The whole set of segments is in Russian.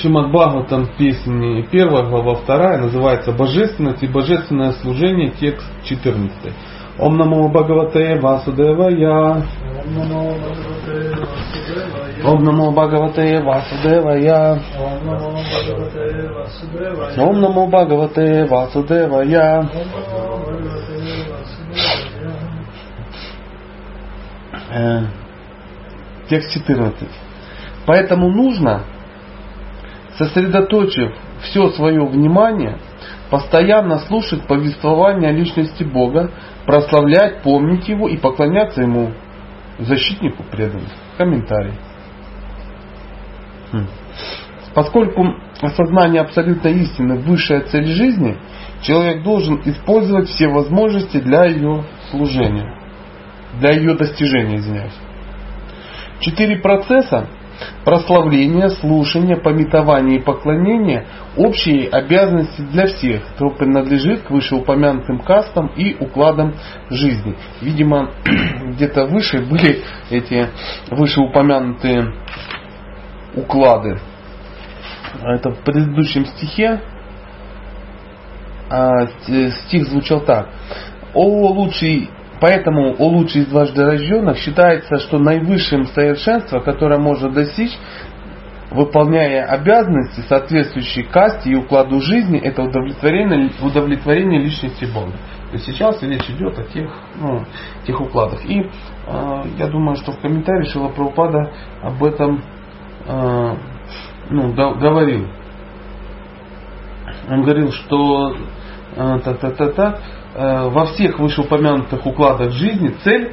Шимат Бхагаватам, песни первая глава, вторая, называется «Божественность и божественное служение», текст 14. Ом намо Бхагавате Васудевая. Ом намо Бхагавате Васудевая. Ом намо Бхагавате Васудевая. Э, текст 14. Поэтому нужно сосредоточив все свое внимание, постоянно слушать повествование о личности Бога, прославлять, помнить Его и поклоняться Ему, защитнику преданных. Комментарий. Хм. Поскольку осознание абсолютной истины – высшая цель жизни, человек должен использовать все возможности для ее служения, для ее достижения, извиняюсь. Четыре процесса прославление, слушание, пометование и поклонение – общие обязанности для всех, кто принадлежит к вышеупомянутым кастам и укладам жизни. Видимо, где-то выше были эти вышеупомянутые уклады. Это в предыдущем стихе а, стих звучал так. О лучший Поэтому у лучших из дважды рожденных считается, что наивысшим совершенство, которое можно достичь, выполняя обязанности, соответствующие касте и укладу жизни, это удовлетворение, удовлетворение личности Бога. То есть сейчас речь идет о тех, ну, тех укладах. И э, я думаю, что в комментарии Шила Прабхупада об этом э, ну, да, говорил. Он говорил, что э, та-та-та-та, во всех вышеупомянутых укладах жизни цель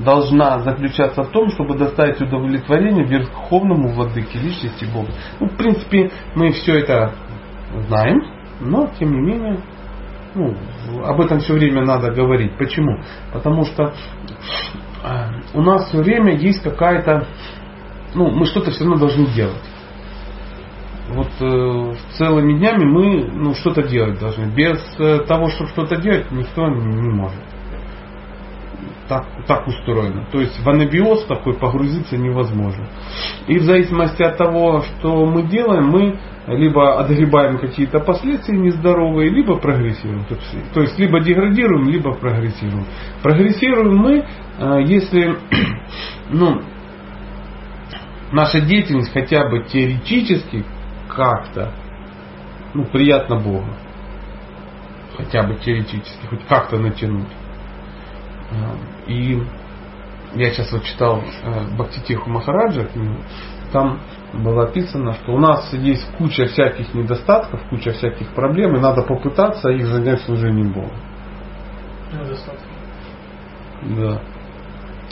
должна заключаться в том, чтобы доставить удовлетворение верховному владыке личности Бога. Ну, в принципе, мы все это знаем, но тем не менее ну, об этом все время надо говорить. Почему? Потому что э, у нас все время есть какая-то, ну, мы что-то все равно должны делать вот э, целыми днями мы ну, что-то делать должны. Без э, того, чтобы что-то делать, никто не, не может. Так, так устроено. То есть в анабиоз такой погрузиться невозможно. И в зависимости от того, что мы делаем, мы либо отгребаем какие-то последствия нездоровые, либо прогрессируем. То есть либо деградируем, либо прогрессируем. Прогрессируем мы, э, если ну, наша деятельность хотя бы теоретически как-то ну, приятно Богу. Хотя бы теоретически, хоть как-то натянуть. И я сейчас вот читал э, Бхактитиху Махараджа, там было описано, что у нас есть куча всяких недостатков, куча всяких проблем, и надо попытаться их занять служением Богу. Недостатки. Да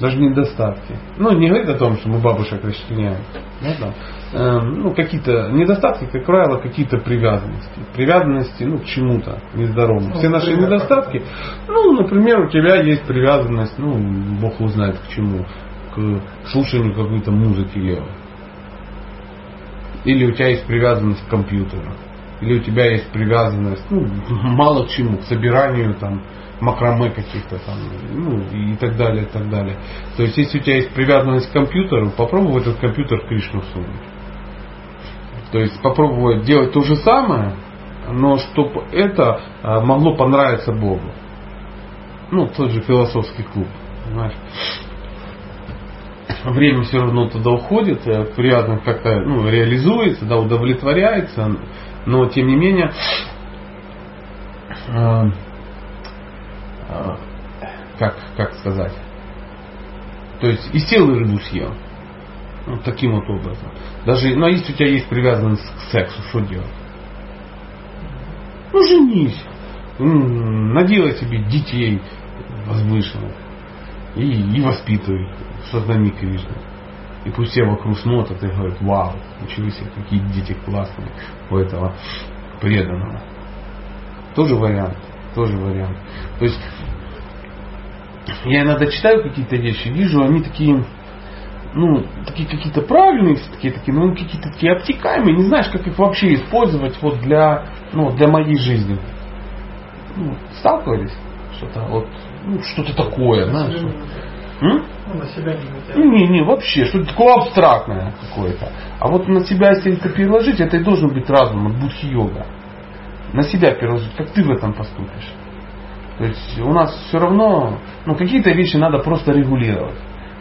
даже недостатки. Ну, не говорит о том, что мы бабушек расчленяем. Да, э, ну, какие-то недостатки, как правило, какие-то привязанности. Привязанности ну, к чему-то нездоровому. Все ну, наши недостатки, ну, например, у тебя есть привязанность, ну, Бог узнает к чему, к слушанию какой-то музыки. Или у тебя есть привязанность к компьютеру. Или у тебя есть привязанность, ну, мало к чему, к собиранию там, макраме каких-то там, ну и так далее, и так далее. То есть, если у тебя есть привязанность к компьютеру, попробуй в этот компьютер Кришну сунуть. То есть, попробовать делать то же самое, но чтобы это а, могло понравиться Богу. Ну, тот же философский клуб. Понимаешь? Время все равно туда уходит, э, привязанность как-то ну, реализуется, да, удовлетворяется, но тем не менее э, как, как сказать, то есть и сел и рыбу съел. Вот таким вот образом. Даже, ну, а если у тебя есть привязанность к сексу, что делать? Ну, женись. Наделай себе детей возвышенных. И, и воспитывай в сознании Кришны. И пусть все вокруг смотрят и говорят, вау, ничего себе, какие дети классные у этого преданного. Тоже вариант тоже вариант. То есть я иногда читаю какие-то вещи, вижу, они такие, ну, такие какие-то правильные, такие, такие, ну, какие-то такие обтекаемые, не знаешь, как их вообще использовать вот для, ну, для моей жизни. Ну, сталкивались? Что-то вот, ну, что-то такое, знаешь. М? Ну, на себя не натягивать. Не, не, вообще, что-то такое абстрактное какое-то. А вот на себя, если это переложить, это и должен быть разум, от будхи-йога. На себя переложить, как ты в этом поступишь. То есть у нас все равно, ну какие-то вещи надо просто регулировать.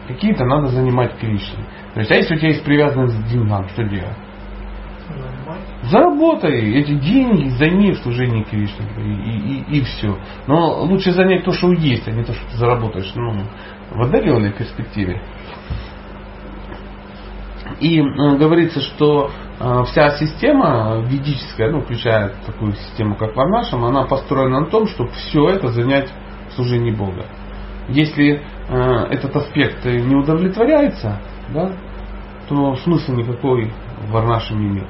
Какие-то надо занимать Кришне. То есть, а если у тебя есть привязанность к деньгам, что делать? Заработай эти деньги, займи в служении Кришне и, и, и, все. Но лучше занять то, что есть, а не то, что ты заработаешь ну, в отдаленной перспективе. И э, говорится, что э, вся система ведическая, ну, включая такую систему, как Варнашам, она построена на том, чтобы все это занять в служении Бога. Если этот аспект не удовлетворяется, да, то смысла никакой в Варнашаме нет.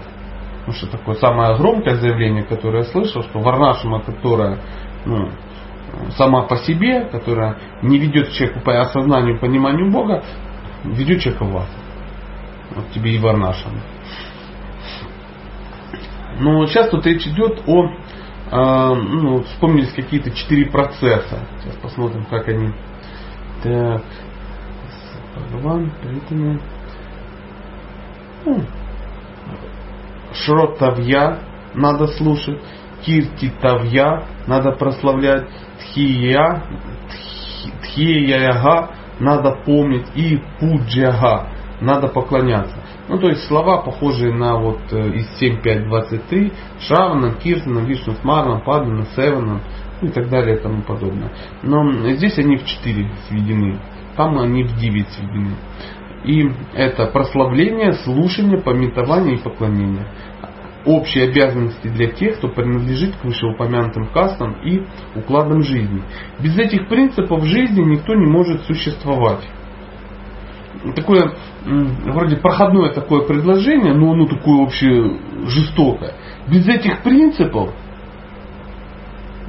Потому что такое самое громкое заявление, которое я слышал, что Варнашима, которая ну, сама по себе, которая не ведет человека по осознанию, пониманию Бога, ведет человека в ад. Вот тебе и Варнашима. Но сейчас тут речь идет о, э, ну, вспомнились какие-то четыре процесса. Сейчас посмотрим, как они. Так, Бхагаван, преданные. Ну, Шротавья надо слушать, Кирти Тавья надо прославлять, Тхия, Тхияга надо помнить. И Пуджага надо поклоняться. Ну, то есть слова, похожие на вот э, из 7.5.23, Шраванам, Киртанам, Вишну Севанам ну, и так далее и тому подобное. Но здесь они в 4 сведены, там они в 9 сведены. И это прославление, слушание, пометование и поклонение. Общие обязанности для тех, кто принадлежит к вышеупомянутым кастам и укладам жизни. Без этих принципов жизни никто не может существовать. Такое вроде проходное такое предложение, но оно такое вообще жестокое. Без этих принципов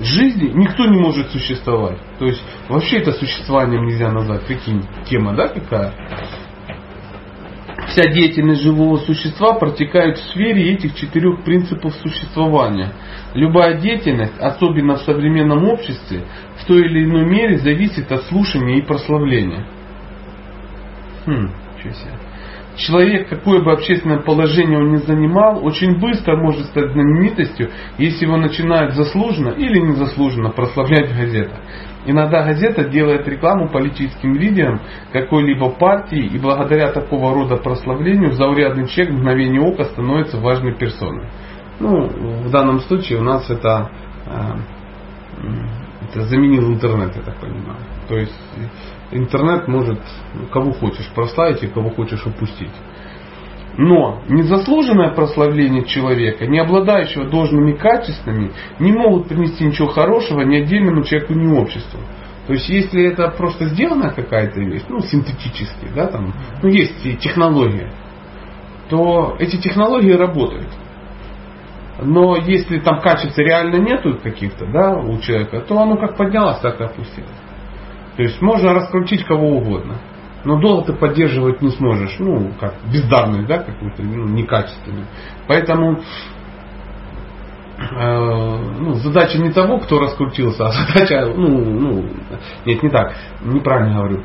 жизни никто не может существовать. То есть вообще это существованием нельзя назвать. Прикинь, тема, да, какая? Вся деятельность живого существа протекает в сфере этих четырех принципов существования. Любая деятельность, особенно в современном обществе, в той или иной мере зависит от слушания и прославления. Хм, что себе. Человек, какое бы общественное положение он ни занимал, очень быстро может стать знаменитостью, если его начинают заслуженно или незаслуженно прославлять в газетах. Иногда газета делает рекламу политическим лидерам какой-либо партии, и благодаря такого рода прославлению заурядный человек в мгновение ока становится важной персоной. Ну, в данном случае у нас это, э, это заменил интернет, я так понимаю. То есть интернет может кого хочешь прославить и кого хочешь упустить. Но незаслуженное прославление человека, не обладающего должными качествами, не могут принести ничего хорошего ни отдельному человеку, ни обществу. То есть, если это просто сделанная какая-то вещь, ну, синтетически, да, там, ну, есть технология, то эти технологии работают. Но если там качеств реально нету каких-то, да, у человека, то оно как поднялось, так и опустилось. То есть можно раскрутить кого угодно но долго ты поддерживать не сможешь, ну, как бездарность, да, какую-то, ну, некачественную. Поэтому э, ну, задача не того, кто раскрутился, а задача, ну, ну, нет, не так, неправильно говорю.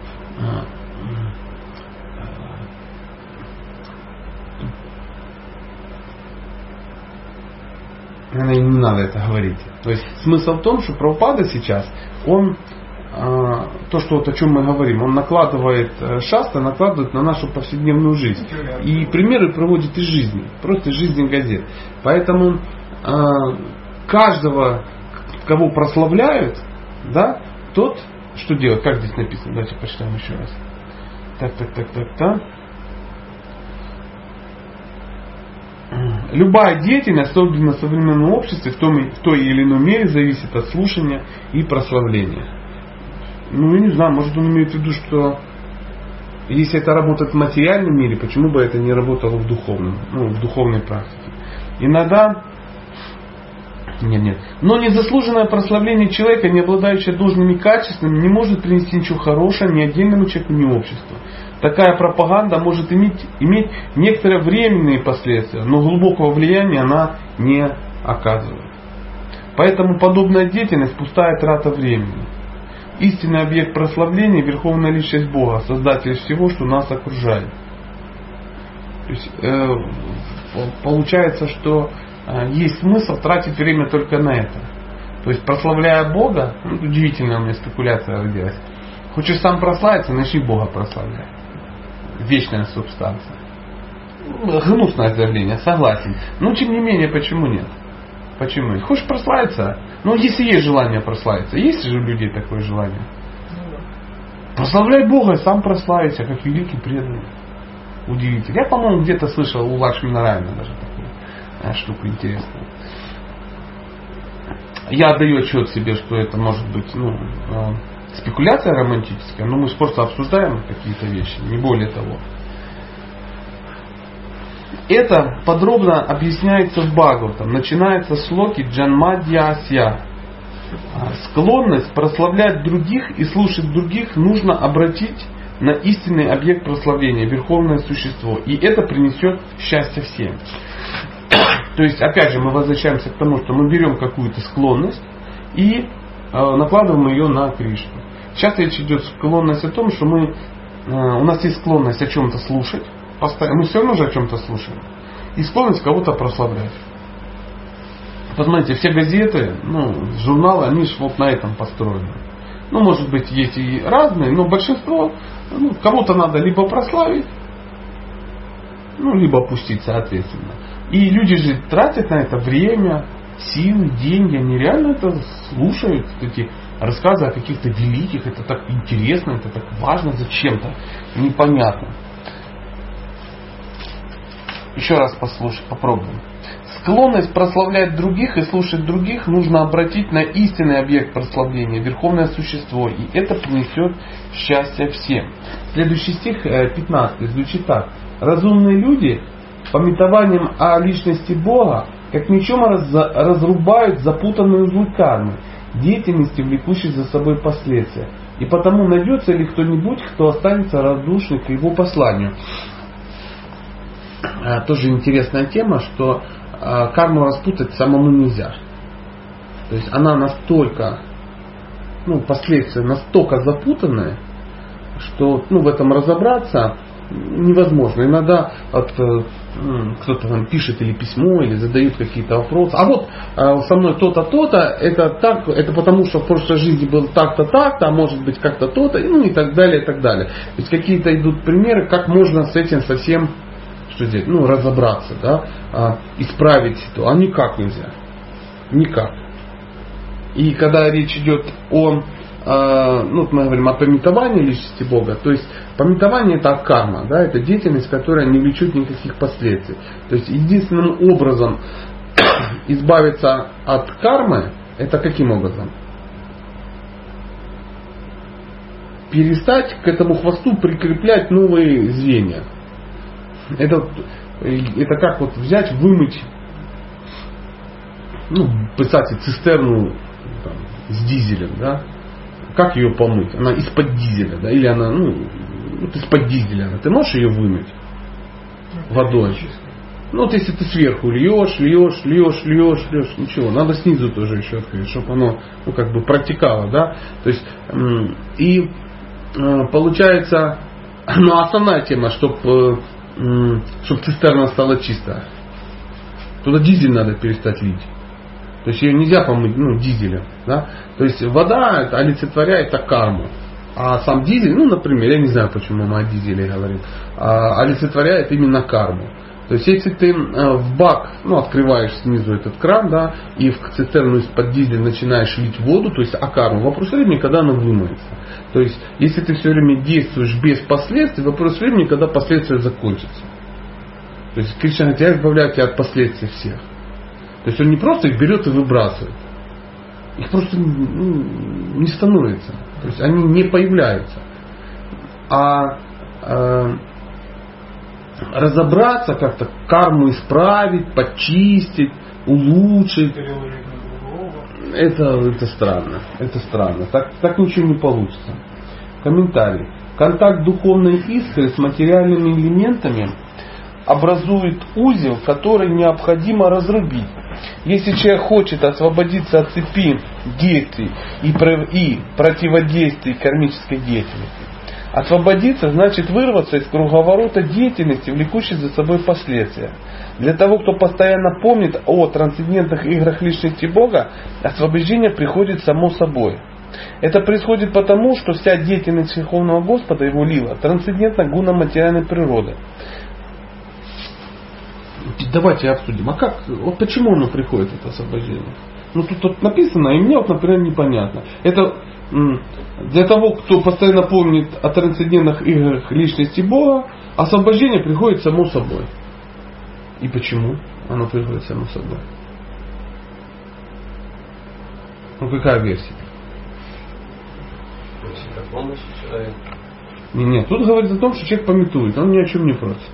Наверное, не надо это говорить. То есть смысл в том, что Прабхупада сейчас, он то, что вот о чем мы говорим, он накладывает э, шаста, накладывает на нашу повседневную жизнь. И примеры проводит из жизни, просто из жизни газет. Поэтому а, каждого, кого прославляют, да, тот, что делает, как здесь написано, давайте почитаем еще раз. Так, так, так, так, так. Любая деятельность, особенно в современном обществе, в, том, в той или иной мере зависит от слушания и прославления. Ну, я не знаю, может он имеет в виду, что если это работает в материальном мире, почему бы это не работало в духовном, ну, в духовной практике. Иногда нет, нет. Но незаслуженное прославление человека, не обладающее должными качествами, не может принести ничего хорошего ни отдельному человеку, ни обществу. Такая пропаганда может иметь, иметь некоторые временные последствия, но глубокого влияния она не оказывает. Поэтому подобная деятельность пустая трата времени. Истинный объект прославления – Верховная Личность Бога, Создатель всего, что нас окружает. То есть, э, получается, что э, есть смысл тратить время только на это. То есть, прославляя Бога, ну, удивительная у меня спекуляция родилась. Хочешь сам прославиться, начни Бога прославлять. Вечная субстанция. Гнусное заявление, согласен. Но тем не менее, почему нет? Почему? Хочешь прославиться? Ну, если есть желание прославиться. Есть же у людей такое желание? Прославляй Бога сам прославиться, как великий преданный. Удивительно. Я, по-моему, где-то слышал у Лакшми Нарайна даже такую а, штуку интересную. Я отдаю отчет себе, что это может быть ну, э, спекуляция романтическая, но мы просто обсуждаем какие-то вещи, не более того. Это подробно объясняется в Бхагаватам. Начинается с локи Джанмадьясья. А, склонность прославлять других и слушать других нужно обратить на истинный объект прославления, верховное существо. И это принесет счастье всем. То есть, опять же, мы возвращаемся к тому, что мы берем какую-то склонность и э, накладываем ее на Кришну. Сейчас речь идет склонность о том, что мы, э, у нас есть склонность о чем-то слушать, постоянно, мы все равно же о чем-то слушаем, и склонность кого-то прославлять. Посмотрите, все газеты, ну, журналы, они же вот на этом построены. Ну, может быть, есть и разные, но большинство, ну, кого-то надо либо прославить, ну, либо опустить, соответственно. И люди же тратят на это время, силы, деньги, они реально это слушают, эти рассказы о каких-то великих, это так интересно, это так важно зачем-то, непонятно. Еще раз послушай, попробуем. Склонность прославлять других и слушать других нужно обратить на истинный объект прославления, верховное существо, и это принесет счастье всем. Следующий стих, 15, э, звучит так. Разумные люди пометованием о личности Бога, как мечом разрубают запутанные узлы кармы, деятельности, влекущей за собой последствия. И потому найдется ли кто-нибудь, кто останется равнодушным к его посланию. А, тоже интересная тема, что а, карму распутать самому нельзя. То есть она настолько, ну, последствия настолько запутанные, что ну, в этом разобраться невозможно. Иногда от, э, кто-то там пишет или письмо, или задают какие-то вопросы. А вот э, со мной то-то, то-то, это так, это потому что в прошлой жизни был так-то, так-то, а может быть как-то то-то, ну и так далее, и так далее. То есть какие-то идут примеры, как можно с этим совсем что делать, ну, разобраться, да, а, исправить ситуацию. А никак нельзя. Никак. И когда речь идет о а, ну, мы говорим о пометовании личности Бога, то есть пометование это карма, да, это деятельность, которая не влечет никаких последствий. То есть единственным образом избавиться от кармы, это каким образом? Перестать к этому хвосту прикреплять новые звенья. Это, это как вот взять, вымыть, ну, представьте, цистерну там, с дизелем, да, как ее помыть? Она из-под дизеля, да? Или она, ну, вот из-под дизеля. Ты можешь ее вымыть водой? Ну вот если ты сверху льешь, льешь, льешь, льешь, льешь, ничего, надо снизу тоже еще открыть, чтобы оно ну, как бы протекало, да. То есть и э, получается, ну основная тема, чтобы э, чтобы цистерна стала чистая. Туда дизель надо перестать лить. То есть ее нельзя помыть ну, дизелем. Да? То есть вода это олицетворяет это карму. А сам дизель, ну, например, я не знаю, почему мы о дизеле говорим, а, олицетворяет именно карму. То есть, если ты э, в бак, ну, открываешь снизу этот кран, да, и в цистерну из-под дизеля начинаешь лить воду, то есть, а карму, вопрос времени, когда она вымоется. То есть, если ты все время действуешь без последствий, вопрос времени, когда последствия закончатся. То есть, Кришна тебя избавляет тебя от последствий всех. То есть он не просто их берет и выбрасывает. Их просто ну, не становится. То есть они не появляются. А э, разобраться как-то, карму исправить, почистить, улучшить. Это, это странно. Это странно. Так, так ничего не получится. Комментарий. Контакт духовной искры с материальными элементами образует узел, который необходимо разрубить Если человек хочет освободиться от цепи действий и, противодействий кармической деятельности, освободиться значит вырваться из круговорота деятельности, влекущей за собой последствия. Для того, кто постоянно помнит о трансцендентных играх личности Бога, освобождение приходит само собой. Это происходит потому, что вся деятельность Верховного Господа, его лила, трансцендентна гуна материальной природы. Давайте обсудим. А как, вот почему оно приходит, это освобождение? Ну тут, тут написано, и мне вот, например, непонятно. Это для того, кто постоянно помнит о трансцендентных играх личности Бога, освобождение приходит само собой. И почему оно приходит само собой? Ну какая версия? Нет, нет, тут говорится о том, что человек пометует, он ни о чем не просит.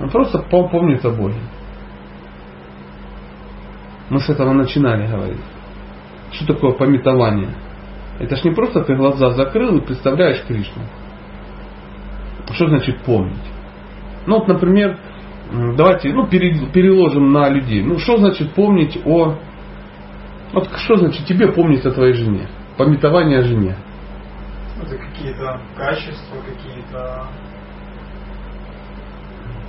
Он просто помнит о Боге. Мы с этого начинали говорить. Что такое пометование? Это ж не просто ты глаза закрыл и представляешь Кришну. Что значит помнить? Ну вот, например, давайте ну, переложим на людей. Ну что значит помнить о... Вот что значит тебе помнить о твоей жене? Пометование о жене. Это какие-то качества, какие-то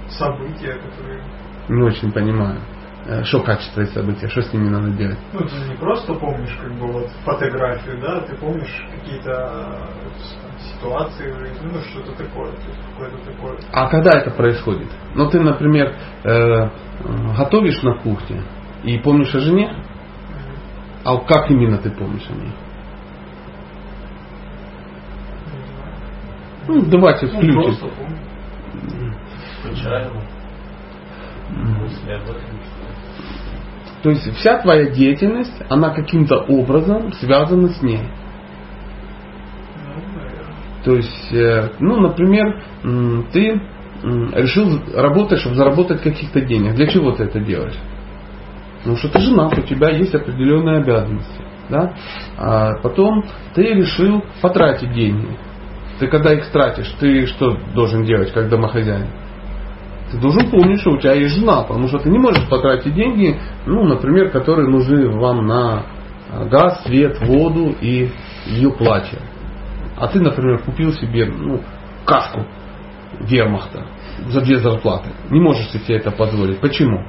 события, которые... Не очень понимаю. Э, что качество и события, что с ними надо делать? Ну, ты не просто помнишь как бы вот фотографию, да, ты помнишь какие-то ситуации в жизни, ну что-то такое, то есть какое-то такое. А когда это происходит? Ну ты, например, э, готовишь на кухне и помнишь о жене, а как именно ты помнишь о ней? Ну, давайте включим. Ну, просто помню. То есть вся твоя деятельность, она каким-то образом связана с ней. То есть, э, ну, например, ты решил работать, чтобы заработать каких-то денег. Для чего ты это делаешь? Потому что ты женат, у тебя есть определенные обязанности. Да? А потом ты решил потратить деньги. Ты когда их тратишь, ты что должен делать как домохозяин? Ты должен помнить, что у тебя есть жена, потому что ты не можешь потратить деньги, ну, например, которые нужны вам на газ, свет, воду и ее платье. А ты, например, купил себе ну, каску вермахта за две зарплаты. Не можешь себе это позволить. Почему?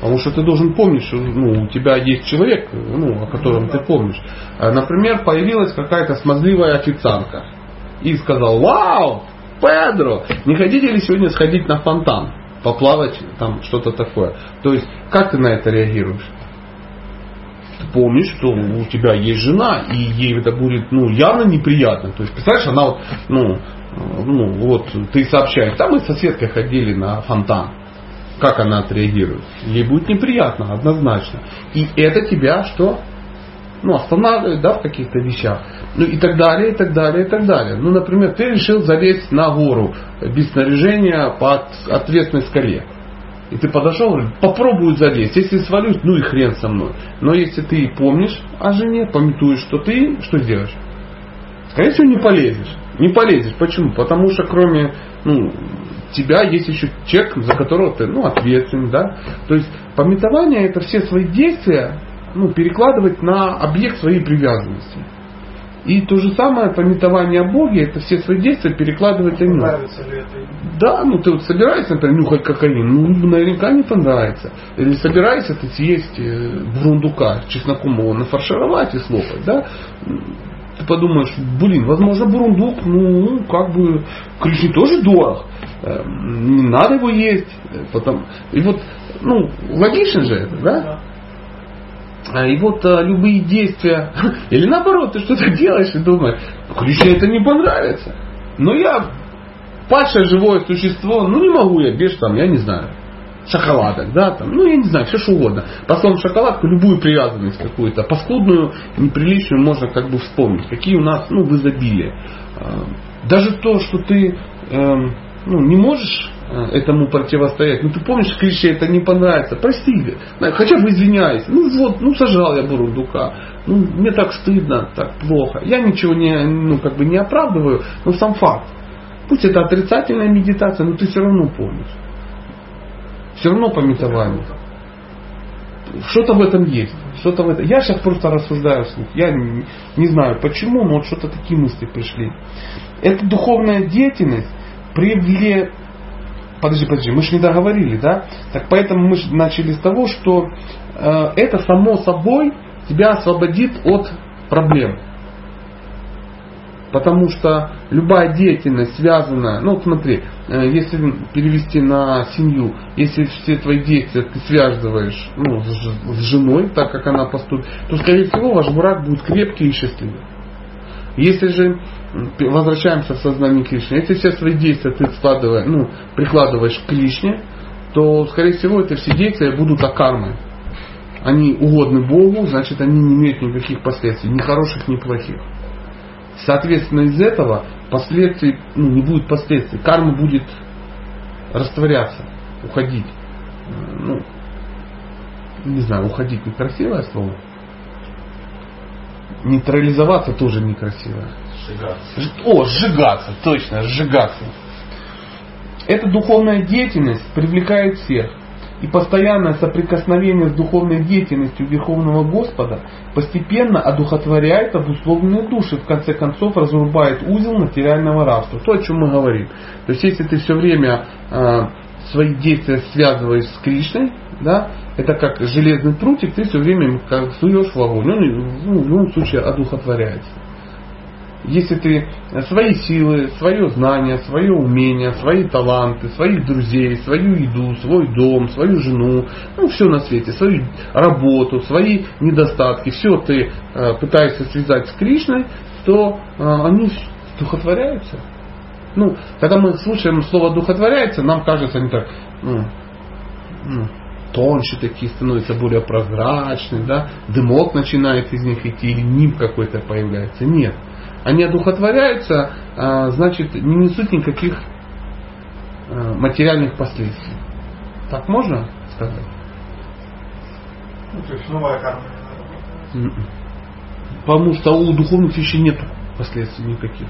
Потому что ты должен помнить, что ну, у тебя есть человек, ну, о котором ты помнишь. А, например, появилась какая-то смазливая официантка и сказал, вау, Педро, не хотите ли сегодня сходить на фонтан, поплавать, там что-то такое. То есть, как ты на это реагируешь? Ты помнишь, что у тебя есть жена, и ей это будет ну, явно неприятно. То есть, представляешь, она вот, ну, ну, вот ты сообщаешь, там мы с соседкой ходили на фонтан. Как она отреагирует? Ей будет неприятно, однозначно. И это тебя что? Ну, останавливает да, в каких-то вещах. Ну и так далее, и так далее, и так далее. Ну, например, ты решил залезть на гору без снаряжения по ответственной скале. И ты подошел, говорит, попробую залезть. Если свалюсь, ну и хрен со мной. Но если ты помнишь о жене, пометуешь, что ты, что сделаешь? Скорее всего, не полезешь. Не полезешь. Почему? Потому что кроме ну, тебя есть еще человек, за которого ты ну, ответственен. Да? То есть пометование это все свои действия ну, перекладывать на объект своей привязанности. И то же самое пометование о Боге, это все свои действия перекладывать на него. Да, ну ты вот собираешься, например, нюхать кокаин, ну наверняка не понравится. Или собираешься ты съесть э, бурундука чесноком его нафаршировать и слопать, да? Ты подумаешь, блин, возможно, бурундук, ну, как бы, Кришне тоже дорог. Э, не надо его есть. Э, потом, и вот, ну, логично же это, да? А, и вот а, любые действия, или наоборот, ты что-то делаешь и думаешь, Кришне это не понравится. Но я падшее живое существо, ну не могу я без там, я не знаю, шоколадок, да, там, ну я не знаю, все что угодно. По словам шоколадку, любую привязанность какую-то, паскудную, неприличную можно как бы вспомнить, какие у нас, ну, в изобилии. А, даже то, что ты эм, ну, не можешь э, этому противостоять. Ну ты помнишь, Кришне это не понравится. Прости, хотя бы извиняйся. Ну вот, ну сажал я бурундука. Ну, мне так стыдно, так плохо. Я ничего не, ну, как бы не оправдываю, но сам факт. Пусть это отрицательная медитация, но ты все равно помнишь. Все равно пометование. что-то в этом есть. Что-то в этом. Я сейчас просто рассуждаю вслух. Я не, не знаю почему, но вот что-то такие мысли пришли. Эта духовная деятельность привле... Подожди, подожди, мы же не договорили, да? Так поэтому мы же начали с того, что э, это само собой тебя освободит от проблем. Потому что любая деятельность связана, ну смотри, э, если перевести на семью, если все твои действия ты связываешь ну, с женой, так как она поступит, то скорее всего ваш брак будет крепкий и счастливый. Если же возвращаемся в сознание Кришны, если все свои действия ты складываешь, ну, прикладываешь к Кришне, то, скорее всего, это все действия будут акармой. Они угодны Богу, значит, они не имеют никаких последствий, ни хороших, ни плохих. Соответственно, из этого последствий, ну, не будет последствий. Карма будет растворяться, уходить. Ну, не знаю, уходить некрасивое слово. Нейтрализоваться тоже некрасивое. Сжигаться. О, сжигаться, точно, сжигаться. Эта духовная деятельность привлекает всех. И постоянное соприкосновение с духовной деятельностью Верховного Господа постепенно одухотворяет обусловленные души, в конце концов разрубает узел материального рабства. То, о чем мы говорим. То есть, если ты все время э, свои действия связываешь с Кришной, да, это как железный прутик, ты все время как суешь в огонь, он ну, в любом случае одухотворяется. Если ты свои силы, свое знание, свое умение, свои таланты, своих друзей, свою еду, свой дом, свою жену, ну все на свете, свою работу, свои недостатки, все ты э, пытаешься связать с Кришной, то э, они духотворяются. Ну, когда мы слушаем слово духотворяется, нам кажется, они так, ну, ну, тоньше такие становятся, более прозрачные, да, дымок начинает из них идти, или ним какой-то появляется. Нет они одухотворяются, а, значит, не несут никаких а, материальных последствий. Так можно сказать? Ну, то есть новая карма. М-м. Потому что у духовных вещей нет последствий никаких.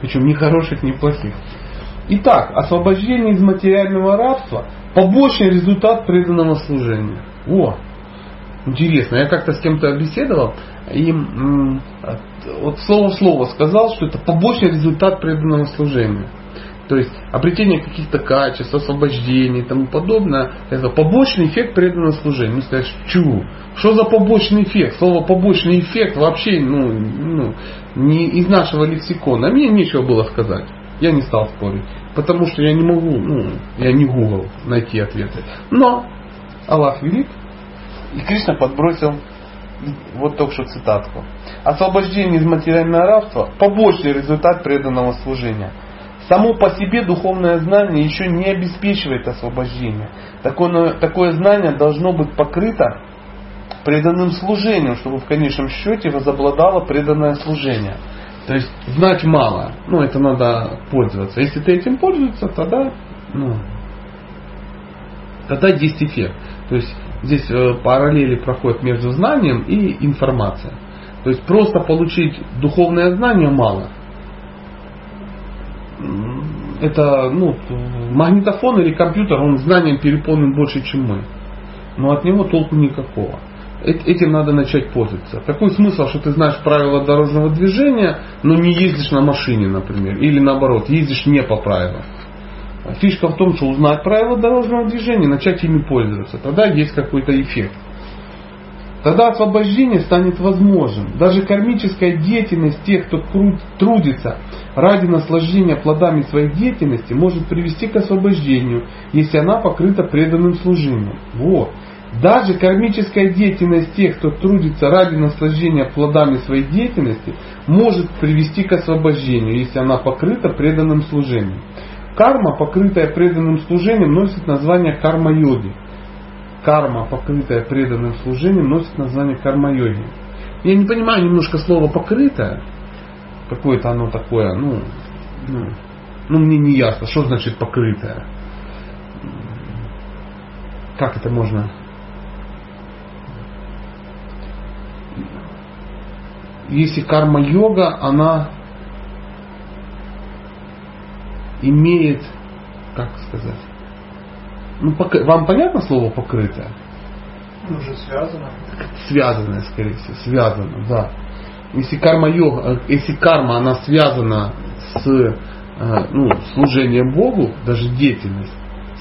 Причем ни хороших, ни плохих. Итак, освобождение из материального рабства – побочный результат преданного служения. О, интересно. Я как-то с кем-то беседовал, и вот слово в слово сказал, что это побочный результат преданного служения. То есть обретение каких-то качеств, освобождения и тому подобное, это побочный эффект преданного служения. Ну, сказать, чу, что за побочный эффект? Слово побочный эффект вообще ну, ну, не из нашего лексикона. Мне нечего было сказать. Я не стал спорить. Потому что я не могу, ну, я не Google найти ответы. Но Аллах велик, и Кришна подбросил вот только что цитатку. Освобождение из материального рабства – побочный результат преданного служения. Само по себе духовное знание еще не обеспечивает освобождение. Такое, такое знание должно быть покрыто преданным служением, чтобы в конечном счете возобладало преданное служение. То есть знать мало, ну это надо пользоваться. Если ты этим пользуешься, тогда, ну, тогда есть эффект. То есть здесь э, параллели проходят между знанием и информацией. То есть просто получить духовное знание мало. Это ну, магнитофон или компьютер, он знанием переполнен больше, чем мы. Но от него толку никакого. Этим надо начать пользоваться. Какой смысл, что ты знаешь правила дорожного движения, но не ездишь на машине, например, или наоборот, ездишь не по правилам. Фишка в том, что узнать правила дорожного движения, начать ими пользоваться. Тогда есть какой-то эффект. Тогда освобождение станет возможным. Даже кармическая деятельность тех, кто трудится ради наслаждения плодами своей деятельности, может привести к освобождению, если она покрыта преданным служением. Вот. Даже кармическая деятельность тех, кто трудится ради наслаждения плодами своей деятельности, может привести к освобождению, если она покрыта преданным служением. Карма, покрытая преданным служением, носит название карма-йоги. Карма, покрытая преданным служением, носит название карма-йоги. Я не понимаю немножко слово покрытое. Какое-то оно такое, ну, ну, ну мне не ясно, что значит покрытое. Как это можно если карма-йога, она имеет, как сказать, ну, вам понятно слово покрытое? Ну, уже связано. Связанная, скорее всего, связана, да. Если карма йога, э, если карма, она связана с э, ну, служением Богу, даже деятельность,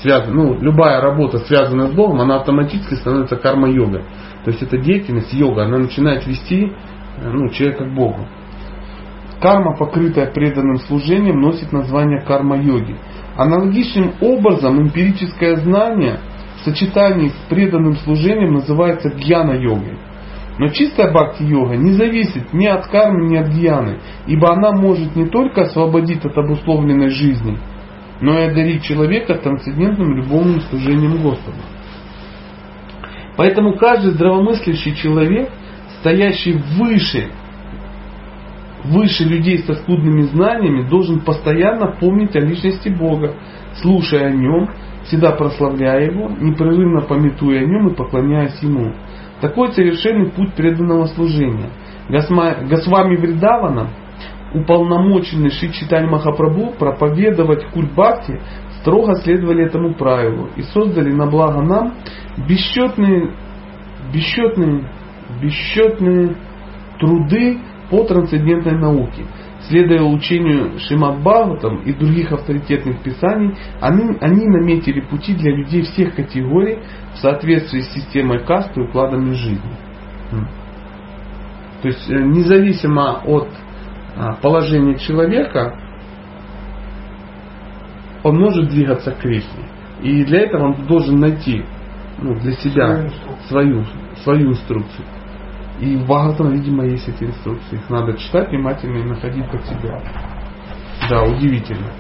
связана, ну, любая работа, связанная с Богом, она автоматически становится карма-йогой. То есть эта деятельность, йога, она начинает вести э, ну, человека к Богу. Карма, покрытая преданным служением, носит название карма-йоги. Аналогичным образом эмпирическое знание в сочетании с преданным служением называется гьяна-йогой. Но чистая бхакти-йога не зависит ни от кармы, ни от гьяны, ибо она может не только освободить от обусловленной жизни, но и одарить человека трансцендентным любовным служением Господу. Поэтому каждый здравомыслящий человек, стоящий выше, выше людей со скудными знаниями, должен постоянно помнить о личности Бога, слушая о Нем, всегда прославляя Его, непрерывно пометуя о Нем и поклоняясь Ему. Такой совершенный путь преданного служения. Госвами Вридавана, уполномоченный Шри Читань Махапрабху проповедовать культ Бхакти, строго следовали этому правилу и создали на благо нам бесчетные, бесчетные, бесчетные труды по трансцендентной науке. Следуя учению Шимат Бхагаватам и других авторитетных писаний, они, они наметили пути для людей всех категорий в соответствии с системой касты и укладами жизни. То есть э, независимо от а, положения человека, он может двигаться к Кришне. И для этого он должен найти ну, для себя свою, свою инструкцию. И в Бхагаватам, видимо, есть эти инструкции. Их надо читать внимательно и находить под себя. Да, удивительно.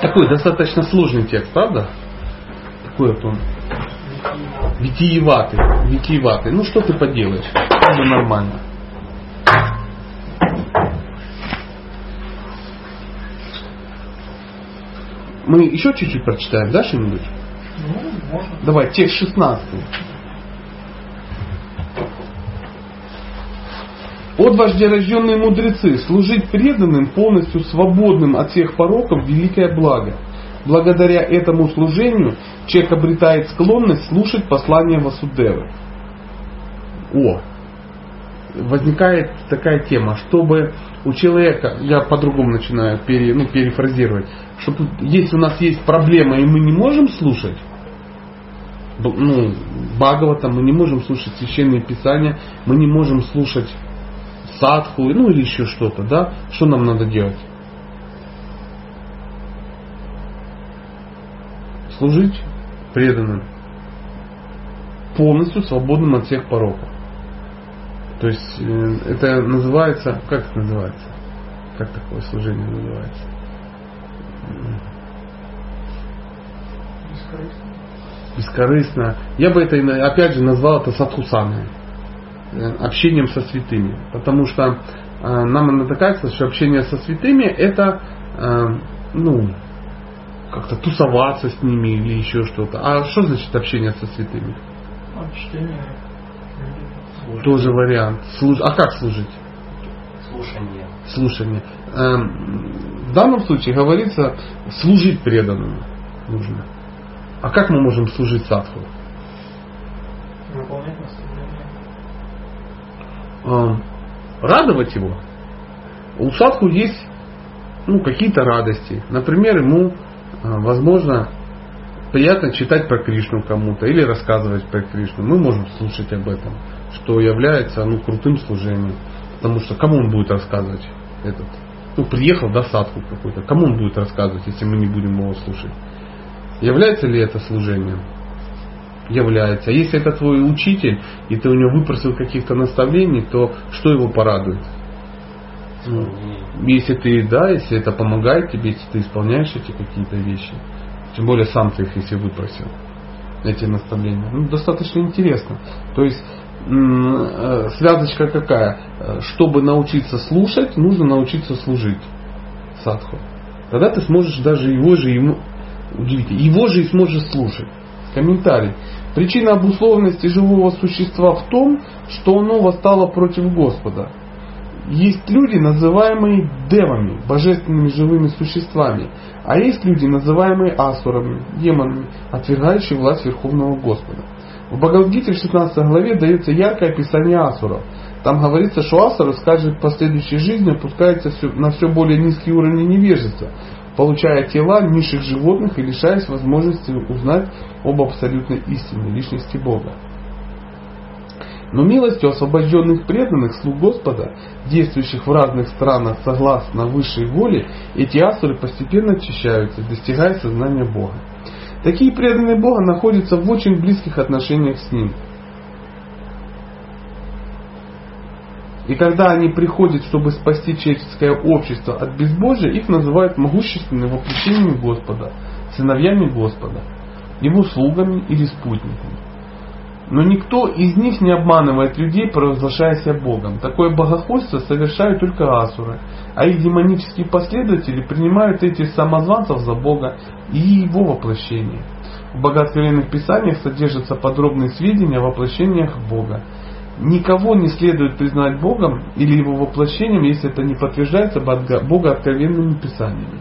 Такой достаточно сложный текст, правда? Такой вот он. Витиеватый. Витиеватый. Ну что ты поделаешь? Это нормально. Мы еще чуть-чуть прочитаем, да, что-нибудь? Ну. Давай, текст 16. От вождерожденные мудрецы, служить преданным, полностью свободным от всех пороков, великое благо. Благодаря этому служению человек обретает склонность слушать послания Васудевы. О, возникает такая тема, чтобы у человека, я по-другому начинаю пере, ну, перефразировать, чтобы если у нас есть проблема и мы не можем слушать, ну, Бхагавата, мы не можем слушать священные писания, мы не можем слушать садху, ну или еще что-то, да, что нам надо делать? Служить преданным, полностью свободным от всех пороков. То есть э, это называется, как это называется? Как такое служение называется? Бескорыстно. Бескорыстно. Я бы это, опять же, назвал это садхусаной. Э, общением со святыми. Потому что э, нам иногда кажется, что общение со святыми это ну, как-то тусоваться с ними или еще что-то. А что значит общение со святыми? Слушание. Тоже вариант. Служ... А как служить? Слушание. Слушание. Эм, В данном случае говорится служить преданному нужно. А как мы можем служить садху? выполнять наставления. Эм, Радовать его. У садху есть ну, какие-то радости. Например, ему, э, возможно, приятно читать про Кришну кому-то или рассказывать про Кришну. Мы можем слушать об этом, что является ну, крутым служением. Потому что кому он будет рассказывать этот? Ну, приехал, да, садху какой-то. Кому он будет рассказывать, если мы не будем его слушать? Является ли это служением? Является. А если это твой учитель, и ты у него выпросил каких-то наставлений, то что его порадует? Ну, если ты, да, если это помогает тебе, если ты исполняешь эти какие-то вещи, тем более сам ты их, если выпросил, эти наставления. Ну, достаточно интересно. То есть э, связочка какая? Э, Чтобы научиться слушать, нужно научиться служить садху. Тогда ты сможешь даже его же ему, удивительно, его же и сможешь слушать. Комментарий. Причина обусловленности живого существа в том, что оно восстало против Господа. есть люди, называемые девами, божественными живыми существами, а есть люди, называемые асурами, демонами, отвергающие власть Верховного Господа. В Бхагавадгите в 16 главе дается яркое описание асуров. Там говорится, что асуры с каждой последующей жизни опускаются на все более низкий уровень невежества, получая тела низших животных и лишаясь возможности узнать об абсолютной истине, личности Бога. Но милостью освобожденных преданных слуг Господа, действующих в разных странах согласно высшей воле, эти асуры постепенно очищаются, достигая сознания Бога. Такие преданные Бога находятся в очень близких отношениях с Ним. И когда они приходят, чтобы спасти человеческое общество от безбожия, их называют могущественными воплощениями Господа, сыновьями Господа, его слугами или спутниками. Но никто из них не обманывает людей, провозглашая себя Богом. Такое богохульство совершают только асуры, а их демонические последователи принимают этих самозванцев за Бога и его воплощение. В богоотворенных писаниях содержатся подробные сведения о воплощениях Бога. Никого не следует признать Богом или его воплощением, если это не подтверждается богооткровенными писаниями.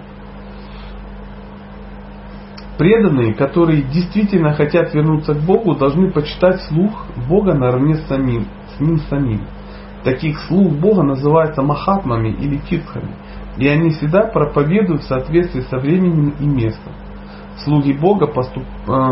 Преданные, которые действительно хотят вернуться к Богу, должны почитать слух Бога наравне с, самим, с Ним самим. Таких слух Бога называются махатмами или титхами, и они всегда проповедуют в соответствии со временем и местом. Слуги Бога поступ, э,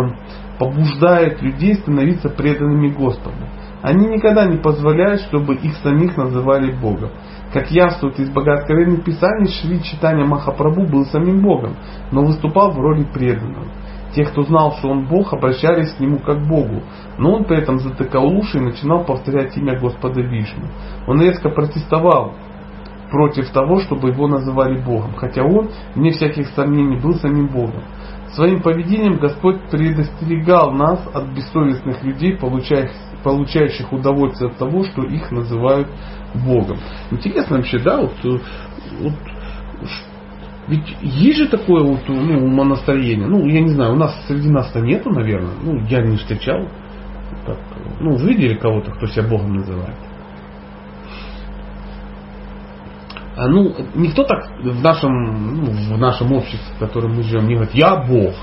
побуждают людей становиться преданными Господу. Они никогда не позволяют, чтобы их самих называли Богом. Как явствует из богооткровенных писаний, Шри Читания Махапрабху был самим Богом, но выступал в роли преданного. Те, кто знал, что он Бог, обращались к нему как к Богу, но он при этом затыкал уши и начинал повторять имя Господа Вишну. Он резко протестовал против того, чтобы его называли Богом, хотя он, вне всяких сомнений, был самим Богом. Своим поведением Господь предостерегал нас от бессовестных людей, получающих, получающих удовольствие от того, что их называют Богом. Интересно вообще, да, вот, э, вот ведь есть же такое вот ну, умонастроение. Ну, я не знаю, у нас среди нас-то нету, наверное. Ну, я не встречал. Так, ну, видели кого-то, кто себя Богом называет? А, ну, никто так в нашем, ну, в нашем обществе, в котором мы живем, не говорит, я Бог.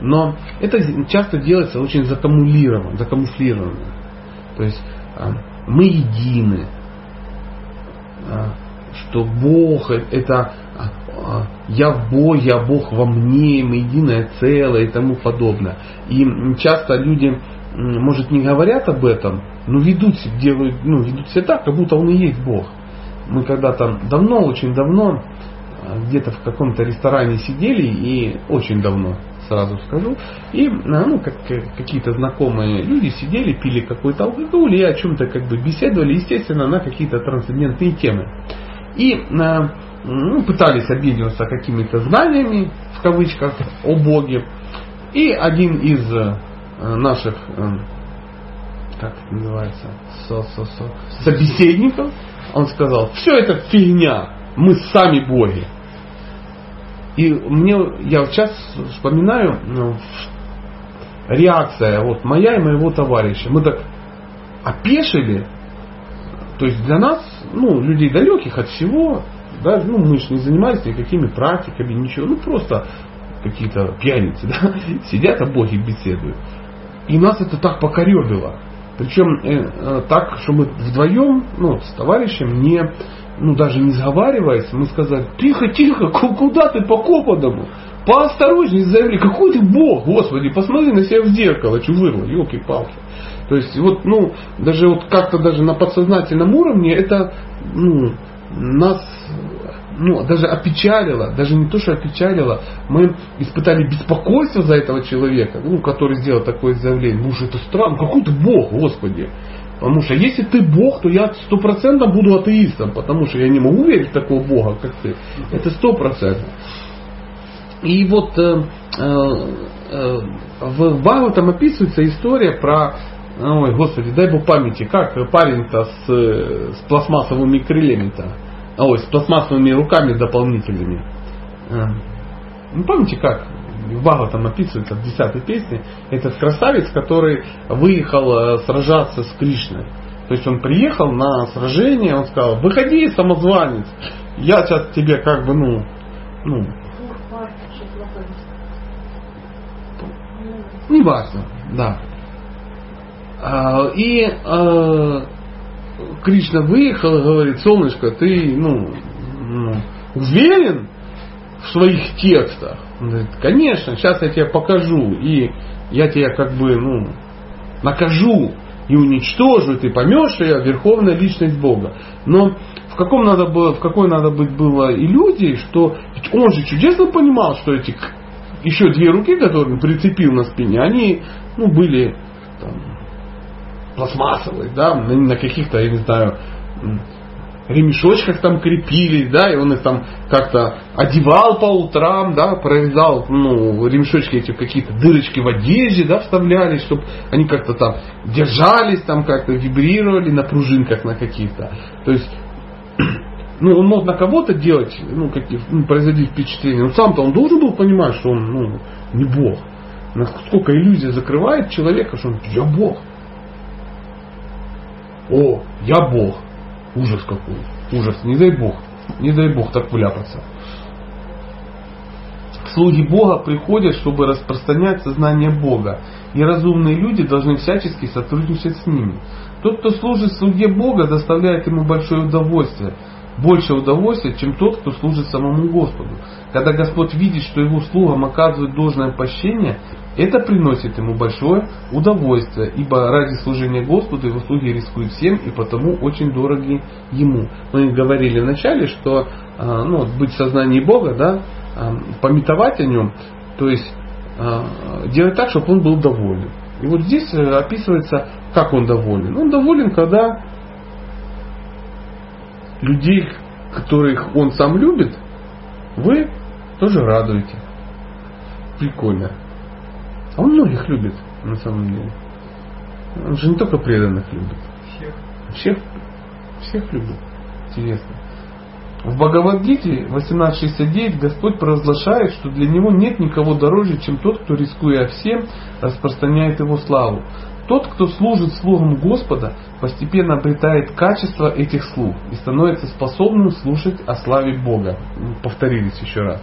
Но это часто делается очень закамулированно, закамуфлированно. То есть а, мы едины, а, что Бог это а, я в Боге, а Бог во мне, мы единое целое и тому подобное. И часто люди, может, не говорят об этом, но ведут делают, ну, ведут себя так, как будто он и есть Бог. Мы когда-то давно, очень давно, где-то в каком-то ресторане сидели, и очень давно, сразу скажу, и ну, как, какие-то знакомые люди сидели, пили какой-то алкоголь и о чем-то как бы беседовали, естественно, на какие-то трансцендентные темы. И ну, пытались объединиться какими-то знаниями, в кавычках, о Боге. И один из э, наших, э, как это называется, со, со, со, собеседников, он сказал, все это фигня, мы сами боги. И мне, я сейчас вспоминаю ну, реакция вот моя и моего товарища. Мы так опешили, то есть для нас, ну, людей далеких от всего, да, ну, мы же не занимались никакими практиками, ничего, ну, просто какие-то пьяницы, да, сидят, а боги беседуют. И нас это так покоребило. Причем э, э, так, что мы вдвоем, ну, с товарищем, не, ну, даже не сговариваясь, мы сказали, тихо, тихо, куда ты по коподому? Поосторожнее заявили, какой ты бог, господи, посмотри на себя в зеркало, что вырвал, елки-палки. То есть вот, ну, даже вот как-то даже на подсознательном уровне это, ну, нас ну, даже опечалило, даже не то, что опечалило, мы испытали беспокойство за этого человека, ну, который сделал такое заявление. Ну, это странно, какой ты Бог, Господи. Потому что если ты Бог, то я сто процентов буду атеистом, потому что я не могу верить в такого Бога, как ты. Это сто процентов. И вот э, э, э, в Бхагаватам описывается история про Ой, господи, дай бог памяти, как парень-то с, с пластмассовыми крыльями-то, ой, с пластмассовыми руками дополнительными. А. Ну, помните как? В Бага там описывается в десятой песне, этот красавец, который выехал э, сражаться с Кришной. То есть он приехал на сражение, он сказал, выходи, самозванец, я сейчас тебе как бы, ну, ну, не важно, да. А, и а, Кришна выехал и говорит, солнышко, ты ну, ну, уверен в своих текстах? Он говорит, конечно, сейчас я тебе покажу, и я тебя как бы ну, накажу и уничтожу, и ты поймешь, что я верховная личность Бога. Но в, каком надо было, в какой надо быть было иллюзии, что он же чудесно понимал, что эти еще две руки, которые он прицепил на спине, они ну, были там, пластмассовые, да, на, каких-то, я не знаю, ремешочках там крепились, да, и он их там как-то одевал по утрам, да, прорезал, ну, ремешочки эти какие-то дырочки в одежде, да, вставляли, чтобы они как-то там держались, там как-то вибрировали на пружинках на каких-то. То есть, ну, он мог на кого-то делать, ну, каких, ну, производить впечатление, но сам-то он должен был понимать, что он, ну, не Бог. Насколько иллюзия закрывает человека, что он, я Бог. О, я Бог. Ужас какой. Ужас. Не дай Бог. Не дай Бог так вляпаться. Слуги Бога приходят, чтобы распространять сознание Бога. И разумные люди должны всячески сотрудничать с ними. Тот, кто служит слуге Бога, доставляет ему большое удовольствие. Больше удовольствия, чем тот, кто служит самому Господу. Когда Господь видит, что его слугам оказывают должное пощение, это приносит ему большое удовольствие, ибо ради служения Господу его слуги рискуют всем и потому очень дороги ему. Мы говорили вначале, что а, ну, быть в сознании Бога, да, а, пометовать о нем, то есть а, делать так, чтобы он был доволен. И вот здесь э, описывается, как он доволен. Он доволен, когда людей, которых он сам любит, вы тоже радуете. Прикольно. А он многих любит, на самом деле. Он же не только преданных любит. Всех. Всех, всех любит. Интересно. В Бхагавадгите 18.69 Господь провозглашает, что для Него нет никого дороже, чем тот, кто, рискуя всем, распространяет Его славу. Тот, кто служит слугам Господа, постепенно обретает качество этих слуг и становится способным слушать о славе Бога. Повторились еще раз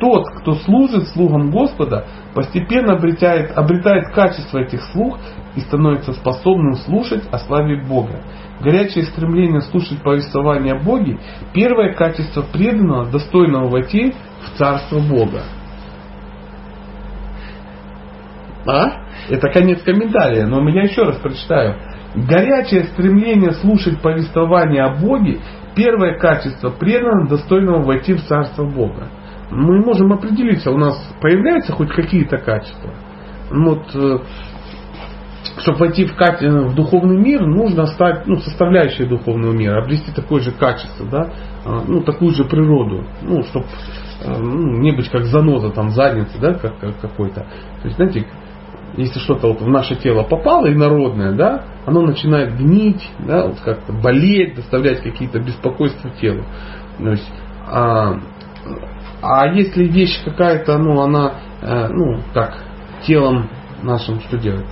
тот, кто служит слугам Господа, постепенно обретает, обретает качество этих слуг и становится способным слушать о славе Бога. Горячее стремление слушать повествование о Боге – первое качество преданного, достойного войти в Царство Бога. А? Это конец комментария, но я еще раз прочитаю. Горячее стремление слушать повествование о Боге – первое качество преданного, достойного войти в Царство Бога мы можем определиться, у нас появляются хоть какие-то качества. Вот, э, чтобы войти в, в духовный мир, нужно стать ну, составляющей духовного мира, обрести такое же качество, да, а, ну, такую же природу, ну, чтобы э, ну, не быть как заноза там задницы, да, как, как какой-то. То есть, знаете, если что-то вот в наше тело попало инородное, да, оно начинает гнить, да, вот как-то болеть, доставлять какие-то беспокойства телу. То есть, а, а если вещь какая-то, ну, она, э, ну, как телом нашим что делает?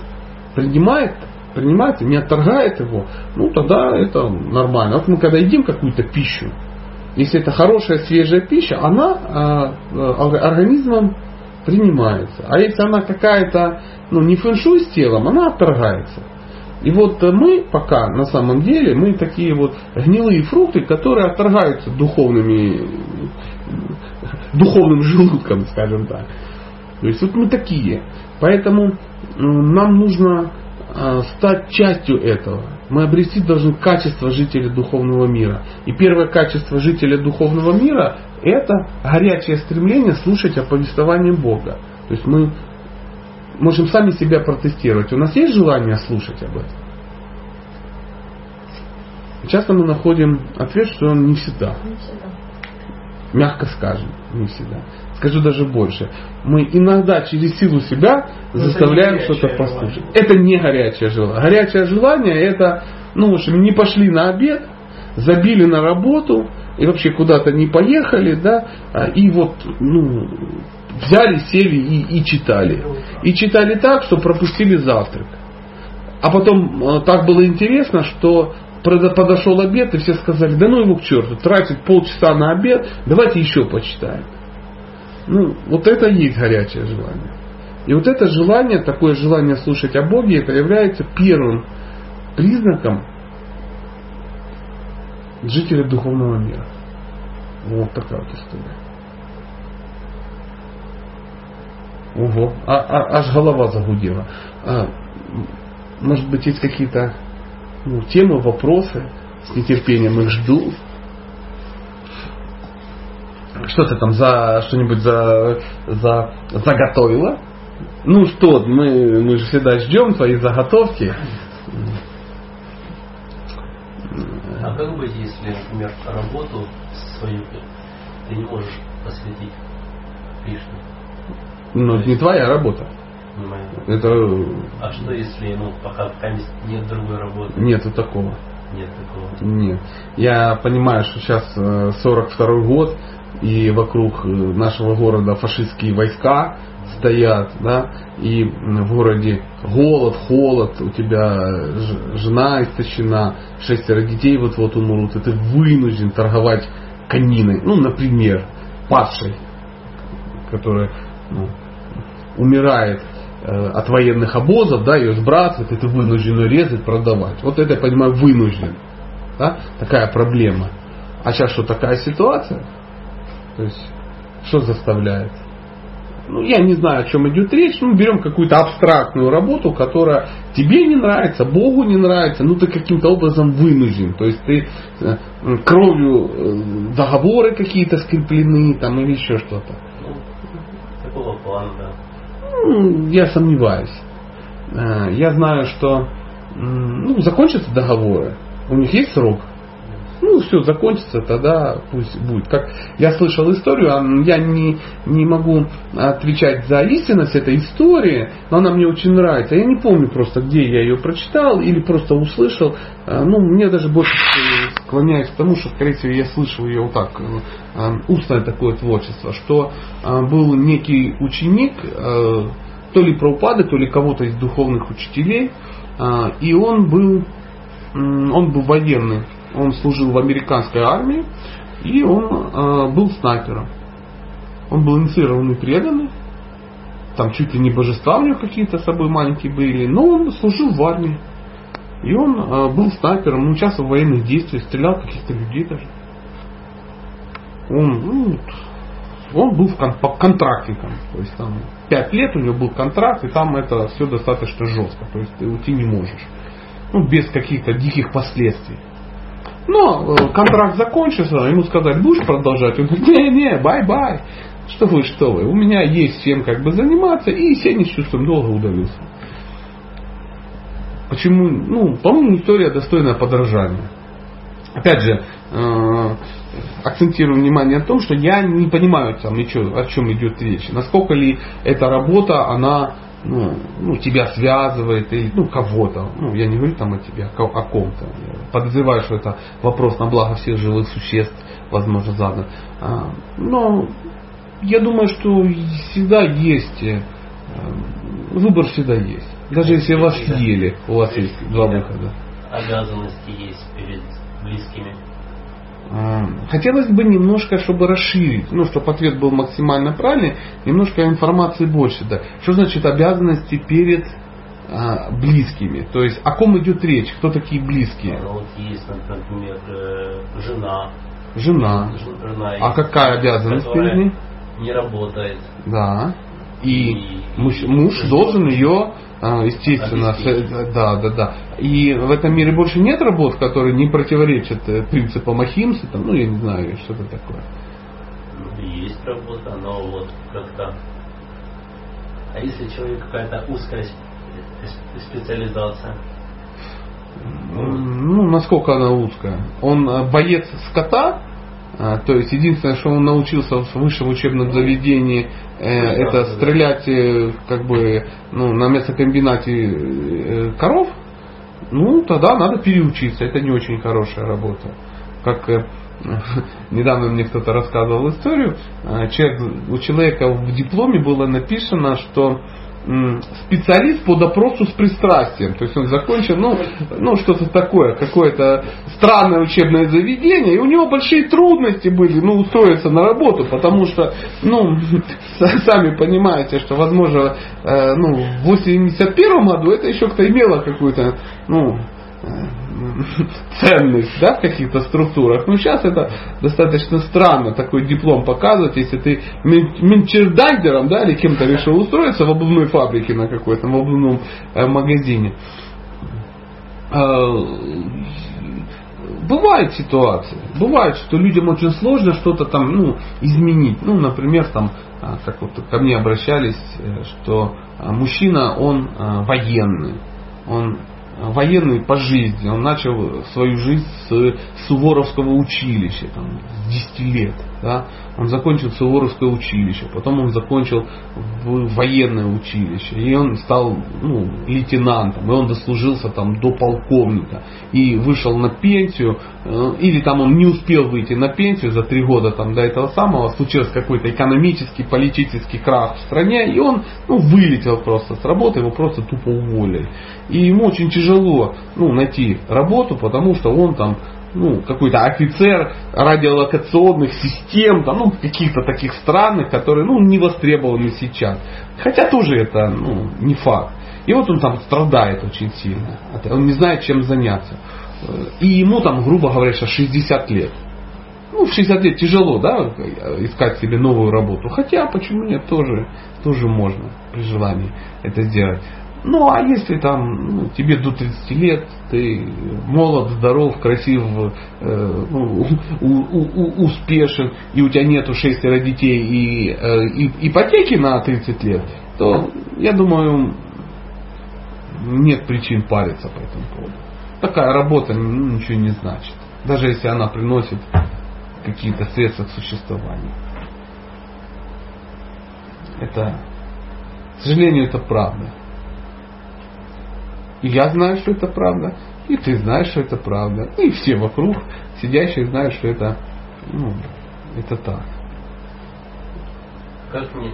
Принимает, принимает, не отторгает его, ну, тогда это нормально. Вот мы когда едим какую-то пищу, если это хорошая свежая пища, она э, э организмом принимается. А если она какая-то, ну, не фэншуй с телом, она отторгается. И вот мы пока на самом деле, мы такие вот гнилые фрукты, которые отторгаются духовными духовным желудком, скажем так. То есть вот мы такие. Поэтому нам нужно а, стать частью этого. Мы обрести должны качество жителя духовного мира. И первое качество жителя духовного мира – это горячее стремление слушать о повествовании Бога. То есть мы можем сами себя протестировать. У нас есть желание слушать об этом? Часто мы находим ответ, что не всегда. Не всегда. Мягко скажем, не всегда. Скажу даже больше. Мы иногда через силу себя Но заставляем что-то послушать. Это не горячее желание. Горячее желание это, ну, в общем, не пошли на обед, забили на работу и вообще куда-то не поехали, да, а, и вот, ну, взяли, сели и, и читали. И читали так, что пропустили завтрак. А потом э, так было интересно, что подошел обед, и все сказали, да ну его к черту, тратить полчаса на обед, давайте еще почитаем. Ну, вот это и есть горячее желание. И вот это желание, такое желание слушать о Боге, это является первым признаком жителя духовного мира. Вот такая вот история. Ого, а, а, аж голова загудела. А, может быть, есть какие-то ну, темы, вопросы? С нетерпением их жду. Что ты там за что-нибудь за, за заготовила? Ну что, мы, мы же всегда ждем твои заготовки. А как быть, если, например, работу свою ты не можешь посвятить Кришне? Ну, это не твоя работа. Не Это... А что если, ну, пока, нет другой работы? Нету такого. Нет такого. Нет. Я понимаю, что сейчас 42 э, год, и вокруг э, нашего города фашистские войска стоят, да, и в городе голод, холод, у тебя жена истощена, шестеро детей вот-вот умрут, и ты вынужден торговать кониной, ну, например, падшей, которая умирает э, от военных обозов, да, ее сбрасывают, и ты вынужден ее резать, продавать. Вот это, я понимаю, вынужден. Да? Такая проблема. А сейчас что, такая ситуация? То есть, что заставляет? Ну, я не знаю, о чем идет речь. Ну, берем какую-то абстрактную работу, которая тебе не нравится, Богу не нравится, ну, ты каким-то образом вынужден. То есть, ты э, кровью э, договоры какие-то скреплены, там, или еще что-то. Да. Ну, я сомневаюсь. Э, я знаю, что ну, закончатся договоры. У них есть срок ну все, закончится, тогда пусть будет. Как я слышал историю, а я не, не могу отвечать за истинность этой истории, но она мне очень нравится. Я не помню просто, где я ее прочитал или просто услышал. А, ну, мне даже больше склоняюсь к тому, что, скорее всего, я слышал ее вот так, а, устное такое творчество, что а, был некий ученик, то ли про упады, то ли кого-то из духовных учителей, и он был, он был военный он служил в американской армии, и он э, был снайпером. Он был инициированный преданный, там чуть ли не божества у него какие-то с собой маленькие были, но он служил в армии. И он э, был снайпером, он участвовал в военных действиях, стрелял каких-то людей даже. Он, ну, он был кон- контрактником, то есть там пять лет у него был контракт, и там это все достаточно жестко, то есть ты уйти не можешь. Ну, без каких-то диких последствий. Но э, контракт закончился, ему сказали, будешь продолжать? Он говорит, не-не, bye-bye. Что вы, что вы, у меня есть чем как бы заниматься, и Сеня с чувством долга удалился. Почему? Ну, по-моему, история достойная подражания. Опять же, э, акцентирую внимание на том, что я не понимаю там ничего, о чем идет речь. Насколько ли эта работа, она ну, ну, тебя связывает, или ну, кого-то. Ну, я не говорю там о тебе, а о ком-то. Подозреваю, что это вопрос на благо всех живых существ, возможно, задан. А, но я думаю, что всегда есть, э, выбор всегда есть. Даже если вас съели, у вас есть два выхода. Обязанности есть перед близкими Хотелось бы немножко, чтобы расширить, ну, чтобы ответ был максимально правильный, немножко информации больше. Да. Что значит обязанности перед а, близкими? То есть о ком идет речь? Кто такие близкие? Ну, вот есть, например, э, жена. Жена. жена а какая обязанность перед ней? Не работает. Да. И, и муж, муж должен ее а, естественно, да, да, да. И в этом мире больше нет работ, которые не противоречат э, принципам Ахимсы, там, ну я не знаю, что-то такое. Есть работа, но вот как-то. А если человек какая-то узкая специализация? Ну, насколько она узкая? Он э, боец скота, то есть единственное, что он научился в высшем учебном заведении, э, это стрелять э, как бы ну, на мясокомбинате э, коров, ну тогда надо переучиться. Это не очень хорошая работа. Как недавно мне кто-то рассказывал историю, человек, у человека в дипломе было написано, что специалист по допросу с пристрастием. То есть он закончил, ну, ну что-то такое, какое-то странное учебное заведение, и у него большие трудности были, ну, устроиться на работу, потому что, ну, сами понимаете, что, возможно, э, ну, в 81 году это еще кто имело какую-то, ну, ценность да, в каких-то структурах. Но сейчас это достаточно странно такой диплом показывать, если ты менчердайдером да, или кем-то решил устроиться в обувной фабрике на какой-то, в обувном э, магазине. Э, бывают ситуации, бывает, что людям очень сложно что-то там ну, изменить. Ну, например, там, как вот ко мне обращались, э, что э, мужчина, он военный, он военный по жизни. Он начал свою жизнь с Суворовского училища, там, с 10 лет. Да? Он закончил Суворовское училище, потом он закончил военное училище, и он стал ну, лейтенантом, и он дослужился там до полковника, и вышел на пенсию, э, или там он не успел выйти на пенсию за три года там, до этого самого, случился какой-то экономический, политический крах в стране, и он ну, вылетел просто с работы, его просто тупо уволили. И ему очень тяжело ну, найти работу, потому что он там ну, какой-то офицер радиолокационных систем, там, ну, каких-то таких странных, которые, ну, не востребованы сейчас. Хотя тоже это, ну, не факт. И вот он там страдает очень сильно. Он не знает, чем заняться. И ему там, грубо говоря, 60 лет. Ну, в 60 лет тяжело, да, искать себе новую работу. Хотя, почему нет, тоже, тоже можно при желании это сделать. Ну, а если там ну, тебе до 30 лет, ты молод, здоров, красив, э, ну, у, у, у, успешен, и у тебя нету шестеро детей и, э, и ипотеки на 30 лет, то, я думаю, нет причин париться по этому поводу. Такая работа ну, ничего не значит. Даже если она приносит какие-то средства к существованию. Это, к сожалению, это правда. И я знаю, что это правда, и ты знаешь, что это правда, и все вокруг сидящие знают, что это, ну, это так. Как мне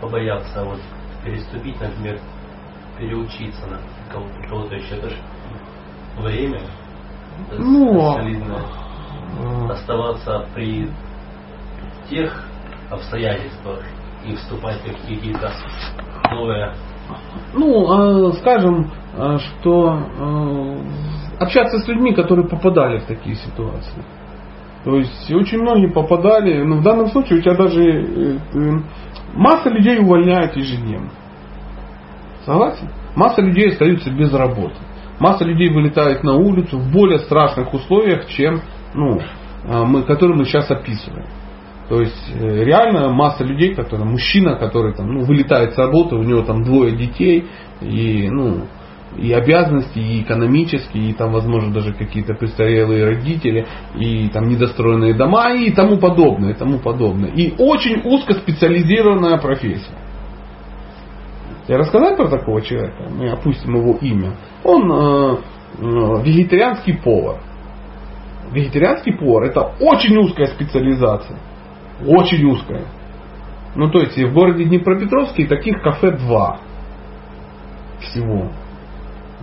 побояться вот переступить, например, переучиться на кого-то еще? Это же время, ну, солидное. А. Оставаться при тех обстоятельствах и вступать в какие-то новые ну, а, скажем, а, что а, общаться с людьми, которые попадали в такие ситуации. То есть очень многие попадали, но в данном случае у тебя даже э, э, масса людей увольняют ежедневно. Согласен? Масса людей остаются без работы. Масса людей вылетает на улицу в более страшных условиях, чем ну, мы, которые мы сейчас описываем. То есть э, реально масса людей, которые, мужчина, который там, ну, вылетает с работы, у него там двое детей, и, ну, и обязанности, и экономические, и там, возможно, даже какие-то престарелые родители, и там недостроенные дома, и тому подобное, и тому подобное. И очень узкоспециализированная профессия. Я рассказать про такого человека? Мы опустим его имя. Он э, э, вегетарианский повар. Вегетарианский повар это очень узкая специализация. Очень узкая. Ну, то есть, в городе Днепропетровске таких кафе два всего.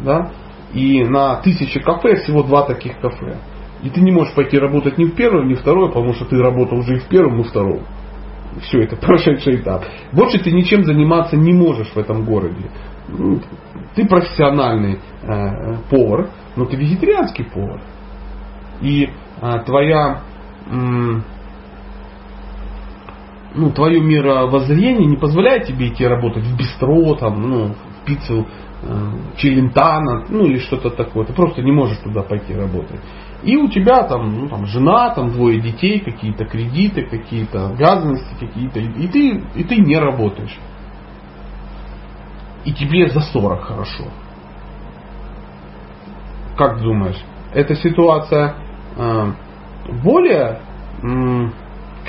Да? И на тысячи кафе всего два таких кафе. И ты не можешь пойти работать ни в первое, ни в второе, потому что ты работал уже и в первом, и в втором. Все, это прошедший этап. Больше ты ничем заниматься не можешь в этом городе. Ну, ты профессиональный э, повар, но ты вегетарианский повар. И э, твоя ну, твое мировоззрение не позволяет тебе идти работать в бистро, там, ну, в пиццу э, Челентана, ну или что-то такое. Ты просто не можешь туда пойти работать. И у тебя там, ну, там жена, там двое детей, какие-то кредиты, какие-то обязанности какие-то, и ты, и ты не работаешь. И тебе за 40 хорошо. Как думаешь, эта ситуация э, более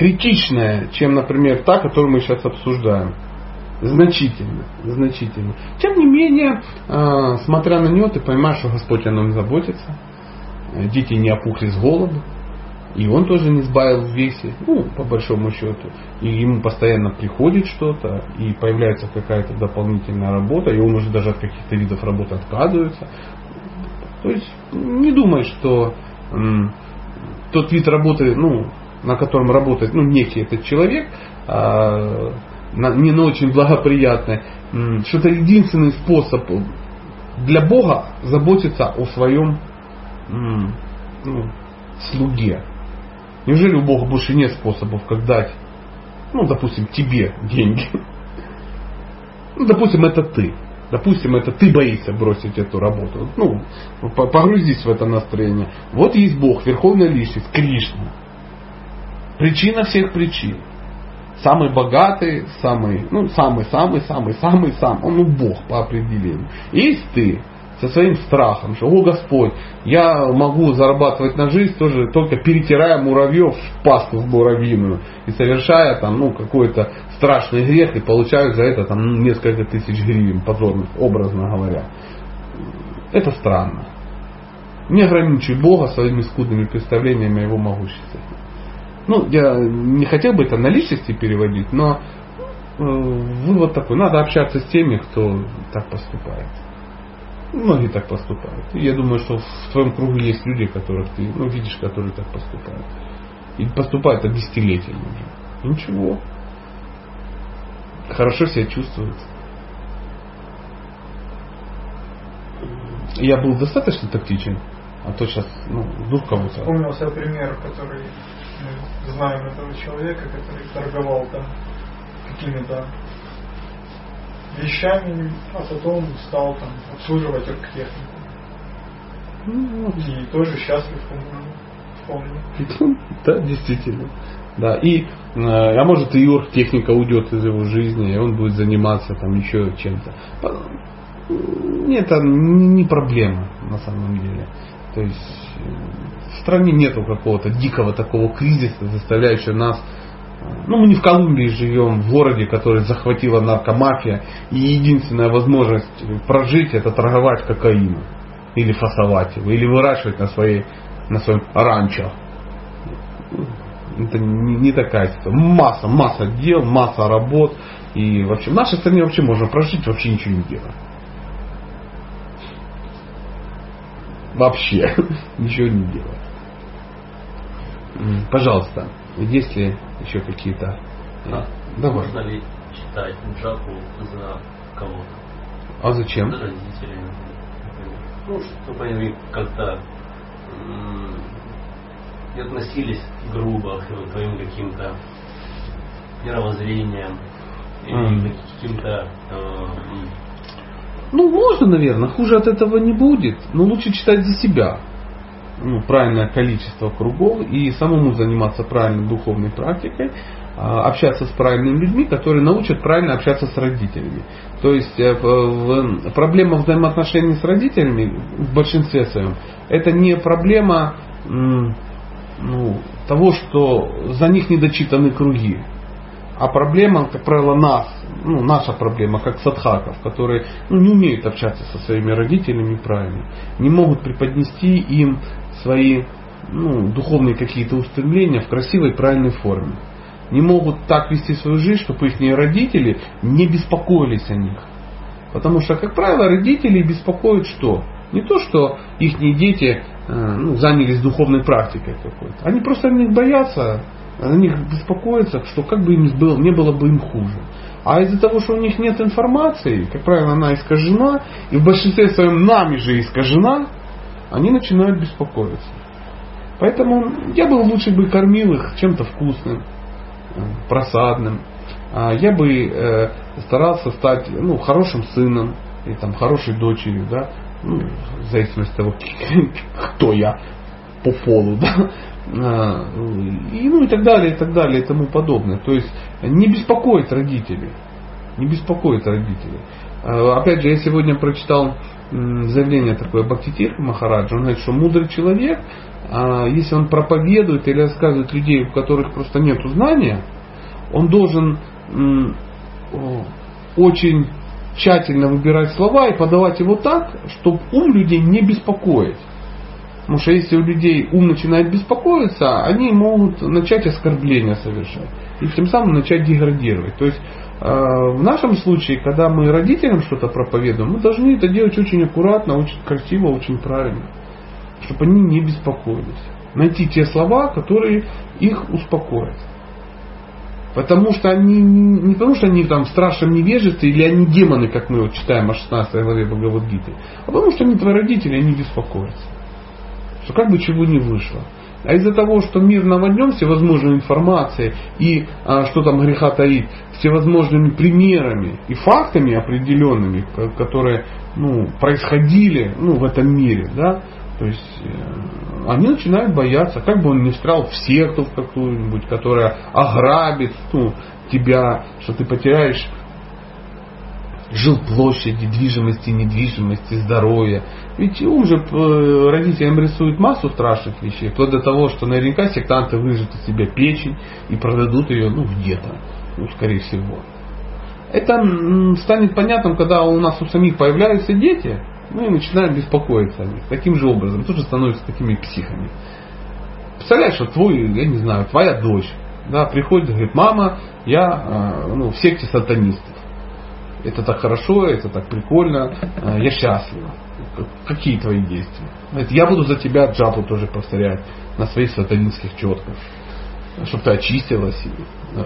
критичная, чем, например, та, которую мы сейчас обсуждаем. Значительно, значительно. Тем не менее, э, смотря на нее, ты понимаешь, что Господь о нем заботится. Дети не опухли с голоду. И он тоже не сбавил в весе, ну, по большому счету. И ему постоянно приходит что-то, и появляется какая-то дополнительная работа, и он уже даже от каких-то видов работы отказывается. То есть не думай, что м, тот вид работы, ну, на котором работает ну, некий этот человек, а, не на очень благоприятный, что это единственный способ для Бога заботиться о своем ну, слуге. Неужели у Бога больше нет способов, как дать, ну, допустим, тебе деньги? Ну, допустим, это ты. Допустим, это ты боишься бросить эту работу. Ну, погрузись в это настроение. Вот есть Бог, Верховная Личность, Кришна. Причина всех причин. Самый богатый, самый, ну, самый, самый, самый, самый, самый, он ну, Бог по определению. Есть ты, со своим страхом, что, о Господь, я могу зарабатывать на жизнь тоже только перетирая муравьев в пасту в муравьиную и совершая там, ну, какой-то страшный грех и получаю за это там несколько тысяч гривен позорных, образно говоря. Это странно. Не ограничивай Бога своими скудными представлениями о его могуществе. Ну, я не хотел бы это на личности переводить, но э, вывод такой, надо общаться с теми, кто так поступает. Многие так поступают. И я думаю, что в твоем кругу есть люди, которых ты ну, видишь, которые так поступают. И поступают это десятилетиями уже. Ничего. Хорошо себя чувствуют. Я был достаточно тактичен, а то сейчас, ну, вдруг кого-то. Вспомнился пример, который мы знаем этого человека, который торговал там какими-то вещами, а потом стал там обслуживать оргтехнику. Ну, И тоже счастлив, помню. Да, действительно. Да, и, э, а может и оргтехника уйдет из его жизни, и он будет заниматься там еще чем-то. Это не проблема на самом деле. То есть э, стране нету какого-то дикого такого кризиса, заставляющего нас ну, мы не в Колумбии живем, в городе, который захватила наркомафия, и единственная возможность прожить это торговать кокаином. Или фасовать его, или выращивать на, своей, на своем ранчо. Это не, не такая ситуация. Масса, масса дел, масса работ. И вообще в нашей стране вообще можно прожить, вообще ничего не делать. Вообще ничего не делать. Пожалуйста, есть ли еще какие-то... А, Давай. Можно ли читать джапу за кого-то? А зачем? За родителей. Ну, чтобы они как-то не относились грубо к твоим каким-то мировоззрением или mm. каким-то э, ну, можно, наверное, хуже от этого не будет, но лучше читать за себя ну, правильное количество кругов и самому заниматься правильной духовной практикой, а, общаться с правильными людьми, которые научат правильно общаться с родителями. То есть э, проблема взаимоотношений с родителями в большинстве своем это не проблема ну, того, что за них не дочитаны круги, а проблема, как правило, нас, ну, наша проблема, как садхаков, которые ну, не умеют общаться со своими родителями правильно, не могут преподнести им свои ну, духовные какие-то устремления в красивой, правильной форме. Не могут так вести свою жизнь, чтобы их родители не беспокоились о них. Потому что, как правило, родители беспокоят что? Не то, что их дети э, ну, занялись духовной практикой какой-то. Они просто о них боятся, о них беспокоятся, что как бы им было, не было бы им хуже. А из-за того, что у них нет информации, как правило, она искажена, и в большинстве своем нами же искажена, они начинают беспокоиться. Поэтому я бы лучше бы кормил их чем-то вкусным, просадным. А я бы э, старался стать ну, хорошим сыном и там, хорошей дочерью, да, ну, в зависимости от того, кто я по полу, да, а, и, ну и так далее, и так далее, и тому подобное. То есть не беспокоить родителей, не беспокоить родителей. А, опять же, я сегодня прочитал заявление такое Бхактитир Махараджа, он говорит, что мудрый человек, а, если он проповедует или рассказывает людей, у которых просто нет знания, он должен очень тщательно выбирать слова и подавать его так, чтобы ум людей не беспокоить. Потому что если у людей ум начинает беспокоиться, они могут начать оскорбления совершать. И тем самым начать деградировать. То есть в нашем случае, когда мы родителям что-то проповедуем, мы должны это делать очень аккуратно, очень красиво, очень правильно. Чтобы они не беспокоились. Найти те слова, которые их успокоят. Потому что они не потому, что они там в страшном невежестве или они демоны, как мы вот читаем о 16 главе Бхагавадгиты, а потому что они твои родители, они беспокоятся. Что как бы чего не вышло. А из-за того, что мир наводнен всевозможной информацией и, а, что там греха таит, всевозможными примерами и фактами определенными, которые ну, происходили ну, в этом мире, да, то есть э, они начинают бояться, как бы он не встрял в секту в какую-нибудь, которая ограбит ну, тебя, что ты потеряешь жилплощади, движимости, недвижимости, здоровья. Ведь ум же э, родителям рисует массу страшных вещей, вплоть до того, что наверняка сектанты выжат из себя печень и продадут ее ну, где-то, ну, скорее всего. Это станет понятным, когда у нас у самих появляются дети, и начинаем беспокоиться о них. Таким же образом, тоже становятся такими психами. Представляешь, что твой, я не знаю, твоя дочь, да, приходит и говорит, мама, я э, ну, в секте сатанистов. Это так хорошо, это так прикольно, э, я счастлива. Какие твои действия? Я буду за тебя джапу тоже повторять на своих сатанинских четках чтобы ты очистилась,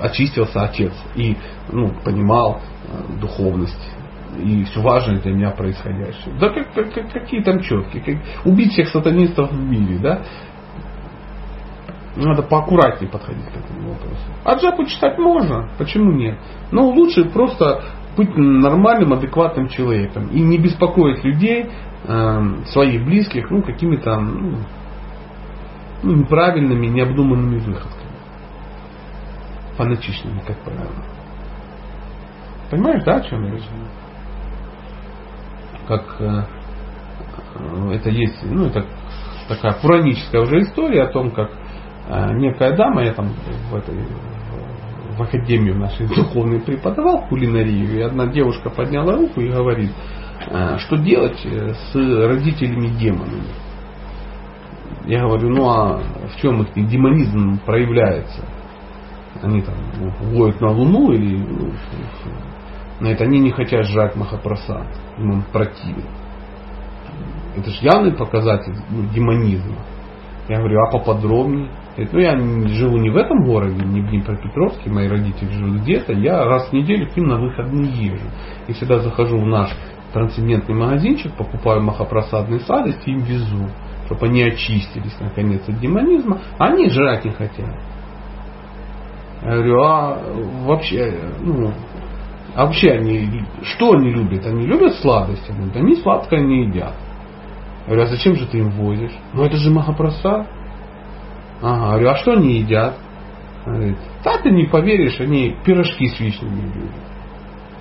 очистился отец и ну, понимал э, духовность и все важное для меня происходящее. Да как, как, какие там четкие. Как, убить всех сатанистов в мире, да? Надо поаккуратнее подходить к этому вопросу. А джапу читать можно, почему нет? Но лучше просто быть нормальным, адекватным человеком и не беспокоить людей, э, своих близких, ну, какими-то ну, ну, неправильными, необдуманными выходками. Фанатичными, как правило. Понимаешь, да, о чем я говорю? как э, это есть, ну это такая пураническая уже история о том, как э, некая дама, я там в этой в академию нашей духовной преподавал кулинарию, и одна девушка подняла руку и говорит, э, что делать с родителями демонами. Я говорю, ну а в чем их демонизм проявляется? Они там воют на Луну или ну, на это они не хотят жрать Махапрасад им он противен. Это же явный показатель ну, демонизма. Я говорю, а поподробнее? Говорит, ну я живу не в этом городе, не в Днепропетровске, мои родители живут где-то, я раз в неделю к ним на выходные езжу. И всегда захожу в наш трансцендентный магазинчик, покупаю махапросадные сладости им везу, чтобы они очистились наконец от демонизма, они жрать не хотят. Я говорю, а вообще, ну, а вообще они, что они любят? Они любят сладости? Они, они сладкое не едят. Я говорю, а зачем же ты им возишь? Ну это же Махапрасад. Ага, говорю, а что они едят? Говорит, да ты не поверишь, они пирожки с вишнями любят.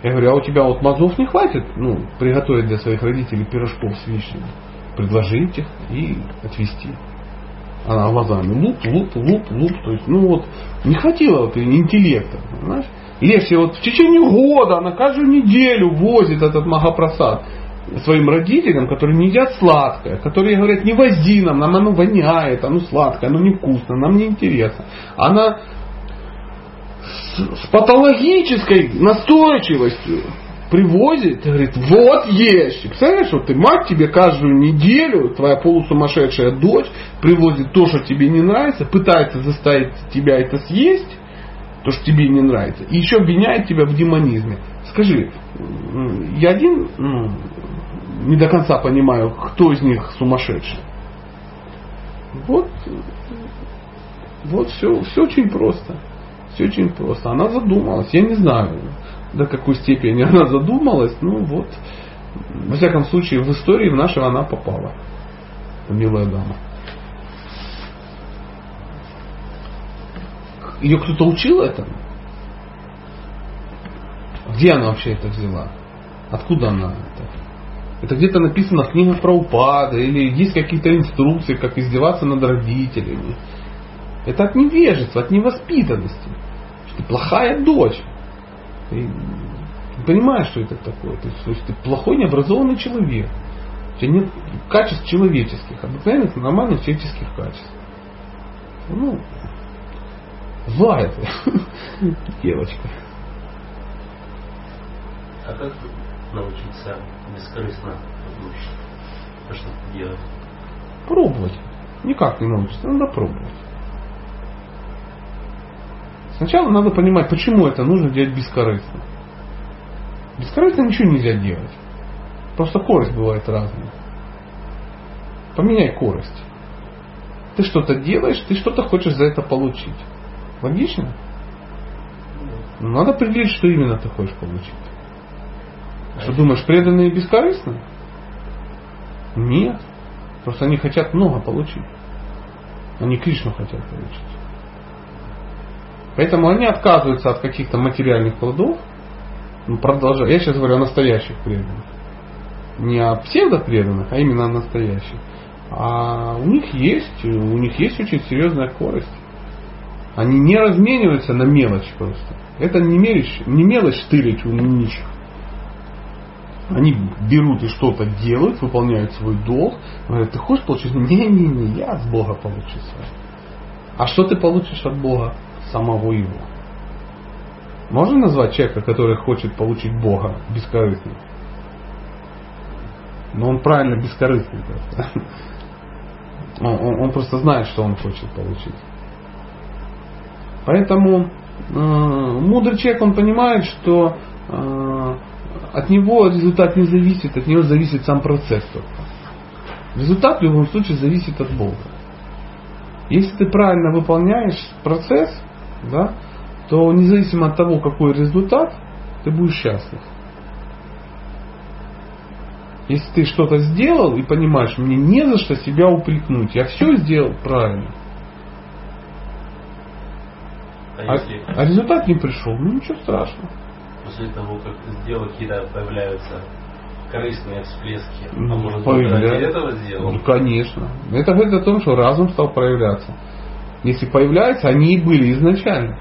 Я говорю, а у тебя вот мозгов не хватит, ну, приготовить для своих родителей пирожков с вишнями? Предложить их и отвезти. Она глазами луп, луп, луп, луп. То есть, ну вот, не хватило вот интеллекта, понимаешь? Если вот в течение года на каждую неделю возит этот Махапрасад своим родителям, которые не едят сладкое, которые говорят, не вози нам, нам оно воняет, оно сладкое, оно невкусно, нам не интересно. Она с, с патологической настойчивостью привозит говорит, вот есть. Представляешь, вот ты мать тебе каждую неделю, твоя полусумасшедшая дочь привозит то, что тебе не нравится, пытается заставить тебя это съесть, то, что тебе не нравится, и еще обвиняет тебя в демонизме. Скажи, я один ну, не до конца понимаю, кто из них сумасшедший. Вот, вот все, все очень просто. Все очень просто. Она задумалась. Я не знаю, до какой степени она задумалась. Ну вот, во всяком случае, в истории в нашу она попала. Милая дама. Ее кто-то учил этому? Где она вообще это взяла? Откуда она это? Это где-то написано в книгах про упады, или есть какие-то инструкции, как издеваться над родителями. Это от невежества, от невоспитанности. Что ты плохая дочь. Ты понимаешь, что это такое. То есть, ты плохой необразованный человек. У тебя нет качеств человеческих, обыкновенных, нормальных человеческих качеств. Ну, злая ты, девочка. А как научиться бескорыстно то, что делать? Пробовать. Никак не научиться, надо пробовать. Сначала надо понимать, почему это нужно делать бескорыстно. Бескорыстно ничего нельзя делать. Просто скорость бывает разная. Поменяй скорость. Ты что-то делаешь, ты что-то хочешь за это получить. Логично? Надо определить, что именно ты хочешь получить. Что думаешь, преданные бескорыстно? Нет. Просто они хотят много получить. Они Кришну хотят получить. Поэтому они отказываются от каких-то материальных плодов. Ну, продолжая. Я сейчас говорю о настоящих преданных. Не о псевдопреданных, а именно о настоящих. А у них есть, у них есть очень серьезная скорость. Они не размениваются на мелочь просто. Это не мелочь, не мелочь стырить у нищих. Они берут и что-то делают, выполняют свой долг. Говорят, ты хочешь получить? Не-не-не, я от Бога получу свое. А что ты получишь от Бога? Самого Его. Можно назвать человека, который хочет получить Бога бескорыстным? Но он правильно бескорыстный просто. Он, он, он просто знает, что он хочет получить. Поэтому э, мудрый человек, он понимает, что э, от него результат не зависит, от него зависит сам процесс. Результат в любом случае зависит от Бога. Если ты правильно выполняешь процесс, да, то независимо от того, какой результат, ты будешь счастлив. Если ты что-то сделал и понимаешь, мне не за что себя упрекнуть, я все сделал правильно. А, если... а результат не пришел, ну ничего страшного после того, как ты сделал, какие-то появляются корыстные всплески. А ну, может быть, ради этого сделал? Ну, конечно. Это говорит о том, что разум стал проявляться. Если появляются, они и были изначально.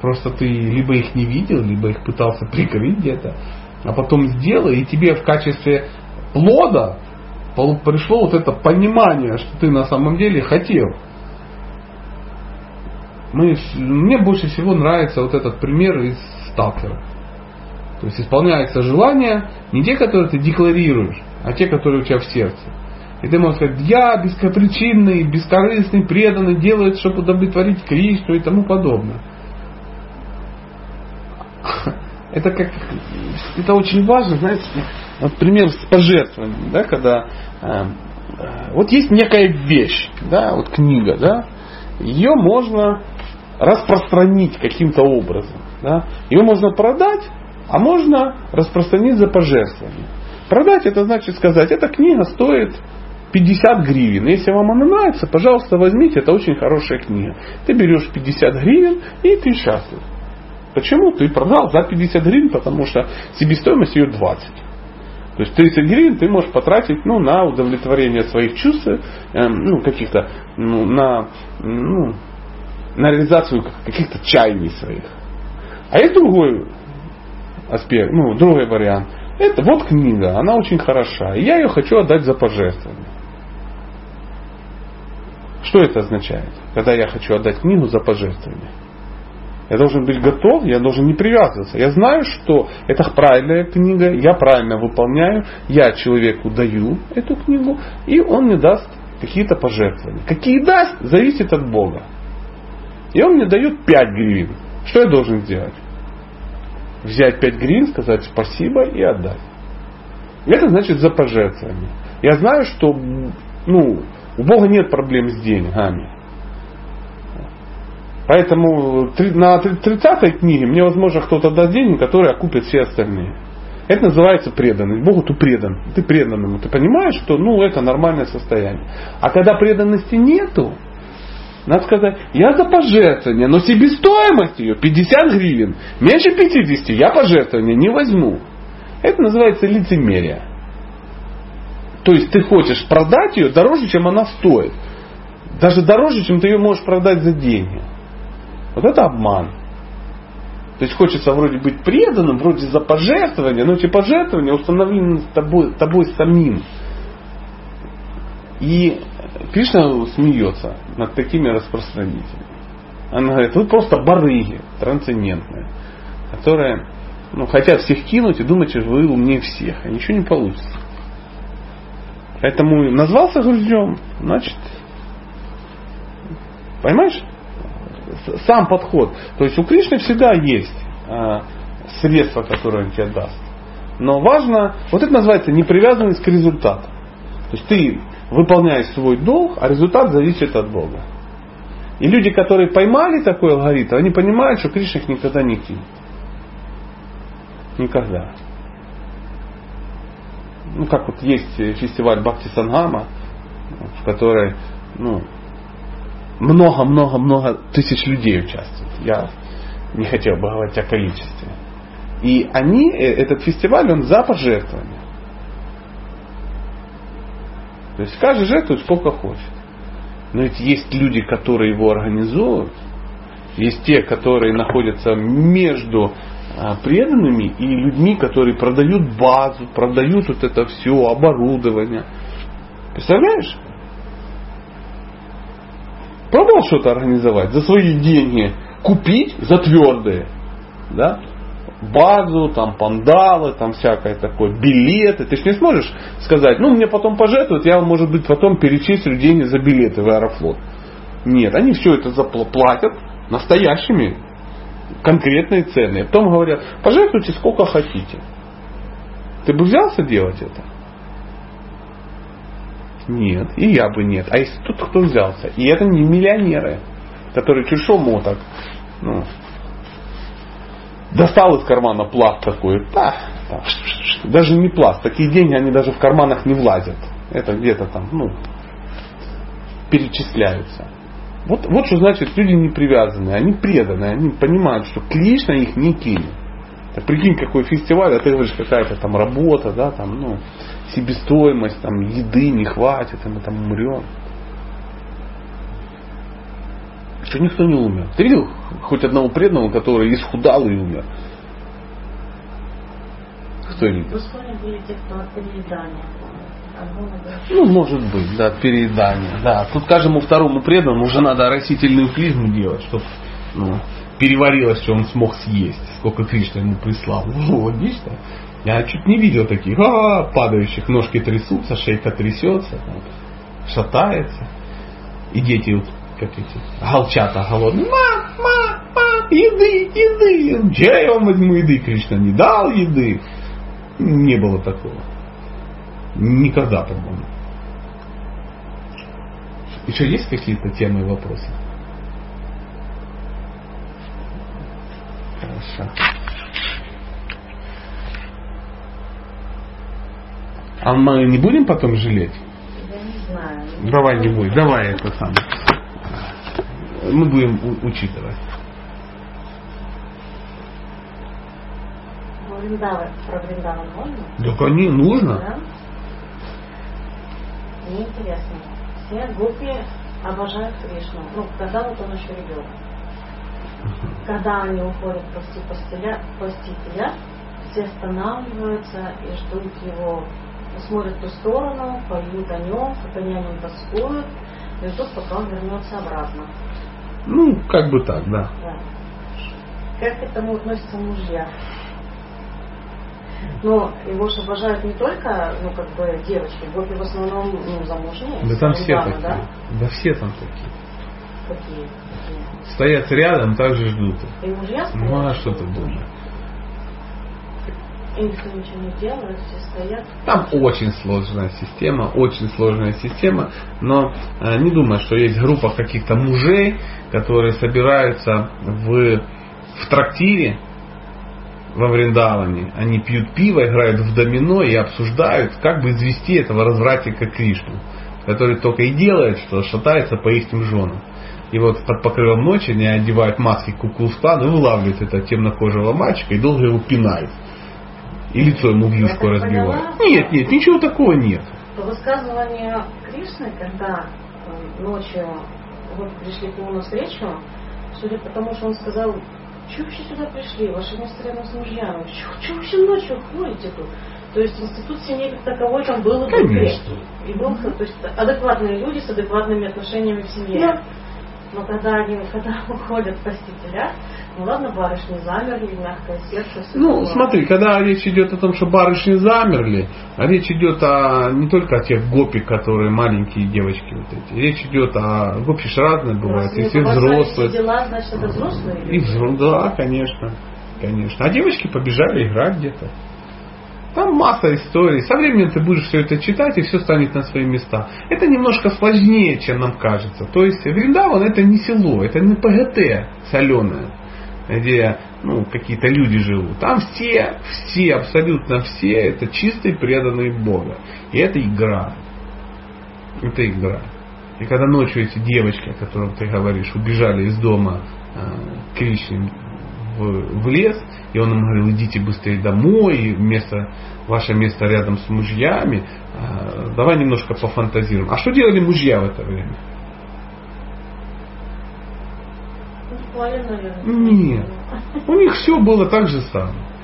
Просто ты либо их не видел, либо их пытался прикрыть где-то, а потом сделал, и тебе в качестве плода пришло вот это понимание, что ты на самом деле хотел мы, мне больше всего нравится вот этот пример из сталкера. То есть исполняется желание не те, которые ты декларируешь, а те, которые у тебя в сердце. И ты можешь сказать, я бескапричинный, бескорыстный, преданный, делает, чтобы удовлетворить Кришну и тому подобное. Это как, это очень важно, знаете, вот пример с пожертвованием, да, когда э, э, вот есть некая вещь, да, вот книга, да, ее можно распространить каким-то образом. Да? Ее можно продать, а можно распространить за пожертвование. Продать это значит сказать, эта книга стоит 50 гривен. Если вам она нравится, пожалуйста, возьмите, это очень хорошая книга. Ты берешь 50 гривен и ты счастлив. Почему? Ты продал за 50 гривен, потому что себестоимость ее 20. То есть 30 гривен ты можешь потратить ну, на удовлетворение своих чувств, э, ну, каких-то, ну, на, ну, на реализацию каких-то чаяний своих. А есть другой аспект, ну, другой вариант. Это вот книга, она очень хороша, и я ее хочу отдать за пожертвование. Что это означает, когда я хочу отдать книгу за пожертвование? Я должен быть готов, я должен не привязываться. Я знаю, что это правильная книга, я правильно выполняю, я человеку даю эту книгу, и он мне даст какие-то пожертвования. Какие даст, зависит от Бога. И он мне дает 5 гривен. Что я должен сделать? Взять 5 гривен, сказать спасибо и отдать. Это значит за пожертвование. Я знаю, что ну, у Бога нет проблем с деньгами. Поэтому на 30-й книге мне, возможно, кто-то даст деньги, которые окупят все остальные. Это называется преданность. Богу ты предан. Ты преданному. Ты понимаешь, что ну, это нормальное состояние. А когда преданности нету, надо сказать, я за пожертвование, но себестоимость ее 50 гривен. Меньше 50 я пожертвование не возьму. Это называется лицемерие. То есть ты хочешь продать ее дороже, чем она стоит. Даже дороже, чем ты ее можешь продать за деньги. Вот это обман. То есть хочется вроде быть преданным, вроде за пожертвование, но эти пожертвования установлены тобой, тобой самим. И Кришна смеется над такими распространителями. Она говорит, вы просто барыги трансцендентные, которые ну, хотят всех кинуть и думаете, что вы умнее всех, а ничего не получится. Поэтому назвался груздем, значит, понимаешь? Сам подход. То есть у Кришны всегда есть э, средства, которые он тебе даст. Но важно, вот это называется непривязанность к результату. То есть ты выполняешь свой долг, а результат зависит от Бога. И люди, которые поймали такой алгоритм, они понимают, что Кришна их никогда не кинет. Никогда. Ну, как вот есть фестиваль Бхакти Сангама, в которой ну, много-много-много тысяч людей участвуют. Я не хотел бы говорить о количестве. И они, э, этот фестиваль, он за пожертвование. То есть каждый жертвует сколько хочет. Но ведь есть люди, которые его организуют, есть те, которые находятся между а, преданными и людьми, которые продают базу, продают вот это все, оборудование. Представляешь? Пробовал что-то организовать за свои деньги, купить за твердые. Да? Базу, там пандалы, там всякое такое, билеты. Ты же не сможешь сказать, ну мне потом пожертвуют, я может быть, потом перечислю деньги за билеты в Аэрофлот. Нет, они все это заплатят настоящими, конкретные цены. потом говорят, пожертвуйте сколько хотите. Ты бы взялся делать это? Нет, и я бы нет. А если тут кто взялся? И это не миллионеры, которые чушом моток, ну, Достал из кармана пласт такой, да, да, даже не пласт, такие деньги, они даже в карманах не влазят. Это где-то там, ну, перечисляются. Вот, вот что значит люди не привязанные, они преданные, они понимают, что Кришна их не кинет. Так прикинь, какой фестиваль, а ты говоришь, какая-то там работа, да, там, ну, себестоимость, там, еды не хватит, и мы там умрем. Что никто не умер. Ты видел хоть одного преданного, который исхудал и умер? Кто нибудь В были те, кто от переедания. Ну, может быть, да, переедание. Да, тут каждому второму преданному уже надо растительную клизму делать, чтобы ну, переварилось, что он смог съесть, сколько Кришна ему прислал. Ну, логично. Я чуть не видел таких, а, падающих, ножки трясутся, шейка трясется, шатается. И дети как эти голчата голодные. Мам, мам, мам, еды, еды. Где я вам возьму еды? Кришна не дал еды. Не было такого. Никогда, по-моему. Еще есть какие-то темы и вопросы? Хорошо. А мы не будем потом жалеть? Я не знаю. Давай не будем. Давай это самое мы будем учитывать. Вриндаван, про Вриндаван можно? Да, конечно, нужно. Да? Мне интересно. Все гупи обожают Кришну. Ну, когда вот он еще ребенок. Когда они уходят прости постеля, постителя, все останавливаются и ждут его, смотрят в ту сторону, поют о нем, как они о нем тоскуют, и ждут, пока он вернется обратно. Ну, как бы так, да. Как к этому относятся мужья? Но его же обожают не только, ну, как бы, девочки, гопи в основном, ну, замужние. Да там все такие. Да? да все там такие. Какие? Стоят рядом, также ждут. И мужья стоят? Ну, а что ты думаешь? Там очень сложная система, очень сложная система, но э, не думаю, что есть группа каких-то мужей, которые собираются в, в трактире во Вриндаване. Они пьют пиво, играют в домино и обсуждают, как бы извести этого развратника Кришну, который только и делает, что шатается по их женам. И вот под покрывом ночи они одевают маски куклустан и вылавливают этого темнокожего мальчика и долго его пинают. И лицо ему в юшку разбивают. Нет, нет, ничего такого нет. По высказыванию Кришны, когда ночью вот пришли к нему на встречу, судя по тому, что он сказал, что вообще сюда пришли, ваши места рядом с мужьями, что вообще ночью ходите тут? То есть институт семьи как таковой там был и был Конечно. И был, то есть адекватные люди с адекватными отношениями в семье. Да. Но когда они, когда уходят спасителя, ну ладно, барышни замерли, мягкое сердце, все Ну, такое. смотри, когда речь идет о том, что барышни замерли, а речь идет о, не только о тех гопи, которые маленькие девочки вот эти. Речь идет о гопи ж разные бывают, если побросали взрослые. все дела, значит это взрослые И люди. взро- да, конечно, конечно. А девочки побежали играть где-то. Там масса историй. Со временем ты будешь все это читать, и все станет на свои места. Это немножко сложнее, чем нам кажется. То есть Вриндаван это не село, это не ПГТ соленое, где ну, какие-то люди живут. Там все, все, абсолютно все, это чистые преданные Бога. И это игра. Это игра. И когда ночью эти девочки, о которых ты говоришь, убежали из дома э, Кришны в, в лес, и он им говорил, идите быстрее домой, и место, ваше место рядом с мужьями, э, давай немножко пофантазируем. А что делали мужья в это время? Ну, спали, наверное. Нет. У них все было так же самое.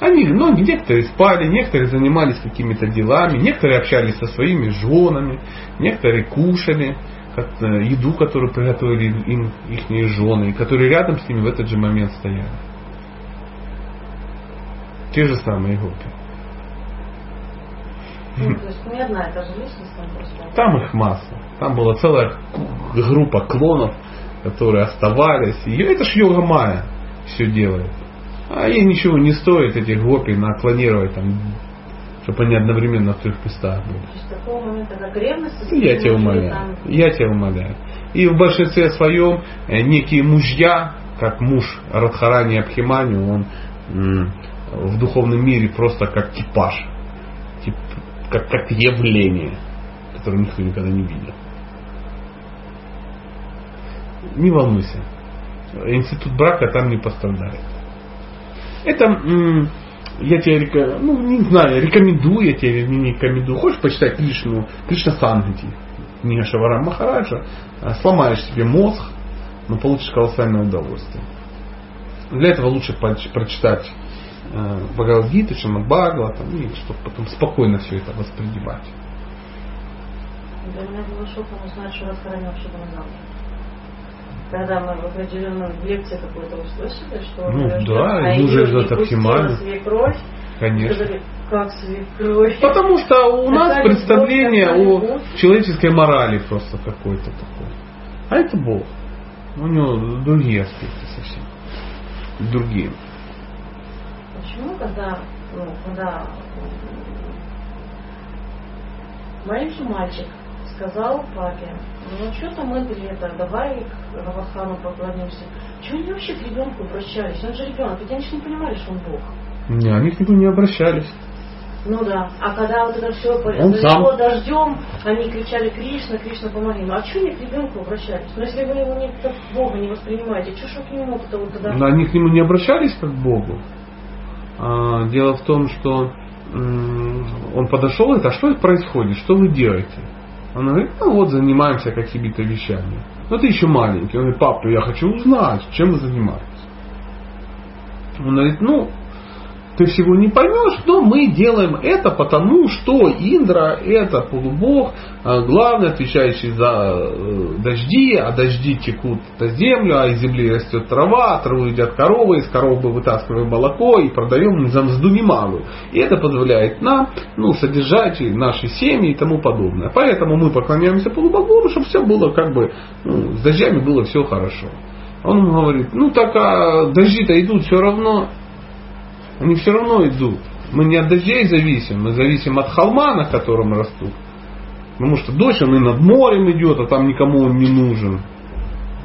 Они, ну, некоторые спали, некоторые занимались какими-то делами, некоторые общались со своими женами, некоторые кушали э, еду, которую приготовили им их жены, которые рядом с ними в этот же момент стояли. Те же самые гопи. Ну, то есть не одна и та же личность там просто. Там их масса. Там была целая группа клонов, которые оставались. И это ж йога Майя все делает. А ей ничего не стоит этих гопи наклонировать там, чтобы они одновременно в трех местах были. Такого момента, как ревность, Я тебя умоляю. там- Я тебя умоляю. И в большинстве своем э, некие мужья, как муж Радхарани Абхимани, он в духовном мире просто как типаж. Тип- как, как явление, которое никто никогда не видел. Не волнуйся. Институт брака там не пострадает. Это я тебе ну, не знаю, рекомендую я тебе не рекомендую. Хочешь почитать Кришну, Кришна Сангати, книга Шавара Махараджа, а, сломаешь себе мозг, но получишь колоссальное удовольствие. Для этого лучше прочитать э, Бхагавадгиту, Шамадбагла, и чтобы потом спокойно все это воспринимать. Для меня было шоком узнать, что Радхарани вообще был замуж. Когда мы в определенном в лекции какой-то услышали, что Ну да, а и уже Абхимани. свекровь. Конечно. Сказали, как свекровь? Потому что у нас Такая представление о любовь. человеческой морали просто какой-то такой. А это Бог. У него другие аспекты совсем. Другие. Почему, когда, ну, когда маленький мальчик сказал папе, ну что-то мы это, давай к Равахану поклонимся. Чего они вообще к ребенку обращались? Он же ребенок, ведь они же не понимали, что он Бог. Не, они к нему не обращались. Ну да. А когда вот это все Он за сам. дождем, они кричали Кришна, Кришна помоги. Ну а что они к ребенку обращались? Ну если вы его не как Бога не воспринимаете, что ж вы к нему то вот тогда? Но они к нему не обращались как к Богу. А, дело в том, что он подошел и говорит, а что происходит, что вы делаете? Он говорит, ну вот занимаемся какими-то вещами. Ну ты еще маленький. Он говорит, папа, я хочу узнать, чем вы занимаетесь. Он говорит, ну, ты всего не поймешь, но мы делаем это потому, что Индра это полубог, а, главный, отвечающий за э, дожди, а дожди текут на землю, а из земли растет трава, траву едят коровы, из коровы вытаскиваем молоко и продаем за мзду немалую. И это позволяет нам ну, содержать наши семьи и тому подобное. Поэтому мы поклоняемся полубогу, чтобы все было как бы, ну, с дождями было все хорошо. Он говорит, ну так а дожди-то идут все равно, они все равно идут. Мы не от дождей зависим, мы зависим от холма, на котором растут. Потому что дождь, он и над морем идет, а там никому он не нужен.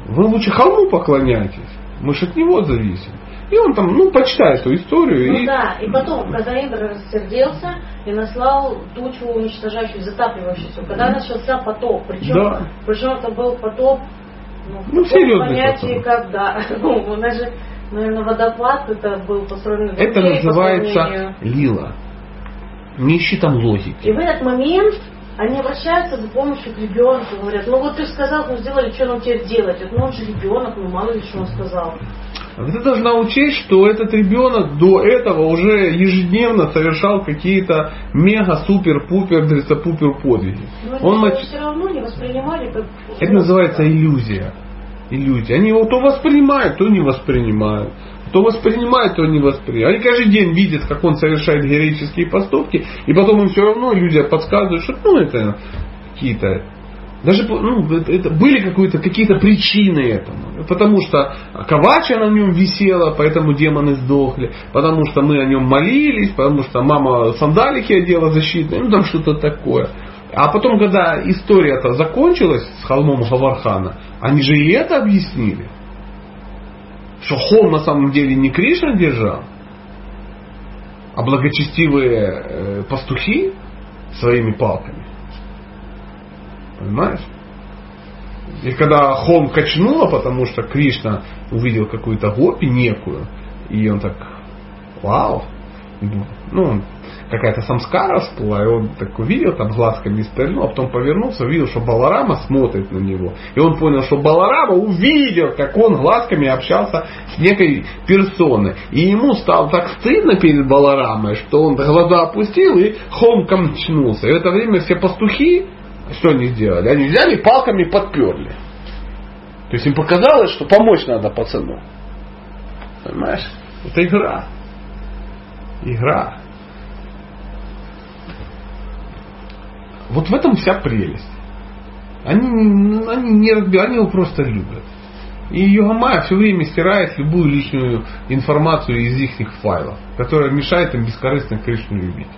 Вы лучше холму поклоняйтесь. Мы же от него зависим. И он там, ну, почитает эту историю. Ну и... да, и потом, когда Индра рассердился и наслал тучу уничтожающую, затапливающуюся, когда начался потоп, причем, Да. причем это был потоп, ну, Ну, серьезный понятии, потоп. как, да, ну, нас же, наверное, водопад, это был построен Это другие по называется лила. Не ищи там логики. И в этот момент они обращаются за помощью к ребенку, говорят, ну вот ты сказал, ну сделали, что нам теперь делать? Вот, Ну он же ребенок, ну мало ли что он сказал. ты должна учесть, что этот ребенок до этого уже ежедневно совершал какие-то мега-супер-пупер, пупер подвиги. Но Он мач... все равно не воспринимали как... Это называется иллюзия. Иллюзия. Они его то воспринимают, то не воспринимают. То воспринимают, то не воспринимают. Они каждый день видят, как он совершает героические поступки, и потом им все равно иллюзия подсказывает, что ну, это какие-то даже ну, это, были какие-то какие причины этому. Потому что Кавача на нем висела, поэтому демоны сдохли. Потому что мы о нем молились, потому что мама сандалики одела защитные, ну там что-то такое. А потом, когда история-то закончилась с холмом Гавархана, они же и это объяснили. Что холм на самом деле не Кришна держал, а благочестивые э, пастухи своими палками. Понимаешь? И когда холм качнуло, потому что Кришна увидел какую-то гопи некую, и он так, вау, ну, какая-то самскара всплыла, и он так увидел, там глазками стрельнул, а потом повернулся, увидел, что Баларама смотрит на него. И он понял, что Баларама увидел, как он глазками общался с некой персоной. И ему стало так стыдно перед Баларамой, что он глаза опустил и холм камчнулся. И в это время все пастухи, что они сделали? Они взяли палками подперли. То есть им показалось, что помочь надо пацану. Понимаешь? Это игра. Игра. Вот в этом вся прелесть. Они, они, не разбирают, они его просто любят. И Йогамая все время стирает любую личную информацию из их файлов, которая мешает им бескорыстно Кришну любить.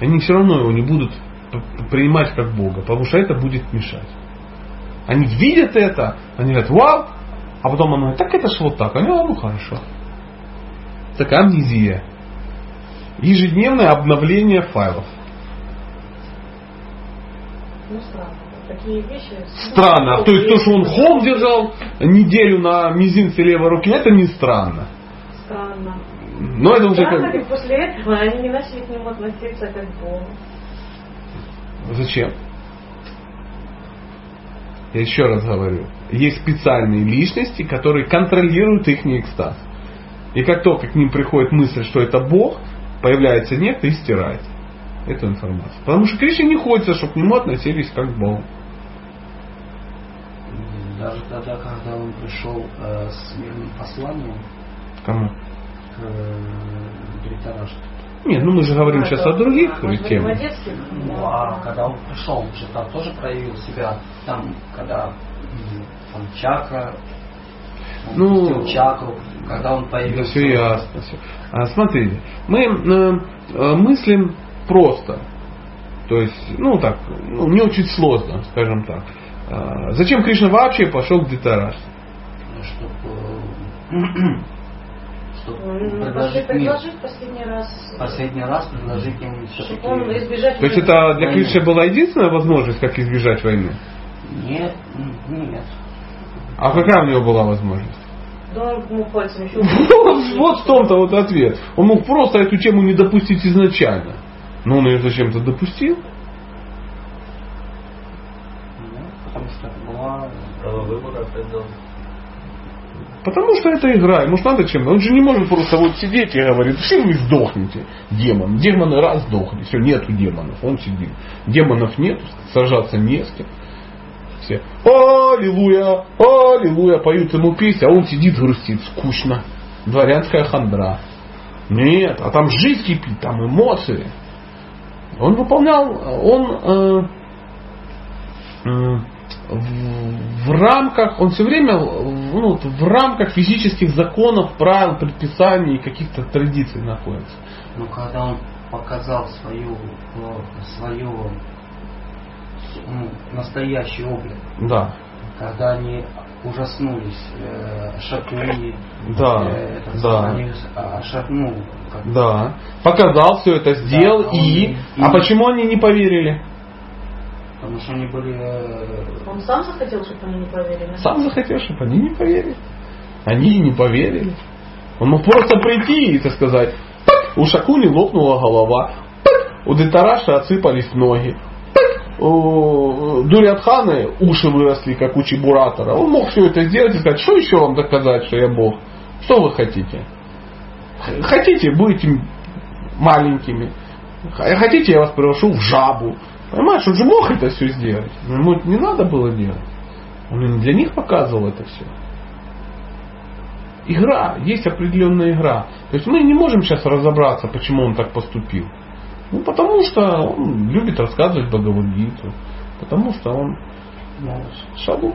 Они все равно его не будут принимать как Бога, потому что это будет мешать. Они видят это, они говорят, вау, а потом он говорит, так это ж вот так. Они говорят, ну хорошо. Такая амнезия. Ежедневное обновление файлов. Ну, странно. Такие вещи... Странно. То есть то, что он холм держал неделю на мизинце левой руки, это не странно. Странно. Но это уже странно, как... после этого они не начали к нему относиться как к Богу. Зачем? Я еще раз говорю. Есть специальные личности, которые контролируют их экстаз. И как только к ним приходит мысль, что это Бог, появляется некто и стирает эту информацию. Потому что Кришне не хочется, чтобы к нему относились как к Богу. Даже тогда, когда он пришел э, с мирным посланием Кому? к э, нет, ну мы же говорим сейчас о других темах. Ну, а когда он пришел, он же там тоже проявил себя, там, когда там чакра, он ну, чакру, когда он появился. Да все ясно. Все. А, смотрите, мы э, мыслим просто. То есть, ну так, ну, не очень сложно, скажем так. А, зачем Кришна вообще пошел к Дитараш? Ну, чтобы чтобы предложить, предложить последний раз. Последний раз предложить им все-таки. избежать То есть это для Кришны была единственная возможность, как избежать войны? Нет, нет. А какая у него была возможность? Да он мог пальцем еще... Вот в том-то вот ответ. Он мог просто эту тему не допустить изначально. Но он ее зачем-то допустил. Ну, потому что это была право выбора. Потому что это игра, ему надо чем-то. Он же не может просто вот сидеть и говорить, все вы сдохнете, демон. Демоны раз сдохли, все, нету демонов, он сидит. Демонов нет, сражаться не с кем. Все, аллилуйя, аллилуйя, поют ему песни, а он сидит грустит, скучно. Дворянская хандра. Нет, а там жизнь кипит, там эмоции. Он выполнял, он э, э, в, рамках, он все время ну, в рамках физических законов, правил, предписаний, каких-то традиций находится. Но когда он показал свою, свою ну, настоящий облик, да. когда они ужаснулись э, Шакуи, да, э, да. они а, шагнул. Как... Да. Показал все это, сделал да, и... и... А почему они не поверили? Потому что они были... Э, Он сам захотел, чтобы они не поверили? Сам захотел, чтобы они не поверили. Они не поверили. Он мог просто прийти и, так сказать, у Шакуни лопнула голова, у Детараша отсыпались ноги, Дурятханы уши выросли, как у Чебуратора. Он мог все это сделать и сказать, что еще вам доказать, что я Бог? Что вы хотите? Хотите, будете маленькими. Хотите, я вас превращу в жабу. Понимаешь, он же мог это все сделать. Но ему не надо было делать. Он для них показывал это все. Игра, есть определенная игра. То есть мы не можем сейчас разобраться, почему он так поступил. Ну, потому что он любит рассказывать Бхагавадгиту. Потому что он ну, шаду.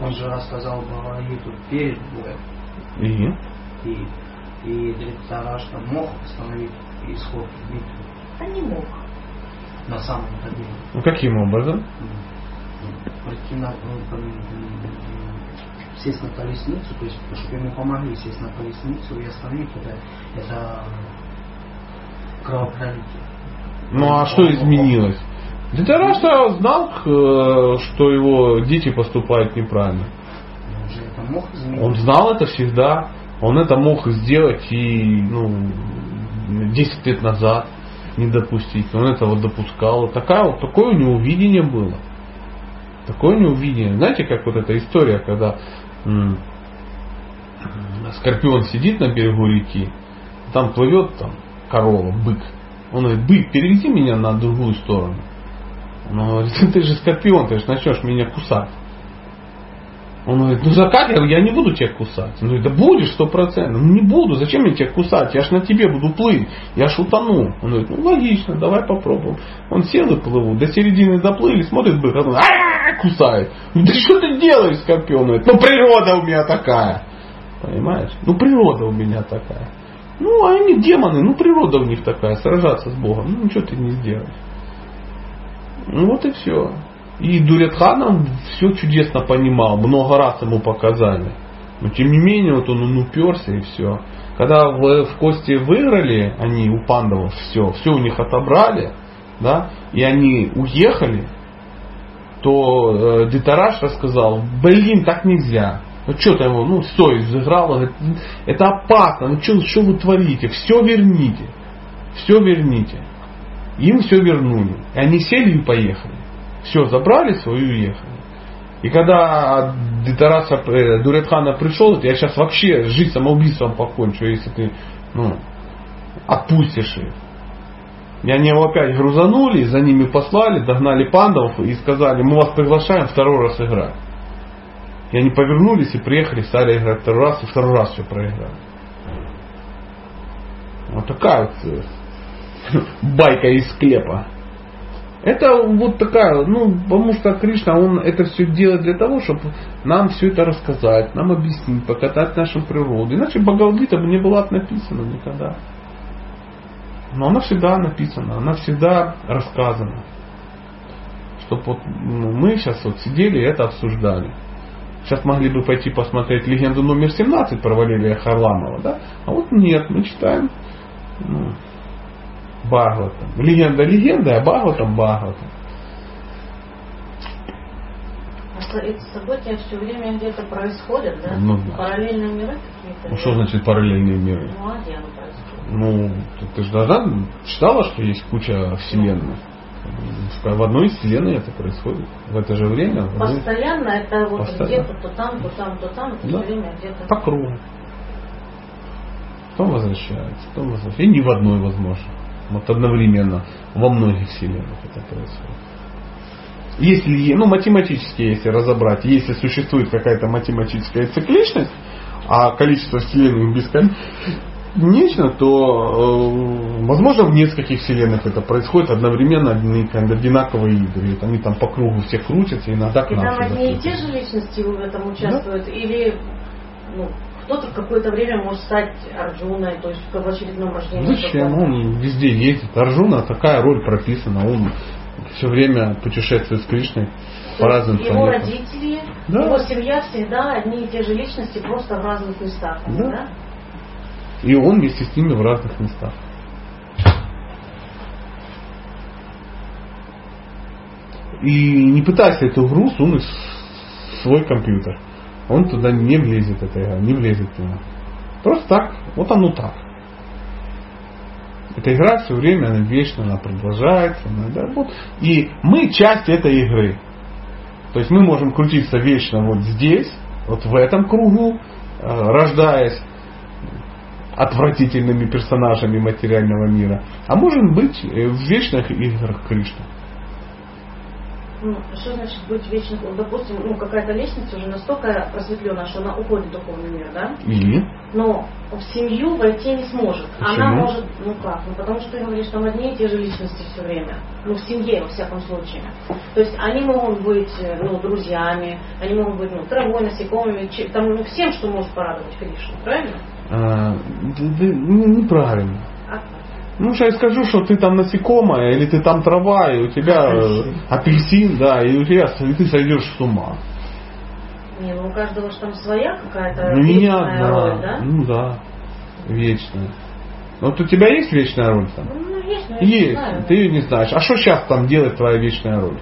Он же рассказал Бхагавадгиту перед боем. И? И, и Дритарашта мог остановить исход битвы. А не мог. На самом-то деле. Ну, каким образом? Прийти на, сесть на колесницу, то есть, чтобы ему помогли сесть на колесницу и остановить это, это кровопролитие. Ну а что изменилось? Дитарашта знал, э, что его дети поступают неправильно. Он же это мог изменить. Он знал это всегда. Он это мог сделать и ну, 10 лет назад не допустить. Он этого допускал. Такая, вот, такое у него видение было. Такое у него видение. Знаете, как вот эта история, когда м- Скорпион сидит на берегу реки, там плывет там корова, бык. Он говорит, бык, переведи меня на другую сторону. Он говорит, ты же скорпион, ты же начнешь меня кусать. Он говорит, ну за как я, не буду тебя кусать. Он говорит, да будешь сто процентов. Ну не буду, зачем мне тебя кусать? Я ж на тебе буду плыть, я ж утону. Он говорит, ну логично, давай попробуем. Он сел и плыву, до середины доплыли, смотрит бык, он кусает. Да что ты делаешь, скорпион? Он говорит, ну природа у меня такая. Понимаешь? Ну природа у меня такая. Ну, а они демоны, ну природа у них такая, сражаться с Богом. Ну ничего ты не сделаешь. Ну вот и все. И Дурятханом все чудесно понимал, много раз ему показали. Но тем не менее, вот он, он уперся и все. Когда в, в Кости выиграли, они у пандавов все, все у них отобрали, да, и они уехали, то э, Дитараш рассказал, блин, так нельзя. Ну что-то его, ну заиграла, говорит, это опасно, ну что, что вы творите, все верните, все верните. Им все вернули. И они сели и поехали. Все, забрали свою и уехали. И когда Дитараса э, Дуретхана пришел, я сейчас вообще жизнь самоубийством покончу, если ты ну, отпустишь их. И они его опять грузанули, за ними послали, догнали пандов и сказали, мы вас приглашаем второй раз играть. И они повернулись и приехали, стали играть второй раз, и второй раз все проиграли. Вот такая вот э, байка из склепа. Это вот такая, ну, потому что Кришна, он это все делает для того, чтобы нам все это рассказать, нам объяснить, покатать нашу природу. Иначе Бхагавадгита бы не была написана никогда. Но она всегда написана, она всегда рассказана. Чтобы вот ну, мы сейчас вот сидели и это обсуждали. Сейчас могли бы пойти посмотреть легенду номер 17 про Валерия Харламова, да? А вот нет, мы читаем ну, Бхагаватам. Легенда легенда, а Бхагаватам Бхагаватам. А эти события все время где-то происходят, да? Ну, да. Параллельные миры какие-то? Ну что значит параллельные миры? Ну а где оно происходит? Ну, ты, ты же должна читала, что есть куча вселенных. В одной из вселенной это происходит. В это же время. в одной- Постоянно это вот Постоянно. где-то то там, то там, то там, это Да. время где-то. По кругу. Потом возвращается, потом возвращается. И не в одной возможно. Вот одновременно во многих вселенных это происходит. Если, ну, математически, если разобрать, если существует какая-то математическая цикличность, а количество вселенных бесконечно, то, э, возможно, в нескольких вселенных это происходит одновременно, одни- одинаковые игры. Они там по кругу все крутятся, иногда к И нам там сюда одни и те же личности в этом участвуют, или ну, кто-то в какое-то время может стать Арджуной, то есть в очередном рождении. Зачем? каком-то. Он везде ездит. Арджуна такая роль прописана. Он все время путешествует с Кришной То по разным есть его планетам. родители, Да. его семья всегда одни и те же личности, просто в разных местах. Да. да? И он вместе с ними в разных местах. И не пытайся эту игру сунуть в свой компьютер. Он туда не влезет, эта игра, не влезет туда. Просто так, вот оно так. Эта игра все время, она вечно, она продолжается. Она, да, вот. И мы часть этой игры. То есть мы можем крутиться вечно вот здесь, вот в этом кругу, э, рождаясь отвратительными персонажами материального мира, а можем быть э, в вечных играх Кришны ну, что значит быть вечным? Вот, допустим, ну, какая-то лестница уже настолько просветленная, что она уходит в духовный мир, да? И? Но в семью войти не сможет. Почему? Она может, ну как, ну потому что ты говоришь, там одни и те же личности все время. Ну, в семье, во всяком случае. То есть они могут быть, э, ну, друзьями, они могут быть, ну, травой, насекомыми, там, ну, всем, что может порадовать Кришну, правильно? А, неправильно. Ну, сейчас я скажу, что ты там насекомая, или ты там трава, и у тебя апельсин, апельсин да, и у тебя и ты сойдешь с ума. Не, ну у каждого же там своя какая-то ну, вечная да, роль, да? Ну да, вечная. Вот у тебя есть вечная роль там? Ну, есть, но есть, знаю. ты ее не знаешь. А что сейчас там делает твоя вечная роль?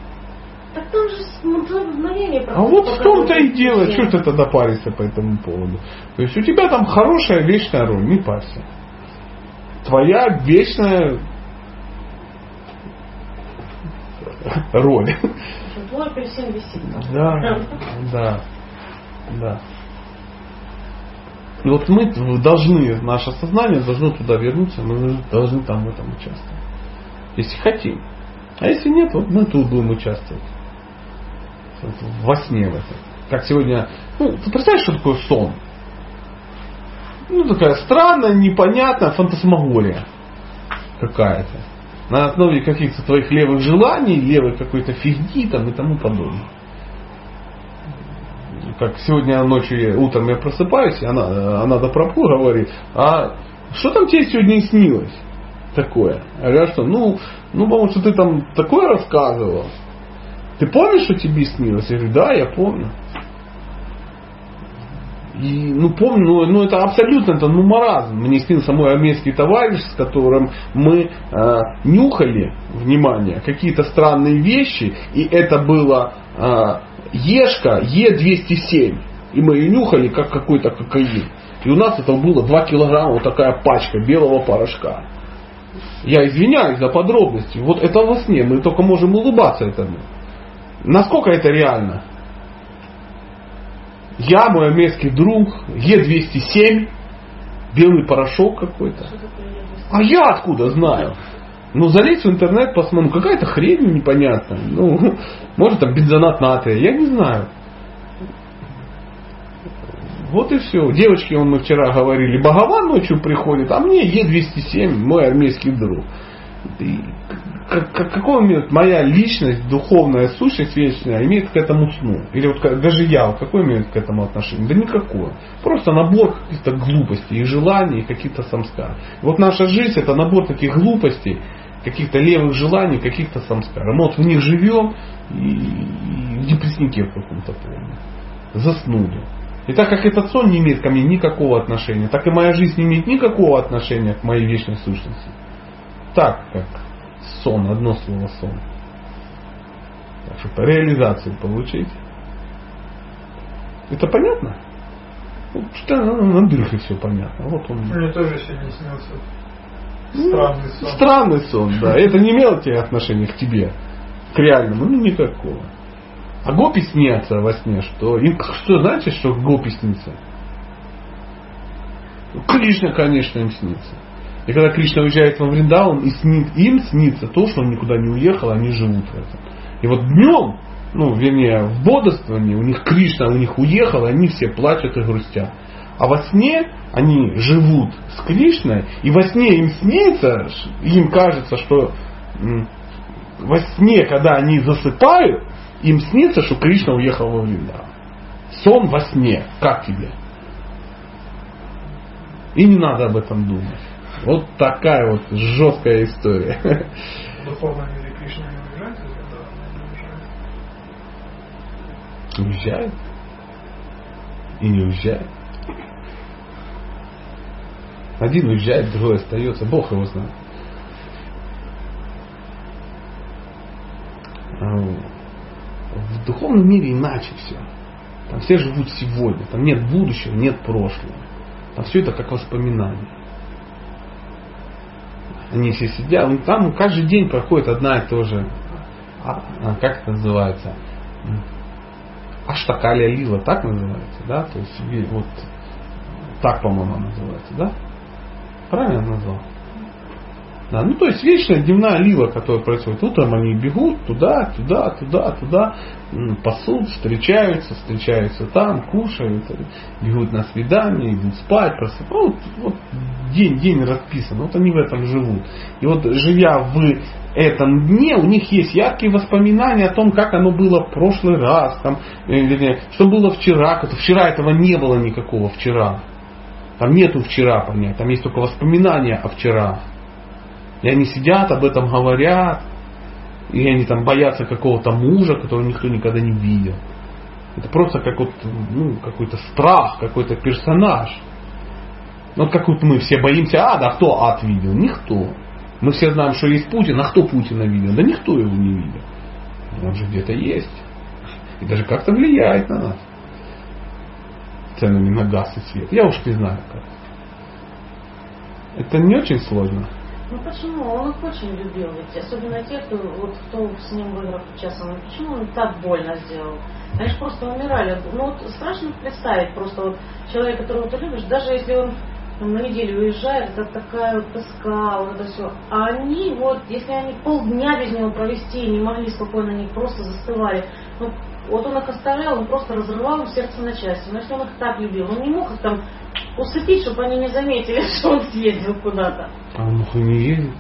Так там же мгновение А вот в том-то и дело, что ты тогда паришься по этому поводу. То есть у тебя там хорошая вечная роль, не парься твоя вечная роль. Твой апельсин висит. Да, да, да. И вот мы должны, наше сознание должно туда вернуться, мы должны там в этом участвовать. Если хотим. А если нет, вот мы тут будем участвовать. Во сне в этом. Как сегодня, ну, ты представляешь, что такое сон? ну, такая странная, непонятная фантасмагория какая-то. На основе каких-то твоих левых желаний, левой какой-то фигни там и тому подобное. Как сегодня ночью, утром я просыпаюсь, и она, она до Прабху говорит, а что там тебе сегодня снилось такое? Я говорю, «А что, ну, ну, потому что ты там такое рассказывал. Ты помнишь, что тебе снилось? Я говорю, да, я помню. И, ну, помню, ну, ну, это абсолютно это, ну, маразм. Мне снился мой армейский товарищ, с которым мы э, нюхали, внимание, какие-то странные вещи, и это было э, Ешка Е207. И мы ее нюхали, как какой-то кокаин. И у нас это было 2 килограмма, вот такая пачка белого порошка. Я извиняюсь за подробности. Вот это во сне, мы только можем улыбаться этому. Насколько это реально? Я, мой армейский друг, Е207, белый порошок какой-то. А я откуда знаю? Ну, залезть в интернет, посмотрю, ну, какая-то хрень непонятная. Ну, может там бензонат натрия, я не знаю. Вот и все. Девочки, он мы вчера говорили, Богован ночью приходит, а мне Е207, мой армейский друг как, как, какой имеет моя личность, духовная сущность вечная, имеет к этому сну? Или вот даже я, вот какое имеет к этому отношение? Да никакое. Просто набор каких-то глупостей и желаний, и каких-то самскар. Вот наша жизнь это набор таких глупостей, каких-то левых желаний, каких-то самскар. Мы вот в них живем и, и в депресснике в каком-то полном. Заснули. И так как этот сон не имеет ко мне никакого отношения, так и моя жизнь не имеет никакого отношения к моей вечной сущности. Так как сон, одно слово сон. Так, чтобы реализацию получить. Это понятно? Ну, что на дырке все понятно. Вот он. Мне тоже сегодня снился ну, странный сон. Странный сон, да. Это не имело тебе отношения к тебе, к реальному, ну никакого. А гопи снятся во сне, что им что знаете, что гопи снится? Кришна, конечно, им снится. И когда Кришна уезжает во Вриндаун, и снит, им снится то, что он никуда не уехал, они живут в этом. И вот днем, ну, вернее, в бодрствовании, у них Кришна у них уехал, и они все плачут и грустят. А во сне они живут с Кришной, и во сне им снится, им кажется, что во сне, когда они засыпают, им снится, что Кришна уехал во Вриндаун. Сон во сне. Как тебе? И не надо об этом думать. Вот такая вот жесткая история. В духовном мире Кришна не уезжает из этого? Не уезжает. Уезжает. И не уезжает. Один уезжает, другой остается. Бог его знает. А, в духовном мире иначе все. Там все живут сегодня. Там нет будущего, нет прошлого. Там все это как воспоминания. Они все сидят, там каждый день проходит одна и то же, а, а, как это называется, Аштакалия лила, так называется, да? То есть вот так, по-моему, называется, да? Правильно назвал? Да, ну то есть вечная дневная лила, которая происходит. Утром они бегут туда, туда, туда, туда, пасут, встречаются, встречаются там, кушают, бегут на свидание, идут спать, просыпаются. Ну, вот, вот день, день расписан, вот они в этом живут. И вот живя в этом дне, у них есть яркие воспоминания о том, как оно было в прошлый раз, там, вернее, что было вчера, вчера этого не было никакого вчера. Там нету вчера понять, там есть только воспоминания о вчера. И они сидят, об этом говорят. И они там боятся какого-то мужа, которого никто никогда не видел. Это просто как вот, ну, какой-то страх, какой-то персонаж. Вот как вот мы все боимся ада, а кто ад видел? Никто. Мы все знаем, что есть Путин, а кто Путина видел? Да никто его не видел. Он же где-то есть. И даже как-то влияет на нас. Ценами на газ и свет. Я уж не знаю как. Это не очень сложно. Ну почему? Он их очень любил, ведь особенно те, кто, вот, кто с ним в играх участвовал. Почему он так больно сделал? Они же просто умирали. Ну вот страшно представить просто вот человека, которого ты любишь, даже если он там, на неделю уезжает, это такая вот тоска, вот это все. А они вот, если они полдня без него провести не могли спокойно, они просто застывали. Ну, вот он их оставлял, он просто разрывал им сердце на части. Но если он их так любил, он не мог их там усыпить, чтобы они не заметили, что он съездил куда-то. А он их не едет.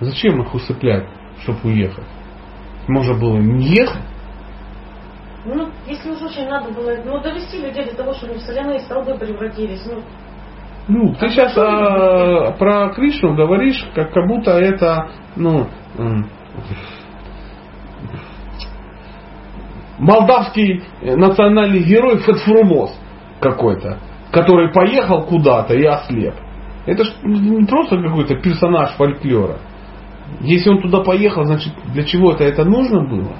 Зачем их усыплять, чтобы уехать? Можно было не ехать. Ну, если уж очень надо было, ну, довести людей до того, что они в соляные столбы превратились, ну, ну, ты сейчас а, про Кришну говоришь, как, как будто это, ну, молдавский национальный герой Фетфрумос какой-то, который поехал куда-то и ослеп. Это же не просто какой-то персонаж фольклора. Если он туда поехал, значит для чего-то это нужно было.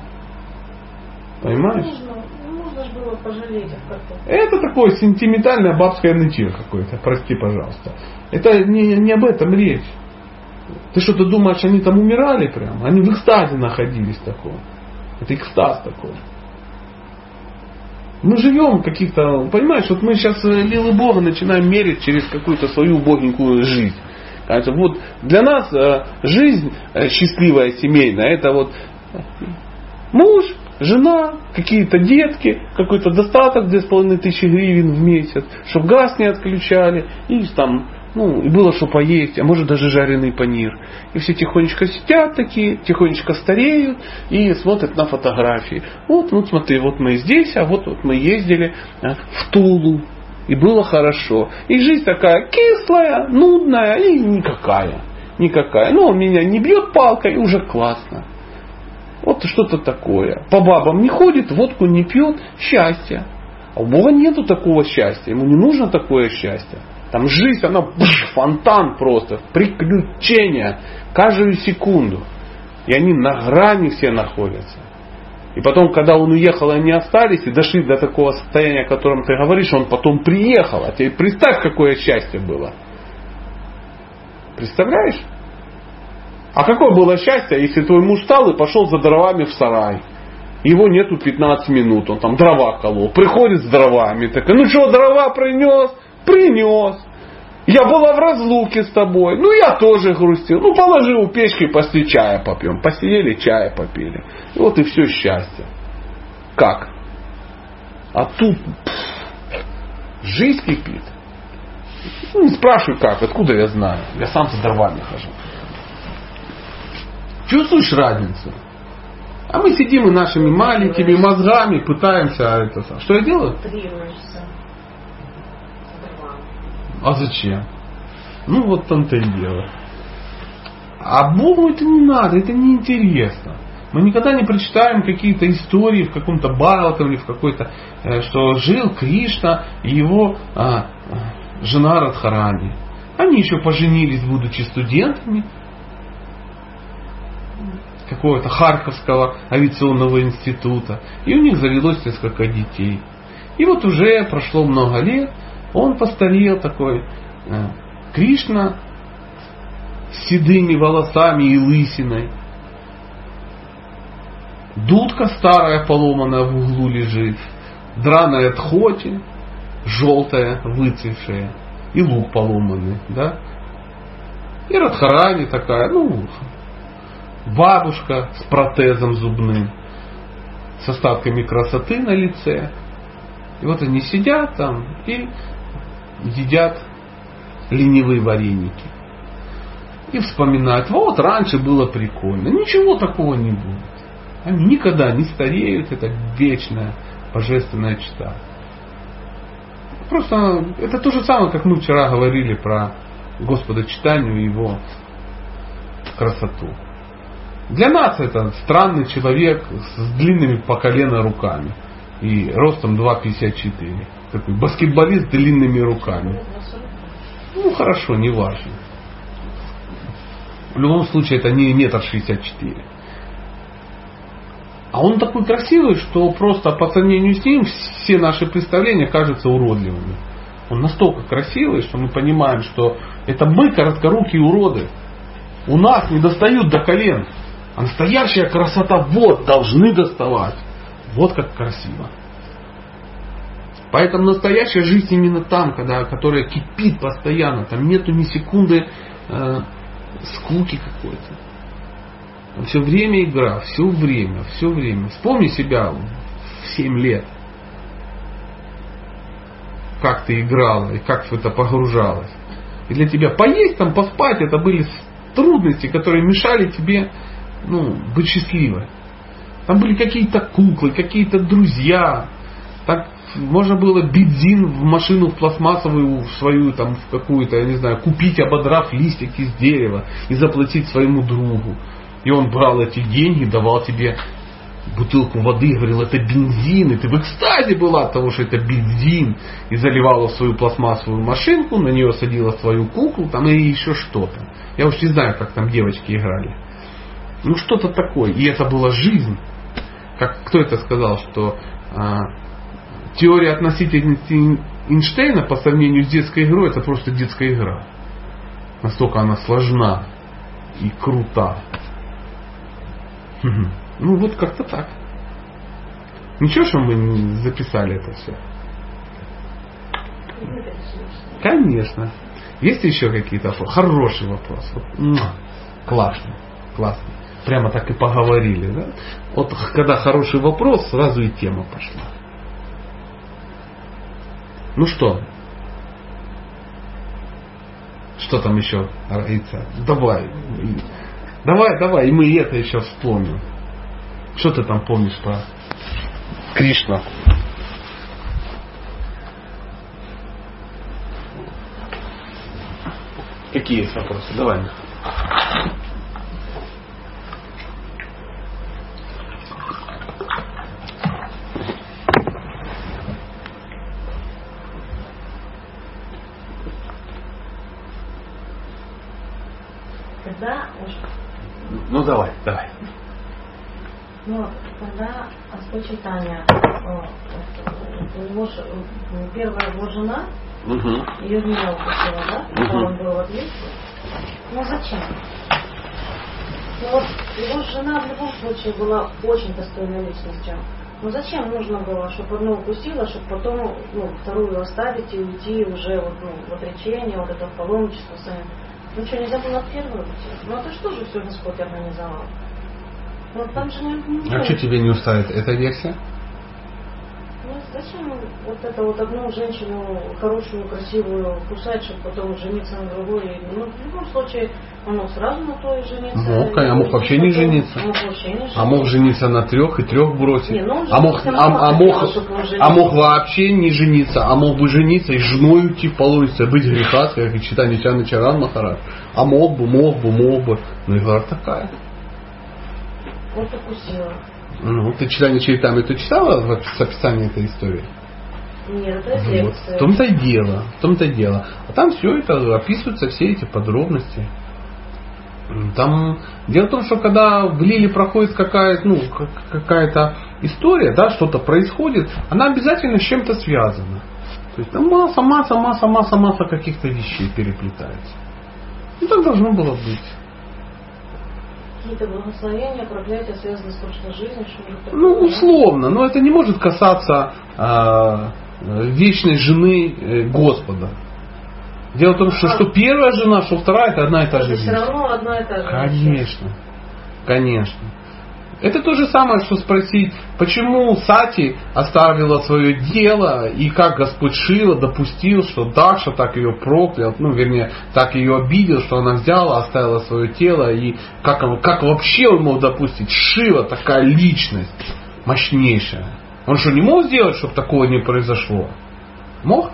Понимаешь? Нужно, нужно было пожалеть их как-то. Это такое сентиментальное бабское нытье какое-то, прости, пожалуйста. Это не, не об этом речь. Ты что-то думаешь, они там умирали прям? Они в экстазе находились таком. Это экстаз такой. Мы живем каких-то, понимаешь, вот мы сейчас лилы э, Бога начинаем мерить через какую-то свою убогенькую жизнь. Это вот для нас э, жизнь э, счастливая, семейная, это вот муж, жена, какие-то детки, какой-то достаток 2500 гривен в месяц, чтобы газ не отключали, и там ну, и было что поесть, а может даже жареный панир. И все тихонечко сидят такие, тихонечко стареют и смотрят на фотографии. Вот, ну смотри, вот мы здесь, а вот, вот мы ездили а, в Тулу. И было хорошо. И жизнь такая кислая, нудная и никакая. Никакая. Ну, он меня не бьет палкой, уже классно. Вот что-то такое. По бабам не ходит, водку не пьет, счастье. А у Бога нету такого счастья. Ему не нужно такое счастье. Там жизнь, она бш, фонтан просто, приключения каждую секунду. И они на грани все находятся. И потом, когда он уехал, они остались и дошли до такого состояния, о котором ты говоришь, он потом приехал. А теперь представь, какое счастье было. Представляешь? А какое было счастье, если твой муж встал и пошел за дровами в сарай? Его нету 15 минут, он там дрова колол. Приходит с дровами, такой, ну что, дрова принес? Принес. Я была в разлуке с тобой. Ну, я тоже грустил. Ну, положи у печки, после чая попьем. Посидели, чая попили. И вот и все счастье. Как? А тут пфф, жизнь кипит. Ну, не спрашивай как, откуда я знаю. Я сам с дровами хожу. Чувствуешь разницу? А мы сидим и нашими маленькими мозгами пытаемся это. Что я делаю? А зачем? Ну вот там-то и дело. А Богу это не надо, это не интересно. Мы никогда не прочитаем какие-то истории в каком-то Бхагаватам или в какой-то, э, что жил Кришна и его а, жена Радхарани. Они еще поженились, будучи студентами какого-то Харьковского авиационного института. И у них завелось несколько детей. И вот уже прошло много лет, он постарел такой, э, Кришна с седыми волосами и лысиной. Дудка старая поломанная в углу лежит. Драная тхоти, желтая, выцвевшая. И лук поломанный, да? И Радхарани такая, ну, бабушка с протезом зубным, с остатками красоты на лице. И вот они сидят там и едят ленивые вареники. И вспоминают, вот раньше было прикольно. Ничего такого не будет. Они никогда не стареют, это вечная божественная чита. Просто это то же самое, как мы вчера говорили про Господа читанию и его красоту. Для нас это странный человек с длинными по колено руками и ростом 2,54. Такой баскетболист с длинными руками. Ну хорошо, не важно. В любом случае это не метр шестьдесят четыре. А он такой красивый, что просто по сравнению с ним все наши представления кажутся уродливыми. Он настолько красивый, что мы понимаем, что это мы короткорукие уроды. У нас не достают до колен. А настоящая красота вот должны доставать. Вот как красиво. Поэтому настоящая жизнь именно там, когда, которая кипит постоянно. Там нету ни секунды э, скуки какой-то. Все время игра, все время, все время. Вспомни себя в 7 лет. Как ты играла и как в это погружалась. И для тебя поесть там, поспать, это были трудности, которые мешали тебе ну, быть счастливой. Там были какие-то куклы, какие-то друзья. Так можно было бензин в машину в пластмассовую в свою там в какую-то, я не знаю, купить, ободрав листик из дерева и заплатить своему другу. И он брал эти деньги, давал тебе бутылку воды говорил, это бензин, и ты в экстазе была от того, что это бензин, и заливала свою пластмассовую машинку, на нее садила свою куклу, там и еще что-то. Я уж не знаю, как там девочки играли. Ну что-то такое. И это была жизнь. Как кто это сказал, что а, теория относительности Эйнштейна по сравнению с детской игрой это просто детская игра. Настолько она сложна и крута. Ну вот как-то так. Ничего, что мы записали это все. Конечно. Есть еще какие-то вопросы? Хороший вопрос. Вот, классно, классно. Прямо так и поговорили. Да? Вот когда хороший вопрос, сразу и тема пошла. Ну что? Что там еще роится? Давай. Давай, давай, и мы это еще вспомним. Что ты там помнишь про Кришна? Какие вопросы? Давай. Когда Ну давай, давай. Ну, когда Аспочитания, у него первая его жена, Угу. ее змея укусила, да? Мгм. он был в отъезде. Ну зачем? Ну вот его жена в любом случае была очень достойной личностью. Ну зачем нужно было, чтобы одну укусила, чтобы потом ну, вторую оставить и уйти уже вот, ну, в отречение, вот это в паломничество сами. Ну что, нельзя было первую? Ну это что же все Господь организовал? Ну там же не... не А что тебе не устраивает эта версия? Ну, зачем вот это вот одну женщину хорошую, красивую кусать, чтобы потом жениться на другой? Ну, в любом случае, он мог сразу на той жениться. Мог, а мог вообще не жениться. Мог вообще не жениться. А мог жениться на трех и трех бросить. Не, ну а, мог, а, а мог, а мог вообще не жениться, а мог бы жениться и женой уйти в половице, быть греха, как и читание Чана Чаран Махараш. А мог бы, мог бы, мог бы. Ну игра такая. Вот укусила. Ну, ты читание Чаритамы ты читала в- с описанием этой истории? Нет, это Вот. В том-то и дело. В том-то и дело. А там все это описываются, все эти подробности. Там дело в том, что когда в Лиле проходит какая-то, ну, к- какая-то история, да, что-то происходит, она обязательно с чем-то связана. То есть там масса, масса, масса, масса, масса каких-то вещей переплетается. И так должно было быть. Какие-то благословения, проклятия связаны с прошлой жизнью, что Ну, условно, но это не может касаться э, вечной жены э, Господа. Дело в том, что, что первая жена, что вторая, это одна и та же Это все равно одна и та же. Конечно. Конечно. Это то же самое, что спросить, почему Сати оставила свое дело и как Господь Шива допустил, что Дакша так ее проклял, ну, вернее, так ее обидел, что она взяла, оставила свое тело, и как, как вообще он мог допустить? Шива такая личность мощнейшая. Он что, не мог сделать, чтобы такого не произошло? Мог?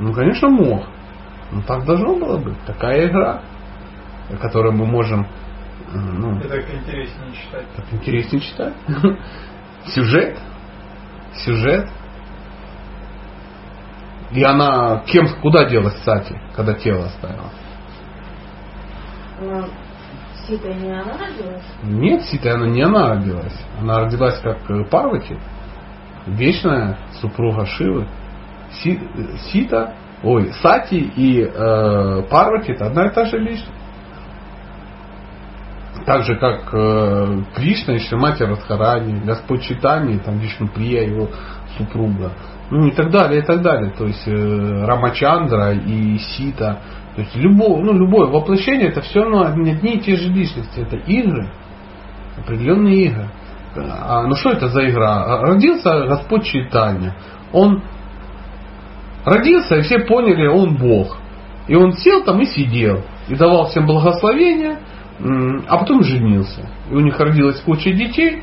Ну, конечно, мог. Ну, так должно было быть. Такая игра, которую мы можем... Ну, Это так интереснее читать. так интереснее читать. Сюжет. Сюжет. И она кем, куда делась Сати, когда тело оставила? Но Сита не она родилась? Нет, Сита, она не она родилась. Она родилась как э, Парвати, вечная супруга Шивы. Э, Сита, ой, Сати и э, Парвати это одна и та же личность. Так же, как э, Кришна и Шримати Радхарани, Господь Читани, там Вишнуприя, его супруга. Ну и так далее, и так далее. То есть э, Рамачандра и Сита. То есть любое, ну, любое воплощение это все равно одни и те же личности. Это игры, определенные игры. А, ну что это за игра? Родился Господь Читания. Он родился, и все поняли, он Бог. И он сел там и сидел. И давал всем благословения, а потом женился. И у них родилась куча детей.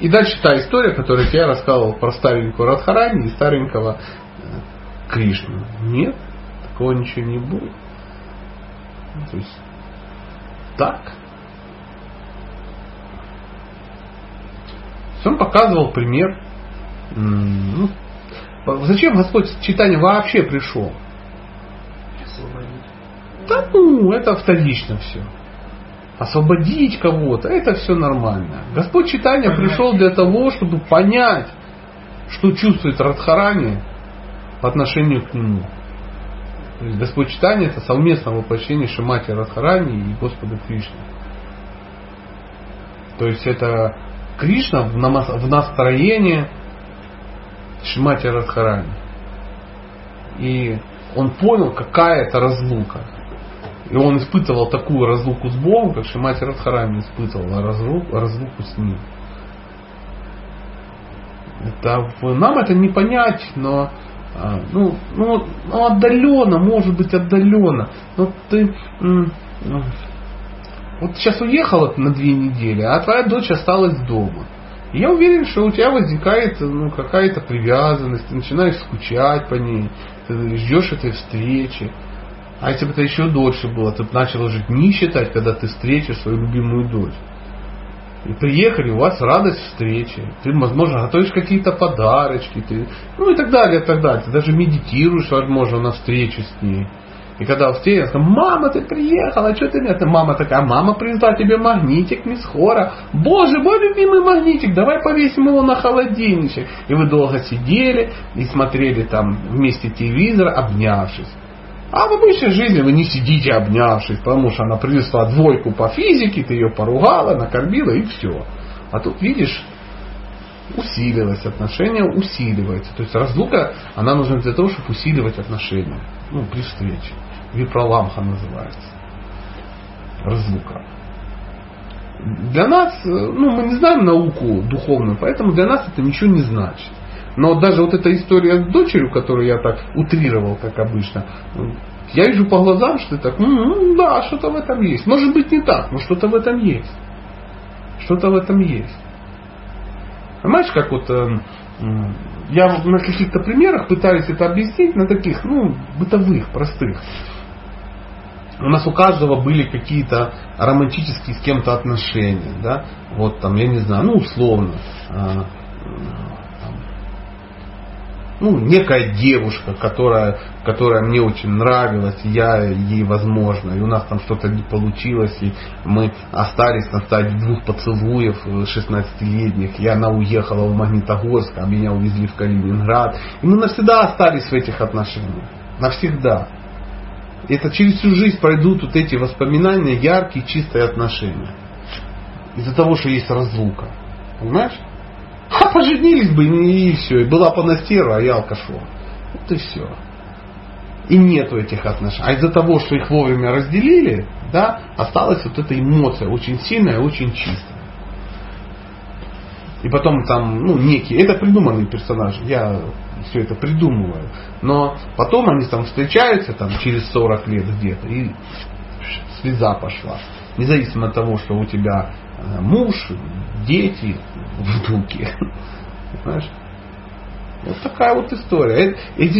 И дальше та история, которую я рассказывал про старенькую Радхарани и старенького э, Кришну. Нет, такого ничего не будет. То есть так. Он показывал пример. ну, зачем Господь читание вообще пришел? Освободить. Да ну, это вторично все. Освободить кого-то, это все нормально. Господь читания Понять. пришел для того, чтобы понять, что чувствует Радхарани по отношению к нему. То есть Господь читания это совместное воплощение Шимати Радхарани и Господа Кришны. То есть это Кришна в намас- в настроении Шимати Радхарани. И он понял, какая это разлука. И он испытывал такую разлуку с Богом, как Шимати Радхарани испытывала разлуку, разлуку с ним. Это, нам это не понять, но а, ну, ну, ну, отдаленно, может быть, отдаленно. Но ты вот сейчас уехала на две недели, а твоя дочь осталась дома. И я уверен, что у тебя возникает ну, какая-то привязанность, ты начинаешь скучать по ней, ты ждешь этой встречи. А если бы это еще дольше было, ты бы начал уже дни считать, когда ты встретишь свою любимую дочь. И приехали, у вас радость встречи. Ты, возможно, готовишь какие-то подарочки. Ты, ну и так далее, и так далее. Ты даже медитируешь, возможно, на встречу с ней. И когда встретилась, мама, ты приехала, что ты нет? Мама такая, мама привезла тебе магнитик Мисхора. Боже, мой любимый магнитик, давай повесим его на холодильничек. И вы долго сидели и смотрели там вместе телевизор, обнявшись. А в обычной жизни вы не сидите обнявшись, потому что она принесла двойку по физике, ты ее поругала, накормила и все. А тут видишь, усилилось, отношения усиливается. То есть разлука, она нужна для того, чтобы усиливать отношения. Ну, при встрече. Випроламха называется. Разлука. Для нас, э, ну, мы не знаем науку духовную, поэтому для нас это ничего не значит. Но даже вот эта история с дочерью, которую я так утрировал, как обычно, ну, я вижу по глазам, что так, «М, да, что-то в этом есть. Может быть не так, но что-то в этом есть. Что-то в этом есть. Понимаешь, как вот э, я на каких-то примерах пытаюсь это объяснить, на таких, ну, бытовых, простых. У нас у каждого были какие-то романтические с кем-то отношения, да, вот там, я не знаю, ну, условно, там, ну, некая девушка, которая, которая мне очень нравилась, я ей возможно, и у нас там что-то не получилось, и мы остались на стадии двух поцелуев 16-летних, и она уехала в Магнитогорск, а меня увезли в Калининград, и мы навсегда остались в этих отношениях, навсегда. Это через всю жизнь пройдут вот эти воспоминания, яркие, чистые отношения. Из-за того, что есть разлука. Понимаешь? А поженились бы и все. И была понастера, а я алкашом. Вот и все. И нету этих отношений. А из-за того, что их вовремя разделили, да, осталась вот эта эмоция очень сильная, очень чистая. И потом там, ну, некие, это придуманные персонажи, я все это придумываю. Но потом они там встречаются там через 40 лет где-то, и слеза пошла. Независимо от того, что у тебя э, муж, дети, внуки. Понимаешь? Вот такая вот история.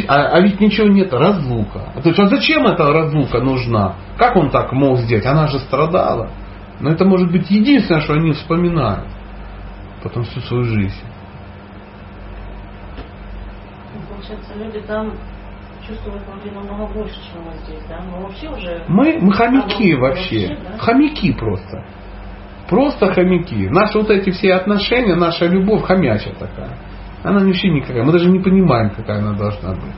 А, а ведь ничего нет, разлука. То есть, а зачем эта разлука нужна? Как он так мог сделать? Она же страдала. Но это может быть единственное, что они вспоминают. Потом всю свою жизнь. Ну, получается, люди там чувствуют вроде намного больше, чем мы здесь, да? Мы вообще уже... Мы, мы хомяки вообще. вообще да? Хомяки просто. Просто хомяки. Наши вот эти все отношения, наша любовь хомячая такая. Она вообще никакая. Мы даже не понимаем, какая она должна быть.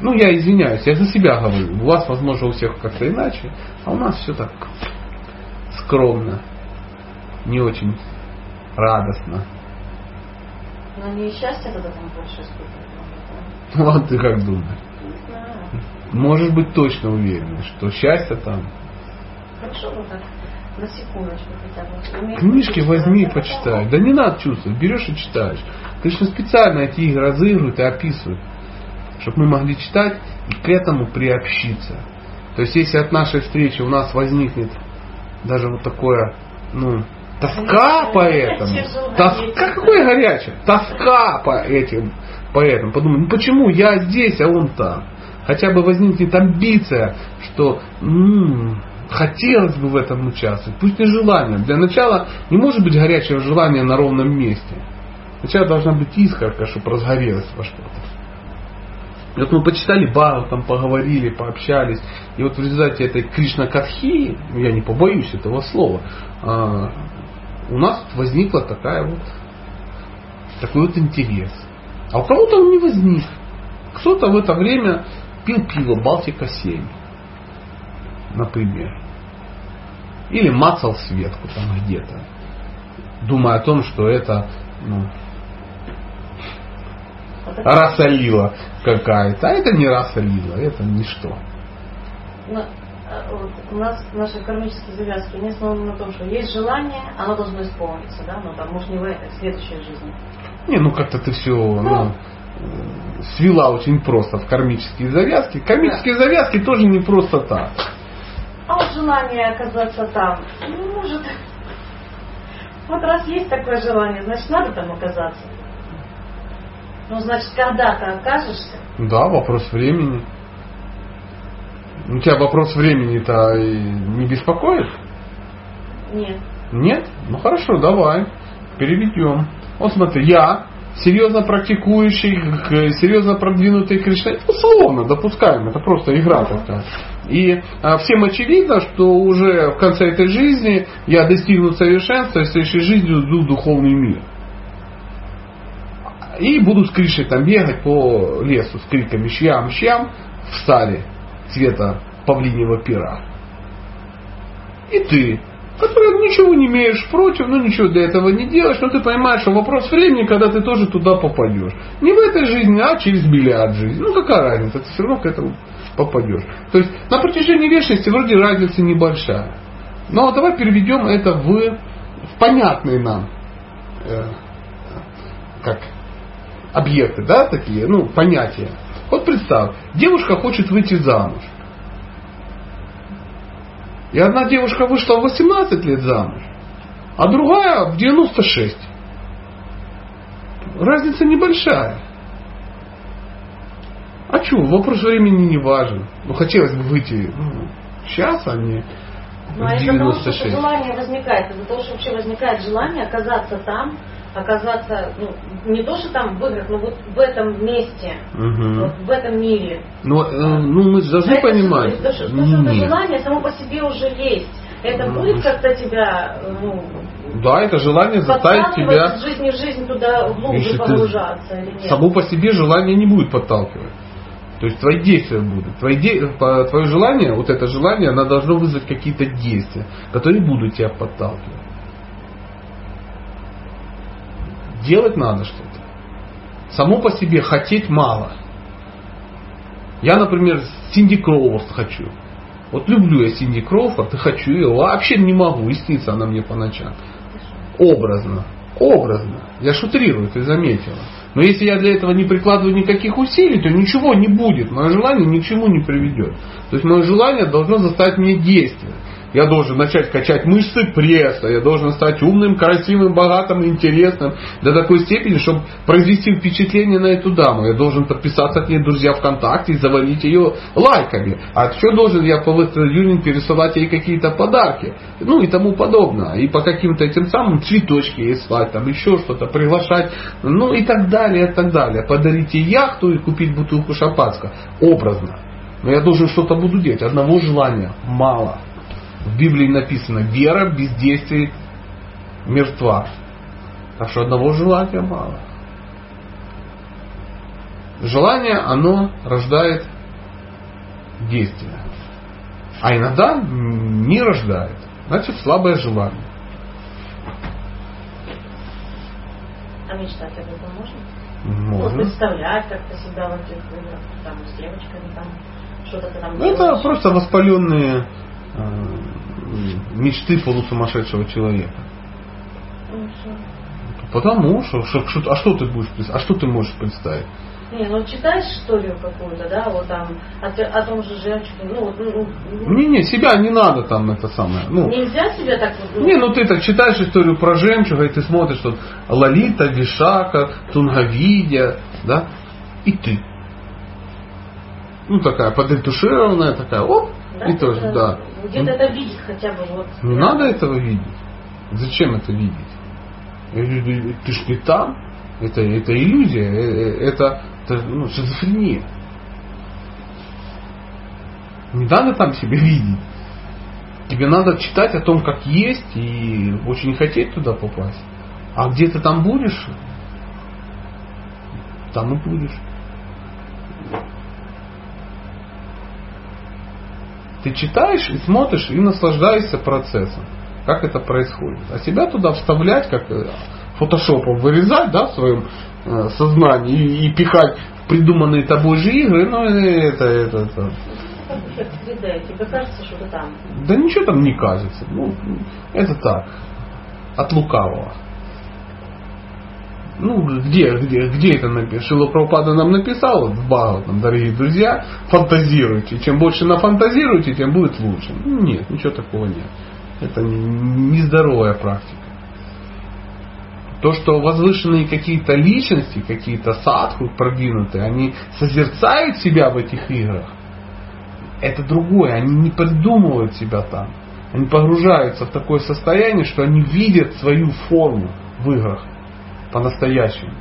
Ну, я извиняюсь, я за себя говорю. У вас, возможно, у всех как-то иначе, а у нас все так скромно, не очень радостно. Но не счастье тогда там больше испытывать. Вот ты как думаешь? Не знаю. Можешь быть точно уверен, что счастье там Хорошо бы так на секундочку хотя бы. Книжки возьми и почитай. Да не надо чувствовать, берешь и читаешь. Конечно, специально эти игры разыгрывают и описывают, чтобы мы могли читать и к этому приобщиться. То есть, если от нашей встречи у нас возникнет даже вот такое, ну, тоска по этому, тоска, какое горячее, тоска по этим, по этому, подумай, ну почему я здесь, а он там. Хотя бы возникнет амбиция, что м-м, хотелось бы в этом участвовать. Пусть не желание. Для начала не может быть горячего желания на ровном месте. Сначала должна быть искорка, чтобы разгорелась во что-то. И вот мы почитали Бхагават, там поговорили, пообщались. И вот в результате этой Кришна Катхи, я не побоюсь этого слова, а, у нас возникла такая вот, такой вот интерес. А у кого-то он не возник. Кто-то в это время пил пиво Балтика 7 например. Или мацал светку там где-то, думая о том, что это ну, раса какая-то. А это не раса это ничто. Но, у нас наши кармические завязки не основаны на том, что есть желание, оно должно исполниться, да, но там, может, не в этой, в следующей жизни. Не, ну как-то ты все, ну, ну свела очень просто в кармические завязки. Кармические да. завязки тоже не просто так. А вот желание оказаться там, ну, может, вот раз есть такое желание, значит, надо там оказаться. Ну, значит, когда ты окажешься. Да, вопрос времени. У тебя вопрос времени-то не беспокоит? Нет. Нет? Ну хорошо, давай. Переведем. Вот смотри, я серьезно практикующий, серьезно продвинутый Кришна, это условно допускаем, это просто игра такая. И а, всем очевидно, что уже в конце этой жизни я достигну совершенства, и в следующей жизни уйду в духовный мир. И буду с Кришей там бегать по лесу с криками «Щам-щам» в саре цвета павлиньего пера. И ты который ничего не имеешь против, ну ничего для этого не делаешь, но ты понимаешь, что вопрос времени, когда ты тоже туда попадешь. Не в этой жизни, а через миллиард жизней. Ну какая разница, ты все равно к этому попадешь. То есть на протяжении вечности вроде разница небольшая. Но давай переведем это в, в понятные нам э, как объекты, да, такие, ну, понятия. Вот представь, девушка хочет выйти замуж. И одна девушка вышла в 18 лет замуж, а другая в 96. Разница небольшая. А что, вопрос времени не важен. Ну, хотелось бы выйти ну, сейчас, а не ну, а из-за того, что желание возникает, из-за того, что вообще возникает желание оказаться там, оказаться, ну, не то, что там в играх, но вот в этом месте, Угу. вот в этом мире. Но, э, ну, мы же должны Это понимать. То, что, то, что это желание само по себе уже есть. Это Ну, будет как-то тебя, ну, Да, это желание заставить тебя... из жизни жизнь туда глубже погружаться или нет? Само по себе желание не будет подталкивать. То есть твои действия будут. Твои де- Твое желание, вот это желание, оно должно вызвать какие-то действия, которые будут тебя подталкивать. Делать надо что-то. Само по себе хотеть мало. Я, например, Синди Кроуфорд хочу. Вот люблю я Синди Кроуфорд и хочу ее. Вообще не могу, и снится она мне по ночам. Образно. Образно. Я шутрирую, ты заметила. Но если я для этого не прикладываю никаких усилий, то ничего не будет. Мое желание ни к чему не приведет. То есть мое желание должно заставить меня действовать. Я должен начать качать мышцы пресса, я должен стать умным, красивым, богатым, интересным до такой степени, чтобы произвести впечатление на эту даму. Я должен подписаться к ней друзья ВКонтакте и завалить ее лайками. А что должен я по Union пересылать ей какие-то подарки? Ну и тому подобное. И по каким-то этим самым цветочки ей слать, там еще что-то, приглашать, ну и так далее, и так далее. Подарить ей яхту и купить бутылку шампанского. Образно. Но я должен что-то буду делать. Одного желания мало. В Библии написано, вера без действий мертва. Так что одного желания мало. Желание, оно рождает действие. А иногда не рождает. Значит, слабое желание. А мечтать об этом можно? Ну, Можно. представлять как-то себя в этих играх, там, с девочками, там, что-то там Ну, Это просто воспаленные э, мечты полусумасшедшего человека. Ну. Потому что, что- а что ты будешь? А что ты можешь представить? Не, ну читаешь историю какую-то, да, вот там, о, о том же жемчуге, ну, вот, ну, ну, Не, не, себя не надо там это самое. Ну, нельзя себя так вот, ну, Не, ну ты так читаешь историю про жемчуга, и ты смотришь, что Лолита, Вишака, Тунгавидя, да, и ты. Ну, такая подретушированная, такая, оп, да, и тоже, это- да. Где-то Ну, это видеть хотя бы вот. Не надо этого видеть. Зачем это видеть? Ты ж не там. Это, это иллюзия, э, э, это, это ну, шизофрения. Не надо там себя видеть. Тебе надо читать о том, как есть, и очень хотеть туда попасть. А где ты там будешь, там и будешь. Ты читаешь и смотришь и наслаждаешься процессом, как это происходит. А себя туда вставлять, как э, фотошопом вырезать да, в своем э, сознании и, и пихать в придуманные тобой же игры, ну это, это, это, Как эффект 3D, тебе кажется, что ты там. да ничего там не кажется. Ну, это так, от лукавого. Ну, где, где, где это написано? Шила Прабхупада нам написал, в Бхагаватам, дорогие друзья, фантазируйте. Чем больше нафантазируете, тем будет лучше. Ну, Нет, ничего такого нет. Это не- нездоровая практика. То, что возвышенные какие-то личности, какие-то садху продвинутые, они созерцают себя в этих играх, это другое. Они не придумывают себя там. Они погружаются в такое состояние, что они видят свою форму в играх по-настоящему.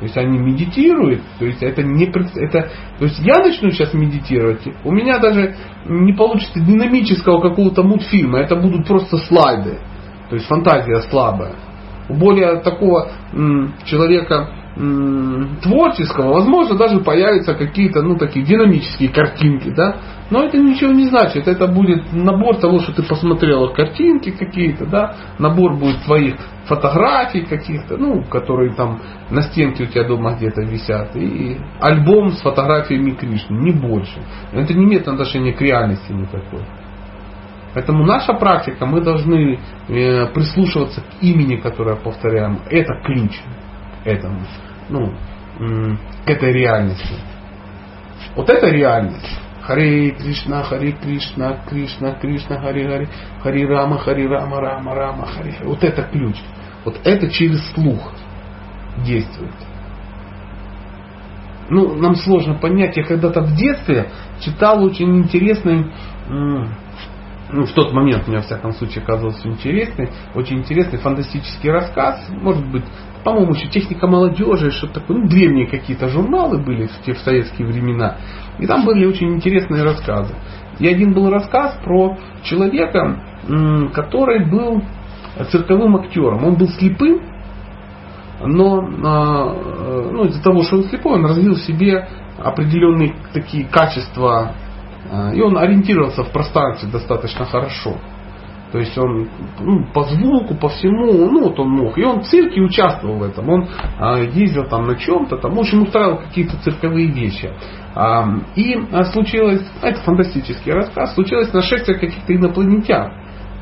То есть они медитируют, то есть это не это, то есть я начну сейчас медитировать, у меня даже не получится динамического какого-то мультфильма, это будут просто слайды, то есть фантазия слабая. У более такого м, человека творческого, возможно, даже появятся какие-то, ну, такие динамические картинки, да, но это ничего не значит, это будет набор того, что ты посмотрела картинки какие-то, да, набор будет твоих фотографий каких-то, ну, которые там на стенке у тебя дома где-то висят, и альбом с фотографиями Кришны, не больше. Это не имеет отношения к реальности никакой. Поэтому наша практика, мы должны э, прислушиваться к имени, которое повторяем. Это ключ этому, ну, к этой реальности. Вот это реальность. Харе Кришна, Харе Кришна, Кришна, Кришна, Харе Харе, Харе Рама, Харе Рама, Рама, Рама. Харе. Вот это ключ. Вот это через слух действует. Ну, нам сложно понять. Я когда-то в детстве читал очень интересный ну, в тот момент мне, во всяком случае, казался интересный, очень интересный фантастический рассказ, может быть, по-моему, еще техника молодежи, что-то такое, ну, древние какие-то журналы были в те в советские времена, и там были очень интересные рассказы. И один был рассказ про человека, который был цирковым актером. Он был слепым, но а, ну, из-за того, что он слепой, он развил в себе определенные такие качества, а, и он ориентировался в пространстве достаточно хорошо. То есть он ну, по звуку, по всему, ну вот он мог. И он в цирке участвовал в этом. Он а, ездил там на чем-то, там, в общем, устраивал какие-то цирковые вещи. А, и а, случилось, это фантастический рассказ, случилось нашествие каких-то инопланетян.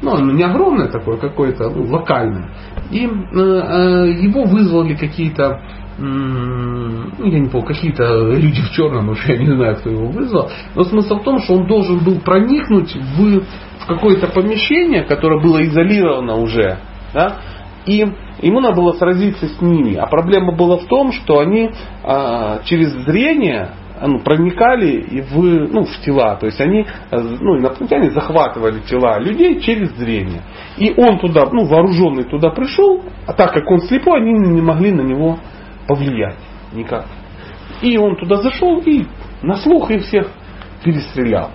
Ну, оно не огромное такое, какое-то ну, локальное. И э, э, его вызвали какие-то ну, я не помню, какие-то люди в черном, уже я не знаю, кто его вызвал. Но смысл в том, что он должен был проникнуть в какое-то помещение, которое было изолировано уже, да, и ему надо было сразиться с ними. А проблема была в том, что они а, через зрение ну, проникали и в, ну, в тела. То есть они, ну, инопланетяне захватывали тела людей через зрение. И он туда, ну, вооруженный туда пришел, а так как он слепой, они не могли на него повлиять никак. И он туда зашел и на слух их всех перестрелял.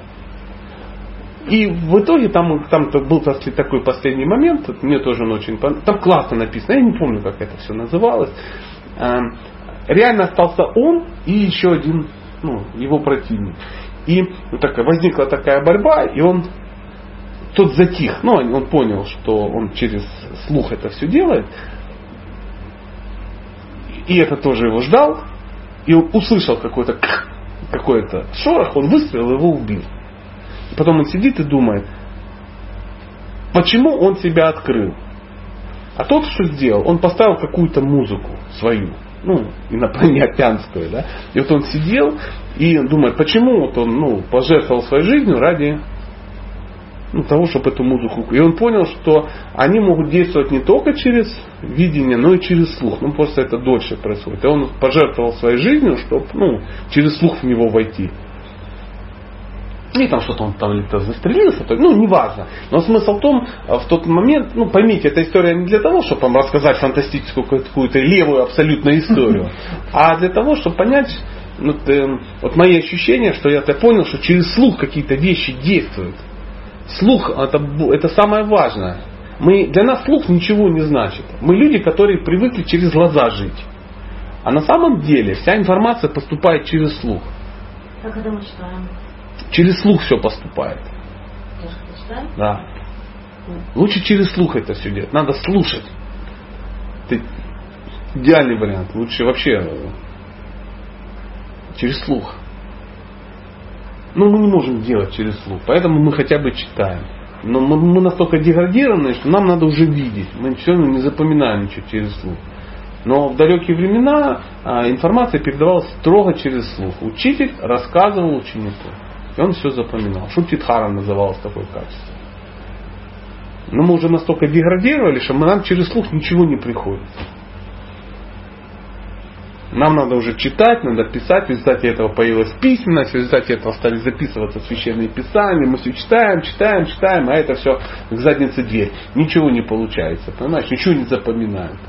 И в итоге там, там был такой последний момент, мне тоже он очень понравился. Там классно написано, я не помню, как это все называлось. Эм, реально остался он и еще один ну, его противник. И вот такая, возникла такая борьба, и он тот затих. Ну, он понял, что он через слух это все делает. И это тоже его ждал. И он услышал какой-то какой-то шорох, он выстрелил, его убил. Потом он сидит и думает, почему он себя открыл? А тот, что сделал, он поставил какую-то музыку свою ну, инопланетянскую, да. И вот он сидел и думает, почему вот он, ну, пожертвовал своей жизнью ради ну, того, чтобы эту музыку... И он понял, что они могут действовать не только через видение, но и через слух. Ну, просто это дольше происходит. И он пожертвовал своей жизнью, чтобы ну, через слух в него войти. И там что-то он там то застрелился, то, ну, неважно. Но смысл в том, э, в тот момент, ну, поймите, эта история не для того, чтобы вам рассказать фантастическую какую-то левую абсолютно историю, а для того, чтобы понять, ну, э, вот мои ощущения, что я-то понял, что через слух какие-то вещи действуют. Слух это, это самое важное. Мы, для нас слух ничего не значит. Мы люди, которые привыкли через глаза жить. А на самом деле вся информация поступает через слух. Как это мы читаем? Через слух все поступает. Да. Лучше через слух это все делать. Надо слушать. Это идеальный вариант. Лучше вообще э, через слух. Но мы не можем делать через слух. Поэтому мы хотя бы читаем. Но мы, мы настолько деградированы, что нам надо уже видеть. Мы все равно не запоминаем ничего через слух. Но в далекие времена а, информация передавалась строго через слух. Учитель рассказывал ученику. И он все запоминал. Шутитхара называлось такое качество. Но мы уже настолько деградировали, что мы, нам через слух ничего не приходит. Нам надо уже читать, надо писать, в результате этого появилась письменность, в результате этого стали записываться священные писания, мы все читаем, читаем, читаем, а это все к заднице дверь. Ничего не получается, понимаешь, ничего не запоминаем.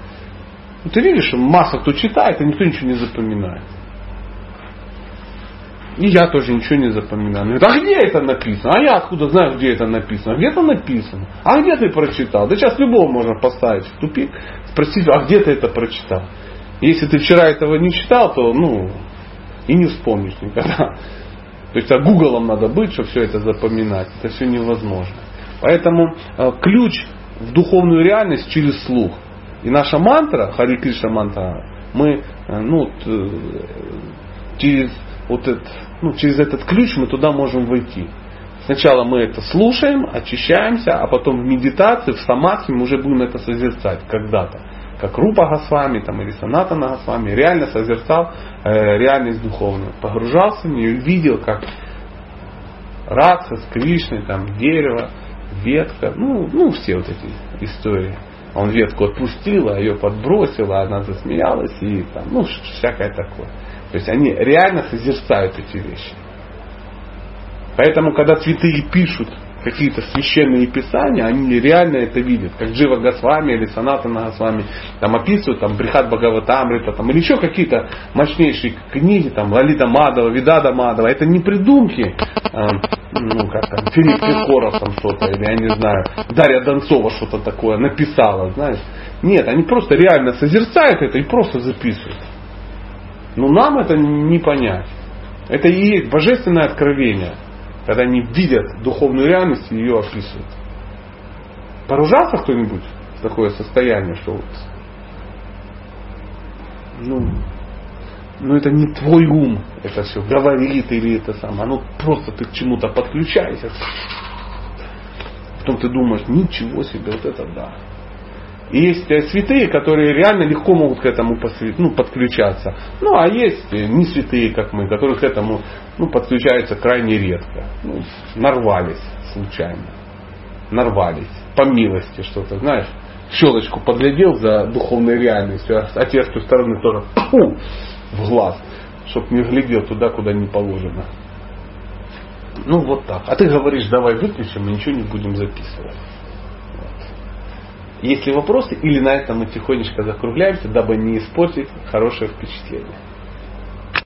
Ты видишь, масса кто читает, а никто ничего не запоминает. И я тоже ничего не запоминаю. Говорит, а где это написано? А я откуда знаю, где это написано? Где-то написано. А где ты прочитал? Да сейчас любого можно поставить в тупик, спросить, а где ты это прочитал? Если ты вчера этого не читал, то ну и не вспомнишь никогда. То есть а гуглом надо быть, чтобы все это запоминать. Это все невозможно. Поэтому э, ключ в духовную реальность через слух. И наша мантра, Хари Кришна мантра, мы э, ну, э, через вот этот, ну, через этот ключ мы туда можем войти. Сначала мы это слушаем, очищаемся, а потом в медитации, в самадхи мы уже будем это созерцать когда-то. Как Рупа Госвами там, или Санатана Госвами реально созерцал э, реальность духовную. Погружался в нее видел, как Радха с Кришной, там, дерево, ветка, ну, ну все вот эти истории. Он ветку отпустил, а ее подбросил, а она засмеялась и там, ну, всякое такое. То есть они реально созерцают эти вещи. Поэтому, когда святые пишут какие-то священные писания, они реально это видят, как Джива Госвами или Санатана Госвами там описывают, там Брихат Бхагаватамрита, там, или еще какие-то мощнейшие книги, там Лалита Мадова, Видада Мадова, это не придумки, э, ну как там, Филипп Киркоров там что-то, или я не знаю, Дарья Донцова что-то такое написала, знаешь. Нет, они просто реально созерцают это и просто записывают. Но нам это не понять. Это и есть божественное откровение, когда они видят духовную реальность и ее описывают. Поружался кто-нибудь в такое состояние, что вот, ну, ну это не твой ум это все говорит или это самое, оно просто ты к чему-то подключаешься. Потом ты думаешь, ничего себе, вот это да. И есть э, святые, которые реально легко могут к этому посвят, ну, подключаться. Ну, а есть э, не святые, как мы, которые к этому ну, подключаются крайне редко. Ну, нарвались случайно. Нарвались. По милости что-то, знаешь. Щелочку подглядел за духовной реальностью, а, а той стороны тоже фу, в глаз, чтоб не глядел туда, куда не положено. Ну вот так. А ты говоришь, давай выключим, мы ничего не будем записывать. Есть ли вопросы, или на этом мы тихонечко закругляемся, дабы не испортить хорошее впечатление.